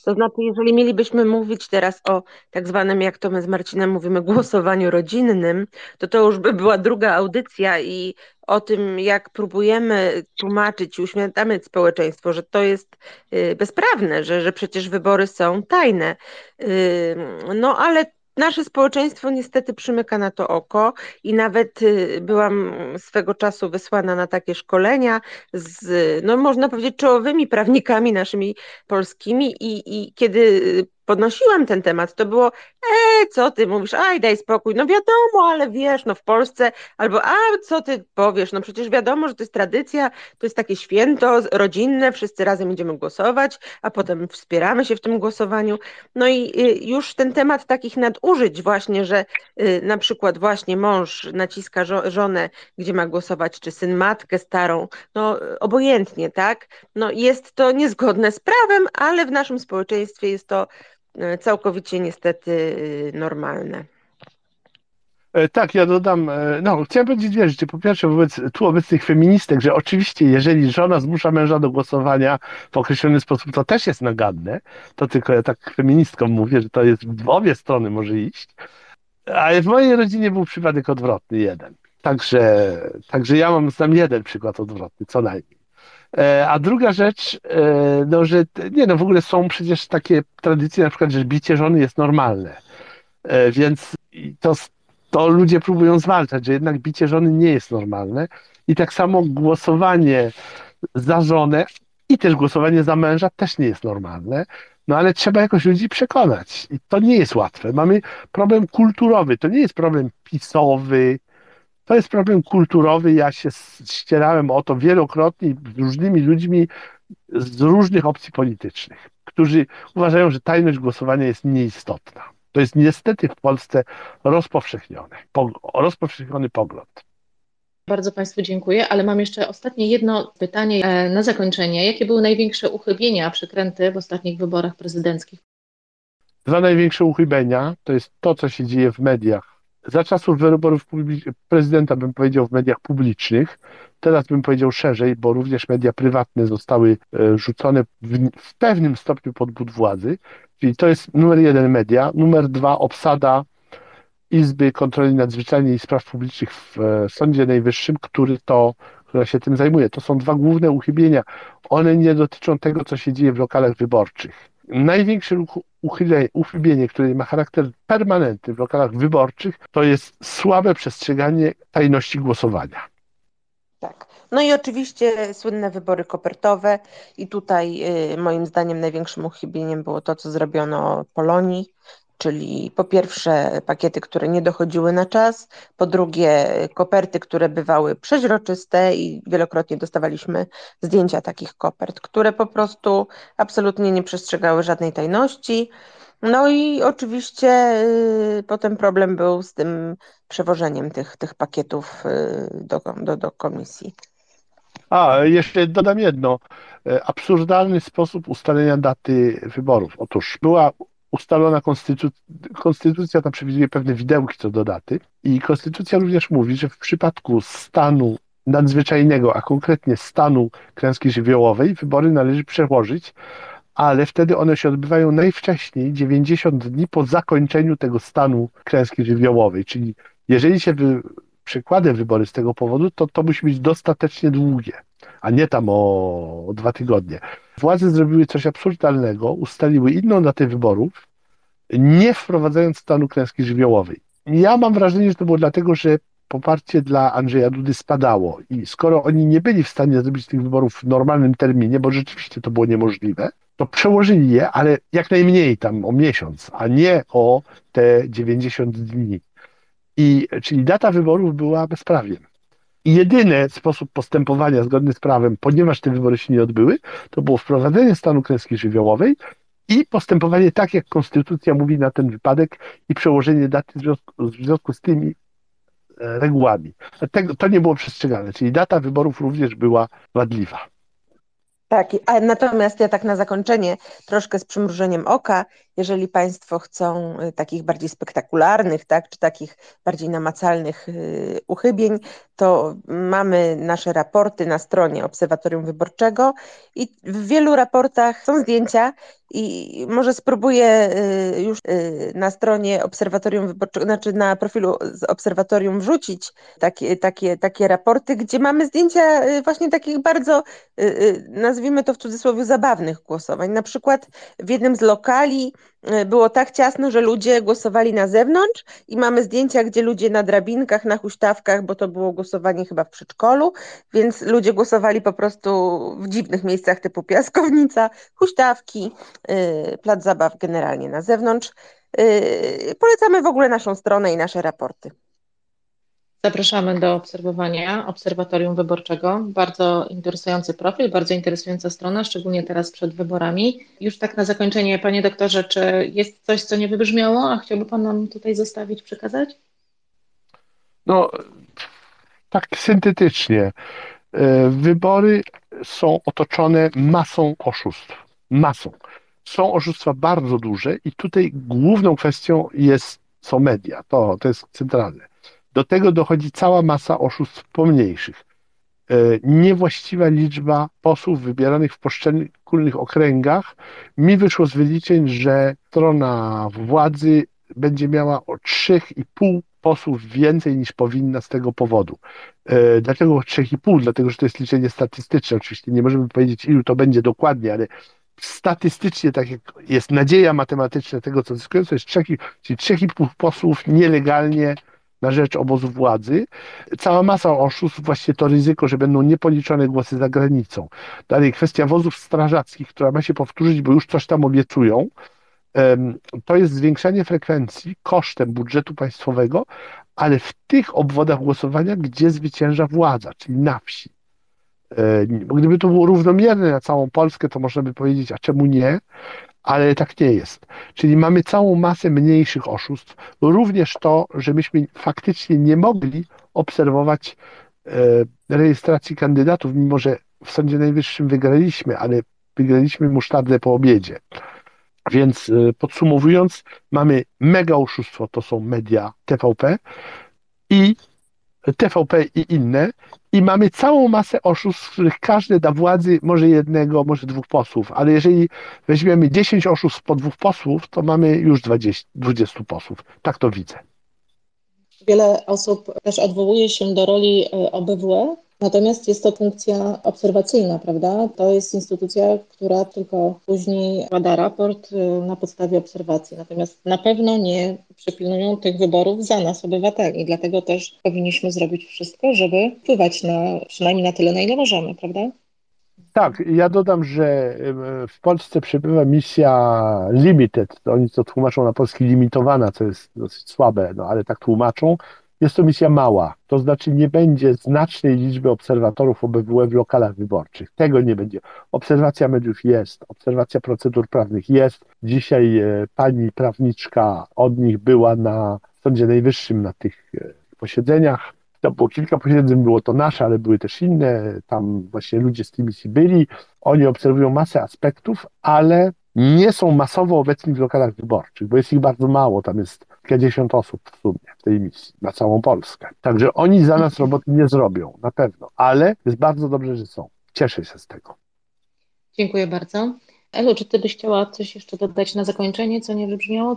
D: To znaczy, jeżeli mielibyśmy mówić teraz o tak zwanym, jak to my z Marcinem mówimy, głosowaniu rodzinnym, to to już by była druga audycja i o tym, jak próbujemy tłumaczyć i uświadamiać społeczeństwo, że to jest y, bezprawne, że, że przecież wybory są tajne. Y, no ale Nasze społeczeństwo niestety przymyka na to oko i nawet y, byłam swego czasu wysłana na takie szkolenia z, no można powiedzieć, czołowymi prawnikami naszymi polskimi i, i kiedy podnosiłam ten temat, to było, e, co ty mówisz, aj, daj spokój, no wiadomo, ale wiesz, no w Polsce, albo, a, co ty powiesz, no przecież wiadomo, że to jest tradycja, to jest takie święto rodzinne, wszyscy razem idziemy głosować, a potem wspieramy się w tym głosowaniu, no i y, już ten temat takich nadużyć właśnie, że y, na przykład właśnie mąż naciska żonę, gdzie ma głosować, czy syn matkę starą, no obojętnie, tak, no jest to niezgodne z prawem, ale w naszym społeczeństwie jest to całkowicie niestety y, normalne.
C: E, tak, ja dodam, e, no chciałem powiedzieć dwie rzeczy. Po pierwsze, wobec tu obecnych feministek, że oczywiście jeżeli żona zmusza męża do głosowania w określony sposób, to też jest nagadne. To tylko ja tak feministkom mówię, że to jest w obie strony może iść. Ale w mojej rodzinie był przypadek odwrotny, jeden. Także, także ja mam znam jeden przykład odwrotny, co najmniej. E, a druga rzecz, e, no, że nie no, w ogóle są przecież takie tradycje, na przykład, że bicie żony jest normalne. E, więc to, to ludzie próbują zwalczać, że jednak bicie żony nie jest normalne. I tak samo głosowanie za żonę i też głosowanie za męża też nie jest normalne. No ale trzeba jakoś ludzi przekonać. I to nie jest łatwe. Mamy problem kulturowy. To nie jest problem pisowy, to jest problem kulturowy. Ja się ścierałem o to wielokrotnie z różnymi ludźmi z różnych opcji politycznych, którzy uważają, że tajność głosowania jest nieistotna. To jest niestety w Polsce rozpowszechnione, rozpowszechniony pogląd.
B: Bardzo Państwu dziękuję, ale mam jeszcze ostatnie jedno pytanie e, na zakończenie. Jakie były największe uchybienia, przekręty w ostatnich wyborach prezydenckich?
C: Dwa największe uchybienia to jest to, co się dzieje w mediach za czasów wyborów prezydenta bym powiedział w mediach publicznych, teraz bym powiedział szerzej, bo również media prywatne zostały e, rzucone w, w pewnym stopniu pod but władzy. Czyli to jest numer jeden media, numer dwa obsada Izby Kontroli Nadzwyczajnej i Spraw Publicznych w e, Sądzie Najwyższym, który to, która się tym zajmuje. To są dwa główne uchybienia. One nie dotyczą tego, co się dzieje w lokalach wyborczych. Największe uchybienie, które ma charakter permanentny w lokalach wyborczych, to jest słabe przestrzeganie tajności głosowania.
D: Tak. No i oczywiście słynne wybory kopertowe i tutaj y, moim zdaniem największym uchybieniem było to, co zrobiono Polonii, czyli po pierwsze pakiety, które nie dochodziły na czas, po drugie koperty, które bywały przeźroczyste i wielokrotnie dostawaliśmy zdjęcia takich kopert, które po prostu absolutnie nie przestrzegały żadnej tajności. No i oczywiście y, potem problem był z tym przewożeniem tych, tych pakietów y, do, do, do komisji.
C: A, jeszcze dodam jedno. E, absurdalny sposób ustalenia daty wyborów. Otóż była ustalona konstytucja, konstytucja ta przewiduje pewne widełki co do daty i konstytucja również mówi, że w przypadku stanu nadzwyczajnego, a konkretnie stanu klęski żywiołowej, wybory należy przełożyć, ale wtedy one się odbywają najwcześniej 90 dni po zakończeniu tego stanu klęski żywiołowej, czyli jeżeli się wy, przekładę wybory z tego powodu, to to musi być dostatecznie długie, a nie tam o, o dwa tygodnie. Władze zrobiły coś absurdalnego, ustaliły inną datę wyborów, nie wprowadzając stanu klęski żywiołowej. Ja mam wrażenie, że to było dlatego, że poparcie dla Andrzeja Dudy spadało i skoro oni nie byli w stanie zrobić tych wyborów w normalnym terminie, bo rzeczywiście to było niemożliwe, to przełożyli je, ale jak najmniej tam o miesiąc, a nie o te 90 dni. I, czyli data wyborów była bezprawiem. I jedyny sposób postępowania zgodny z prawem, ponieważ te wybory się nie odbyły, to było wprowadzenie stanu klęski żywiołowej i postępowanie tak, jak konstytucja mówi na ten wypadek i przełożenie daty w związku, w związku z tymi e, regułami. Tego, to nie było przestrzegane, czyli data wyborów również była wadliwa.
D: Tak, a natomiast ja tak na zakończenie, troszkę z przymrużeniem oka, jeżeli Państwo chcą y, takich bardziej spektakularnych, tak, czy takich bardziej namacalnych y, uchybień, to mamy nasze raporty na stronie Obserwatorium Wyborczego i w wielu raportach są zdjęcia i może spróbuję y, już na stronie Obserwatorium Wyborczego, znaczy na profilu z Obserwatorium wrzucić takie, takie, takie raporty, gdzie mamy zdjęcia właśnie takich bardzo, nazwijmy to w cudzysłowie, zabawnych głosowań. Na przykład w jednym z lokali było tak ciasno, że ludzie głosowali na zewnątrz i mamy zdjęcia, gdzie ludzie na drabinkach, na huśtawkach, bo to było głosowanie chyba w przedszkolu, więc ludzie głosowali po prostu w dziwnych miejscach typu piaskownica, huśtawki, e, plac zabaw generalnie na zewnątrz. E, polecamy w ogóle naszą stronę i nasze raporty.
B: Zapraszamy do obserwowania Obserwatorium Wyborczego. Bardzo interesujący profil, bardzo interesująca strona, szczególnie teraz przed wyborami. Już tak na zakończenie, panie doktorze, czy jest coś, co nie wybrzmiało, a chciałby pan nam tutaj zostawić, przekazać?
C: No, tak syntetycznie. E, wybory są otoczone masą oszustw. Masą. Są oszustwa bardzo duże i tutaj główną kwestią jest, są media. To, to jest centralne do tego dochodzi cała masa oszustw pomniejszych. E, niewłaściwa liczba posłów wybieranych w poszczególnych okręgach. Mi wyszło z wyliczeń, że strona władzy będzie miała o 3,5 posłów więcej niż powinna z tego powodu. E, dlaczego 3,5? Dlatego, że to jest liczenie statystyczne. Oczywiście nie możemy powiedzieć, ilu to będzie dokładnie, ale statystycznie, tak jak jest nadzieja matematyczna tego, co zyskują, to jest 3, czyli 3,5 posłów nielegalnie na rzecz obozu władzy. Cała masa oszustw, właśnie to ryzyko, że będą niepoliczone głosy za granicą. Dalej kwestia wozów strażackich, która ma się powtórzyć, bo już coś tam obiecują. To jest zwiększanie frekwencji kosztem budżetu państwowego, ale w tych obwodach głosowania, gdzie zwycięża władza, czyli na wsi. E, gdyby to było równomierne na całą Polskę, to można by powiedzieć, a czemu nie? Ale tak nie jest. Czyli mamy całą masę mniejszych oszustw. Również to, że myśmy faktycznie nie mogli obserwować e, rejestracji kandydatów, mimo że w Sądzie Najwyższym wygraliśmy, ale wygraliśmy musztardę po obiedzie. Więc e, podsumowując, mamy mega oszustwo, to są media TVP i TVP i inne i mamy całą masę oszustw, z których każdy da władzy może jednego, może dwóch posłów, ale jeżeli weźmiemy 10 oszustw po dwóch posłów, to mamy już 20, 20 posłów. Tak to widzę.
B: Wiele osób też odwołuje się do roli OBWE, natomiast jest to funkcja obserwacyjna, prawda? To jest instytucja, która tylko później bada raport e, na podstawie obserwacji, natomiast na pewno nie przepilnują tych wyborów za nas, obywateli. Dlatego też powinniśmy zrobić wszystko, żeby wpływać na, przynajmniej na tyle, na ile możemy, prawda?
C: Tak, ja dodam, że w Polsce przybywa misja limited, oni to tłumaczą na polski limitowana, co jest dosyć słabe, no ale tak tłumaczą. Jest to misja mała, to znaczy nie będzie znacznej liczby obserwatorów OBWE w lokalach wyborczych. Tego nie będzie. Obserwacja mediów jest, obserwacja procedur prawnych jest. Dzisiaj e, pani prawniczka od nich była na Sądzie Najwyższym na tych e, posiedzeniach to było kilka posiedzeń, było to nasze, ale były też inne. Tam właśnie ludzie z tej misji byli. Oni obserwują masę aspektów, ale nie są masowo obecni w lokalach wyborczych, bo jest ich bardzo mało. Tam jest kilkadziesiąt osób w sumie w tej misji na całą Polskę. Także oni za nas roboty nie zrobią, na pewno, ale jest bardzo dobrze, że są. Cieszę się z tego.
B: Dziękuję bardzo. Elu, czy ty byś chciała coś jeszcze dodać na zakończenie, co nie wybrzmiało?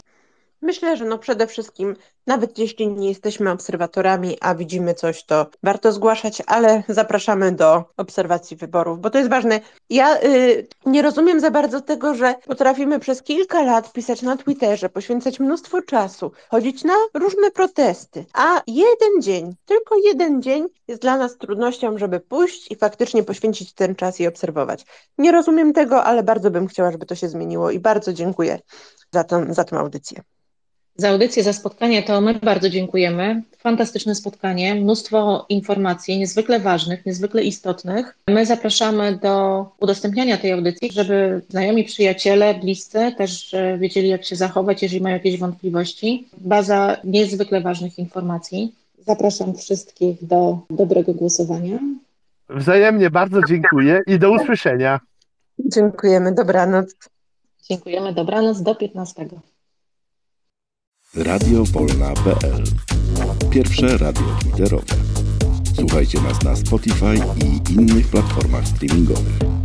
D: Myślę, że no przede wszystkim, nawet jeśli nie jesteśmy obserwatorami, a widzimy coś, to warto zgłaszać, ale zapraszamy do obserwacji wyborów, bo to jest ważne. Ja y, nie rozumiem za bardzo tego, że potrafimy przez kilka lat pisać na Twitterze, poświęcać mnóstwo czasu, chodzić na różne protesty, a jeden dzień, tylko jeden dzień jest dla nas trudnością, żeby pójść i faktycznie poświęcić ten czas i obserwować. Nie rozumiem tego, ale bardzo bym chciała, żeby to się zmieniło i bardzo dziękuję za, za tę audycję.
B: Za audycję, za spotkanie to my bardzo dziękujemy. Fantastyczne spotkanie, mnóstwo informacji niezwykle ważnych, niezwykle istotnych. My zapraszamy do udostępniania tej audycji, żeby znajomi, przyjaciele, bliscy też wiedzieli, jak się zachować, jeżeli mają jakieś wątpliwości. Baza niezwykle ważnych informacji. Zapraszam wszystkich do dobrego głosowania.
C: Wzajemnie bardzo dziękuję i do usłyszenia.
D: Dziękujemy, dobranoc.
B: Dziękujemy, dobranoc, do 15.
A: Radiowolna.pl Pierwsze radio twitterowe. Słuchajcie nas na Spotify i innych platformach streamingowych.